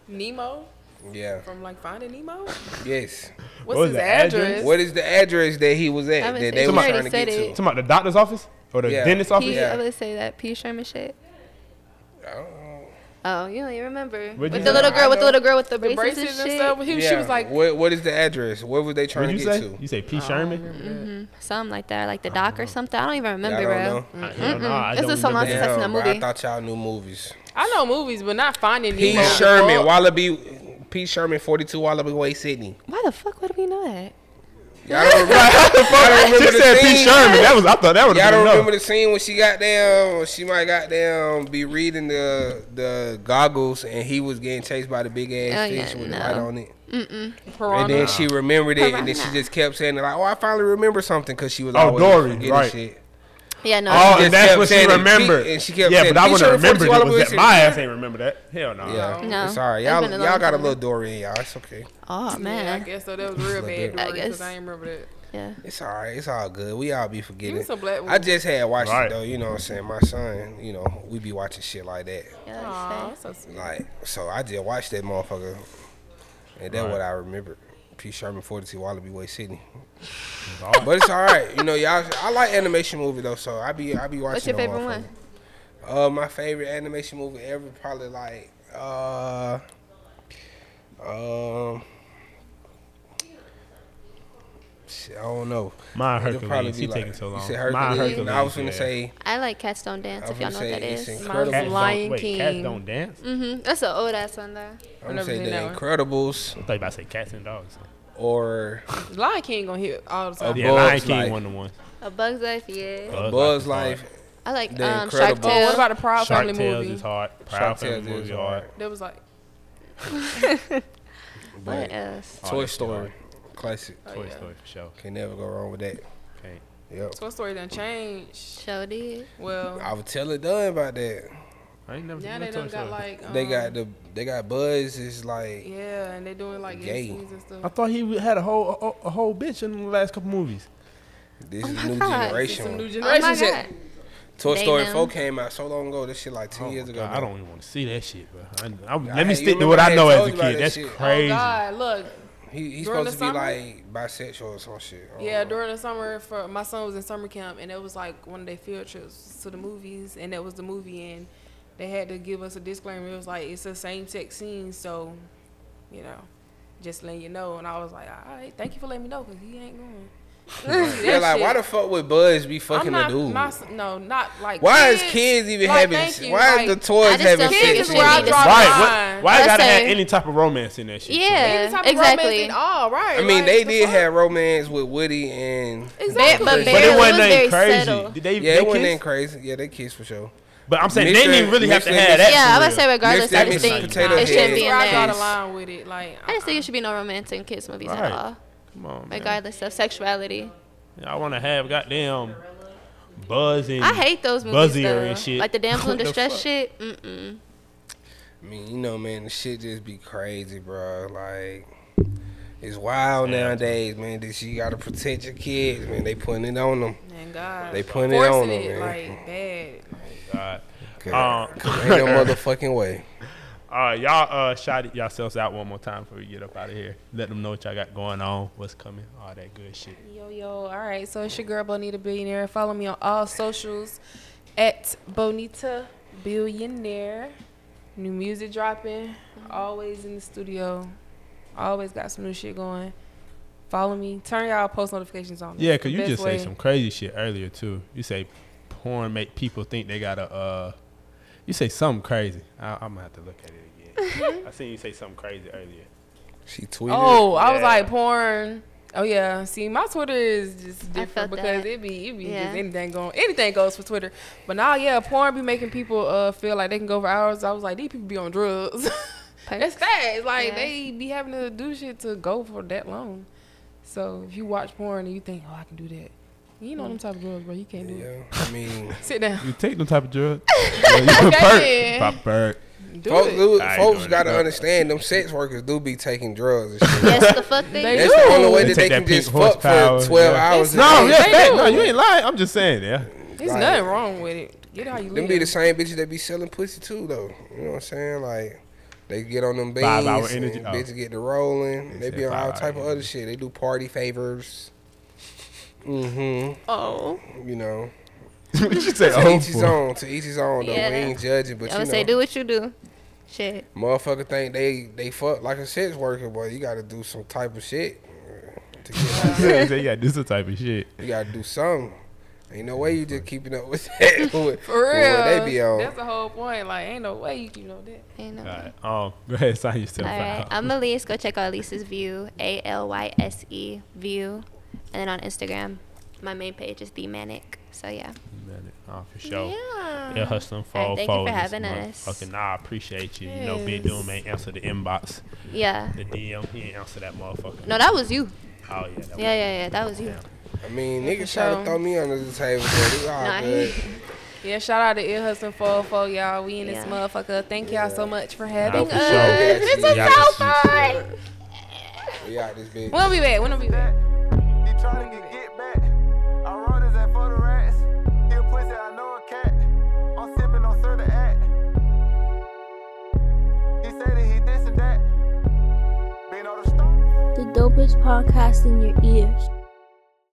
Speaker 4: Nemo
Speaker 3: Yeah.
Speaker 4: from like Finding Nemo.
Speaker 3: Yes.
Speaker 4: What's
Speaker 2: was
Speaker 4: his
Speaker 2: the
Speaker 4: address?
Speaker 2: address?
Speaker 3: What is the address that he was at
Speaker 1: I
Speaker 3: that they were
Speaker 1: already
Speaker 3: trying to
Speaker 1: said
Speaker 3: get
Speaker 1: it.
Speaker 3: to?
Speaker 2: Talking about the doctor's office or the
Speaker 3: Yeah.
Speaker 2: dentist's office?
Speaker 1: P,
Speaker 3: Yeah.
Speaker 1: I would say that P Sherman shit.
Speaker 3: I don't know.
Speaker 1: Oh, you don't even remember.
Speaker 2: What'd
Speaker 1: with
Speaker 2: you
Speaker 1: the
Speaker 2: say?
Speaker 1: little girl, with the little girl with the,
Speaker 4: The
Speaker 1: braces,
Speaker 4: braces
Speaker 1: and
Speaker 4: and
Speaker 1: shit.
Speaker 4: stuff. He,
Speaker 3: yeah.
Speaker 4: She was like,
Speaker 3: what, what is the address? What were they trying
Speaker 2: What
Speaker 3: to
Speaker 2: you
Speaker 3: get
Speaker 2: say?
Speaker 3: to?
Speaker 2: You say P
Speaker 4: I don't
Speaker 2: Sherman? Mm-hmm.
Speaker 4: remember that.
Speaker 1: Something like that, like the doc or something. I don't even remember,
Speaker 3: Y'all
Speaker 1: bro.
Speaker 3: don't know?
Speaker 2: I, hell no, I don't
Speaker 1: been so long since. I've seen a
Speaker 3: Damn, bro, I thought y'all knew movies.
Speaker 4: I know movies, but not Finding
Speaker 3: P.
Speaker 4: Nemo.
Speaker 3: Sherman, Wallaby, P. Sherman, 42 Wallaby Way, Sydney.
Speaker 1: Why the fuck would we know that?
Speaker 3: Y'all don't remember, y'all don't remember
Speaker 2: She
Speaker 3: the
Speaker 2: said P? Sherman. That was I thought that would
Speaker 3: Y'all don't
Speaker 2: been
Speaker 3: remember
Speaker 2: enough.
Speaker 3: the scene when she got down? She might got down, be reading the the goggles, and he was getting chased by the big ass
Speaker 1: Oh, yeah,
Speaker 3: fish with
Speaker 1: no.
Speaker 3: the light on it.
Speaker 4: Piranha.
Speaker 3: And then she remembered it, and then she just kept saying it like, "Oh, I finally remember something," because she was
Speaker 2: Oh,
Speaker 3: always
Speaker 2: Dory,
Speaker 3: forgetting
Speaker 2: right.
Speaker 3: shit.
Speaker 1: Yeah, no.
Speaker 2: Oh, and that's what she
Speaker 3: saying it.
Speaker 2: remembered.
Speaker 3: She- and she kept
Speaker 2: yeah,
Speaker 3: saying,
Speaker 2: but I
Speaker 3: "P.
Speaker 2: wouldn't
Speaker 3: Sherman,
Speaker 2: remember
Speaker 3: 42
Speaker 2: it.
Speaker 3: Wallaby
Speaker 2: Was
Speaker 3: Way,
Speaker 2: that my ass ain't remember that? Hell no.
Speaker 3: Yeah,
Speaker 1: No.
Speaker 3: it's alright. Y'all,
Speaker 1: been a
Speaker 3: y'all got a little Dory in y'all. It's okay.
Speaker 1: oh
Speaker 4: Yeah, I guess so. That was real bad,
Speaker 1: I
Speaker 4: Dory,
Speaker 1: guess.
Speaker 4: because I ain't remember that.
Speaker 1: Yeah.
Speaker 3: It's alright. It's all good. We all be forgetting.
Speaker 4: some black
Speaker 3: I just had watched
Speaker 2: Right.
Speaker 3: it though. You know what I'm saying? My son, you know, we be watching shit like that.
Speaker 1: Yeah,
Speaker 4: Aw, so sweet.
Speaker 3: Like, so I just watched that motherfucker, and that's
Speaker 2: Right.
Speaker 3: what I remember. P. Sherman, 42 Wallaby Way, Sydney. But it's all right. You know, y'all. I like animation movie though, so I be I be watching.
Speaker 1: What's your favorite one?
Speaker 3: Uh, my favorite animation movie ever, probably like uh, um, shit, I don't know.
Speaker 2: My
Speaker 3: It'll probably
Speaker 2: Hercules.
Speaker 3: be
Speaker 2: He
Speaker 3: like-
Speaker 2: taking so long.
Speaker 3: You said
Speaker 2: My
Speaker 3: Hercules.
Speaker 2: Hercules.
Speaker 3: I was gonna
Speaker 2: yeah.
Speaker 3: say,
Speaker 1: I like Cats Don't Dance. If y'all know what that is.
Speaker 3: say it's
Speaker 1: is.
Speaker 3: incredible.
Speaker 2: Cats
Speaker 4: Lion
Speaker 2: don't, wait,
Speaker 4: King.
Speaker 2: Cats don't dance.
Speaker 1: Mhm. That's an old ass one though.
Speaker 3: I'm gonna say The. Incredibles
Speaker 2: I thought you about to say cats and dogs.
Speaker 3: Or
Speaker 4: Lion King gonna hit all the time.
Speaker 3: A
Speaker 2: Yeah, Lion King
Speaker 3: Life.
Speaker 2: one of the.
Speaker 1: A Bug's Life, yeah.
Speaker 2: Bug's
Speaker 3: Buzz
Speaker 2: Life
Speaker 3: Life.
Speaker 1: I like
Speaker 3: The
Speaker 1: um, Shark
Speaker 3: Incredibles.
Speaker 1: Tale.
Speaker 4: Oh, what about the Proud
Speaker 2: Shark
Speaker 4: Family
Speaker 2: Tales
Speaker 4: movie?
Speaker 2: is hard.
Speaker 3: Shark
Speaker 2: Proud
Speaker 3: Tales
Speaker 2: Family movie
Speaker 3: is
Speaker 2: is
Speaker 3: hard.
Speaker 2: hard.
Speaker 4: That was like,
Speaker 1: what else?
Speaker 2: Oh,
Speaker 3: Toy
Speaker 2: that
Speaker 3: Story,
Speaker 2: hard.
Speaker 3: classic.
Speaker 4: oh,
Speaker 2: Toy
Speaker 4: yeah.
Speaker 2: Story for sure.
Speaker 3: Can never go wrong with that.
Speaker 2: Okay.
Speaker 3: Yep.
Speaker 4: Toy Story done changed.
Speaker 1: Show did.
Speaker 4: Well,
Speaker 3: I would tell it done about that.
Speaker 2: I ain't never
Speaker 4: now
Speaker 2: seen
Speaker 4: they
Speaker 2: no
Speaker 4: done got
Speaker 2: Story.
Speaker 4: like. Um,
Speaker 3: They got the they got Buzz is like
Speaker 4: Yeah, and they doing like
Speaker 3: Gay.
Speaker 4: gay and stuff.
Speaker 2: I thought he had a whole a, a whole bitch in the last couple movies.
Speaker 3: this
Speaker 1: Oh
Speaker 3: is
Speaker 1: my
Speaker 3: new
Speaker 1: God.
Speaker 3: generation.
Speaker 4: Some new
Speaker 3: one.
Speaker 1: Oh my
Speaker 4: generation shit.
Speaker 1: god.
Speaker 3: Toy
Speaker 1: They
Speaker 3: Story
Speaker 1: them.
Speaker 3: 4 came out so long ago. This shit like 10
Speaker 2: Oh
Speaker 3: years ago.
Speaker 2: God. I don't even want to see that shit, bro. I, I,
Speaker 3: I
Speaker 2: let me stick to what
Speaker 3: I
Speaker 2: I know as a kid. That's
Speaker 3: shit. Oh,
Speaker 2: crazy.
Speaker 4: Oh God, look.
Speaker 3: He, he's
Speaker 4: During
Speaker 3: supposed
Speaker 4: the
Speaker 3: to be
Speaker 4: summer?
Speaker 3: like bisexual or some shit.
Speaker 4: Yeah,
Speaker 3: know.
Speaker 4: during the summer, for my son was in summer camp, and it was like one of their field trips to the movies, and that was the movie, and they had to give us a disclaimer. It was like it's a same sex scene, so you know, just letting you know. And I was like, all right, thank you for letting me know, cause he ain't going.
Speaker 3: They're like, why the fuck would Buzz be fucking
Speaker 4: I'm not,
Speaker 3: a dude?
Speaker 4: my no, not like.
Speaker 3: why
Speaker 4: kids.
Speaker 3: is kids even
Speaker 4: Like,
Speaker 3: having?
Speaker 4: thank you,
Speaker 3: why
Speaker 4: like,
Speaker 3: is the toys having sex?
Speaker 4: Kids is where I
Speaker 1: should be
Speaker 4: draw the
Speaker 2: Right.
Speaker 4: line.
Speaker 2: What, why
Speaker 1: Let's
Speaker 2: gotta have any type of romance in that shit?
Speaker 1: Yeah,
Speaker 4: Any type of
Speaker 1: exactly.
Speaker 4: romance at all, right?
Speaker 3: I mean,
Speaker 4: like,
Speaker 3: they
Speaker 4: the
Speaker 3: did
Speaker 4: fuck?
Speaker 3: have romance with Woody and.
Speaker 4: exactly.
Speaker 1: but
Speaker 2: But
Speaker 1: barely.
Speaker 2: it
Speaker 1: It
Speaker 2: wasn't
Speaker 1: was
Speaker 2: crazy.
Speaker 1: subtle.
Speaker 2: Did they?
Speaker 3: Yeah,
Speaker 2: they
Speaker 3: it wasn't
Speaker 2: kiss?
Speaker 3: that crazy. Yeah, they kissed for sure.
Speaker 2: But I'm saying they didn't even really have to
Speaker 3: Mr.
Speaker 2: have that.
Speaker 1: Yeah,
Speaker 2: for
Speaker 1: I would
Speaker 2: real.
Speaker 1: say regardless.
Speaker 3: Mixed
Speaker 1: I
Speaker 3: that
Speaker 1: just think
Speaker 3: Potato
Speaker 1: it shouldn't be in
Speaker 4: where I draw
Speaker 1: there.
Speaker 4: line with it. Like,
Speaker 1: I just think it uh-uh. should be no romance in kids movies
Speaker 2: Right.
Speaker 1: at all,
Speaker 2: Come on, man.
Speaker 1: regardless of sexuality.
Speaker 2: I want to have goddamn Buzz and
Speaker 1: I hate those movies
Speaker 2: Buzzier and shit.
Speaker 1: Like the damsel in distress shit. Mm-mm.
Speaker 3: I mean, you know, man, the shit just be crazy, bro. Like, it's wild
Speaker 2: Yeah.
Speaker 3: nowadays, man. That you gotta protect your kids, man. They putting it on them.
Speaker 4: man, God,
Speaker 3: They putting it
Speaker 4: forcing
Speaker 3: on them,
Speaker 4: it,
Speaker 3: man.
Speaker 4: like bad.
Speaker 2: God.
Speaker 3: Cause,
Speaker 2: Uh,
Speaker 3: 'cause ain't no motherfucking way.
Speaker 2: All right, y'all uh, shout it yourselves out one more time before we get up out of here. Let them know what y'all got going on, what's coming, all that good shit.
Speaker 4: Yo, yo. All right. So it's your girl, Bonita Billionaire. Follow me on all socials at Bonita Billionaire. New music dropping. Always in the studio. Always got some new shit going. Follow me. Turn y'all post notifications on.
Speaker 2: Yeah, cause you just
Speaker 4: way.
Speaker 2: say some crazy shit earlier too. You say porn make people think they got a. Uh, you say something crazy. I, I'm gonna have to look at it again. I seen you say something crazy earlier.
Speaker 3: She tweeted.
Speaker 4: Oh, I was like porn. Oh yeah. See, my Twitter is just different because
Speaker 1: that.
Speaker 4: it be it be
Speaker 1: Yeah.
Speaker 4: just anything going anything goes for Twitter. But now yeah, porn be making people uh feel like they can go for hours. I was like, these people be on drugs. That's that. Like
Speaker 1: Yeah.
Speaker 4: they be having to do shit to go for that long. So if you watch porn and you think, oh, I can do that, you know them mm. type of drugs, bro. You can't do it.
Speaker 3: I mean,
Speaker 4: Sit down.
Speaker 2: You take no type of drug. yeah, you
Speaker 4: Okay.
Speaker 2: perk. Pop perk.
Speaker 4: Do
Speaker 3: Folks,
Speaker 4: it.
Speaker 3: do, folks gotta understand them sex workers do be taking drugs and shit.
Speaker 1: Yes, the fuck they,
Speaker 4: They
Speaker 1: do.
Speaker 3: That's the only way
Speaker 2: They
Speaker 3: that they can
Speaker 2: that
Speaker 3: just fuck
Speaker 2: horsepower,
Speaker 3: for 12
Speaker 2: yeah.
Speaker 3: hours.
Speaker 2: No, yeah,
Speaker 4: They
Speaker 2: fact.
Speaker 4: do.
Speaker 2: no, you ain't lying. I'm just saying, yeah.
Speaker 4: There's
Speaker 3: Like-
Speaker 4: nothing wrong with it. Get how you
Speaker 3: Them
Speaker 4: live.
Speaker 3: be the same bitches that be selling pussy too, though. You know what I'm saying? Like, they get on them beans,
Speaker 2: Five hour
Speaker 3: and
Speaker 2: energy- oh.
Speaker 3: bitches get to rolling.
Speaker 2: They
Speaker 3: They be on all type
Speaker 2: hour
Speaker 3: of other shit. They do party favors. Mm-hmm.
Speaker 4: oh,
Speaker 3: You know,
Speaker 2: what you say?
Speaker 3: to
Speaker 2: Oh,
Speaker 3: each his own. To each his own. Though
Speaker 1: Yeah.
Speaker 3: we ain't judging, but
Speaker 1: I
Speaker 3: you
Speaker 1: would
Speaker 3: know,
Speaker 1: say do what you do. Shit.
Speaker 3: motherfucker think they they fuck like a sex working, but you got to do some type of shit. To get,
Speaker 2: so you gotta do some type of shit.
Speaker 3: you got to do something. Ain't no way you just keeping up with that.
Speaker 4: for real.
Speaker 3: what they be on.
Speaker 4: That's the whole point. Like, ain't no way you can know that.
Speaker 1: You know.
Speaker 2: All right. Um, go ahead, sign yourself
Speaker 1: All right.
Speaker 2: out.
Speaker 1: I'm Alyse. Go check out Alyse's View. A L Y S E View. And then on Instagram, my main page is The Manic. So yeah. Manic.
Speaker 2: Oh, for sure.
Speaker 1: Yeah.
Speaker 2: Yeah, hustling for
Speaker 1: All right,
Speaker 2: all
Speaker 1: thank you for having us.
Speaker 2: motherfucker. Nah, I appreciate you. You know, Bigg
Speaker 4: Yes.
Speaker 2: Doom ain't answer the inbox,
Speaker 1: Yeah.
Speaker 2: the DM. He ain't answer that motherfucker.
Speaker 1: No, that was you.
Speaker 2: Oh yeah. That
Speaker 1: Yeah, yeah, yeah. That was you.
Speaker 3: I mean,
Speaker 4: Yeah,
Speaker 3: niggas
Speaker 4: for
Speaker 3: try to throw me under the table, but it's all
Speaker 1: Nah,
Speaker 3: good.
Speaker 4: Yeah, shout out to Ear Hustling 404, y'all. We in this motherfucker. Thank y'all so much for
Speaker 2: Nah,
Speaker 4: having
Speaker 2: for
Speaker 4: us.
Speaker 2: sure.
Speaker 3: This is
Speaker 1: so fun.
Speaker 3: We out this bitch.
Speaker 4: When we back? When we be back?
Speaker 7: He tryna get back. I for the rats. A pussy, I know a cat. I'm sipping on Sir the act. He said that he this and that. On the stone.
Speaker 8: The dopest podcast in your ears.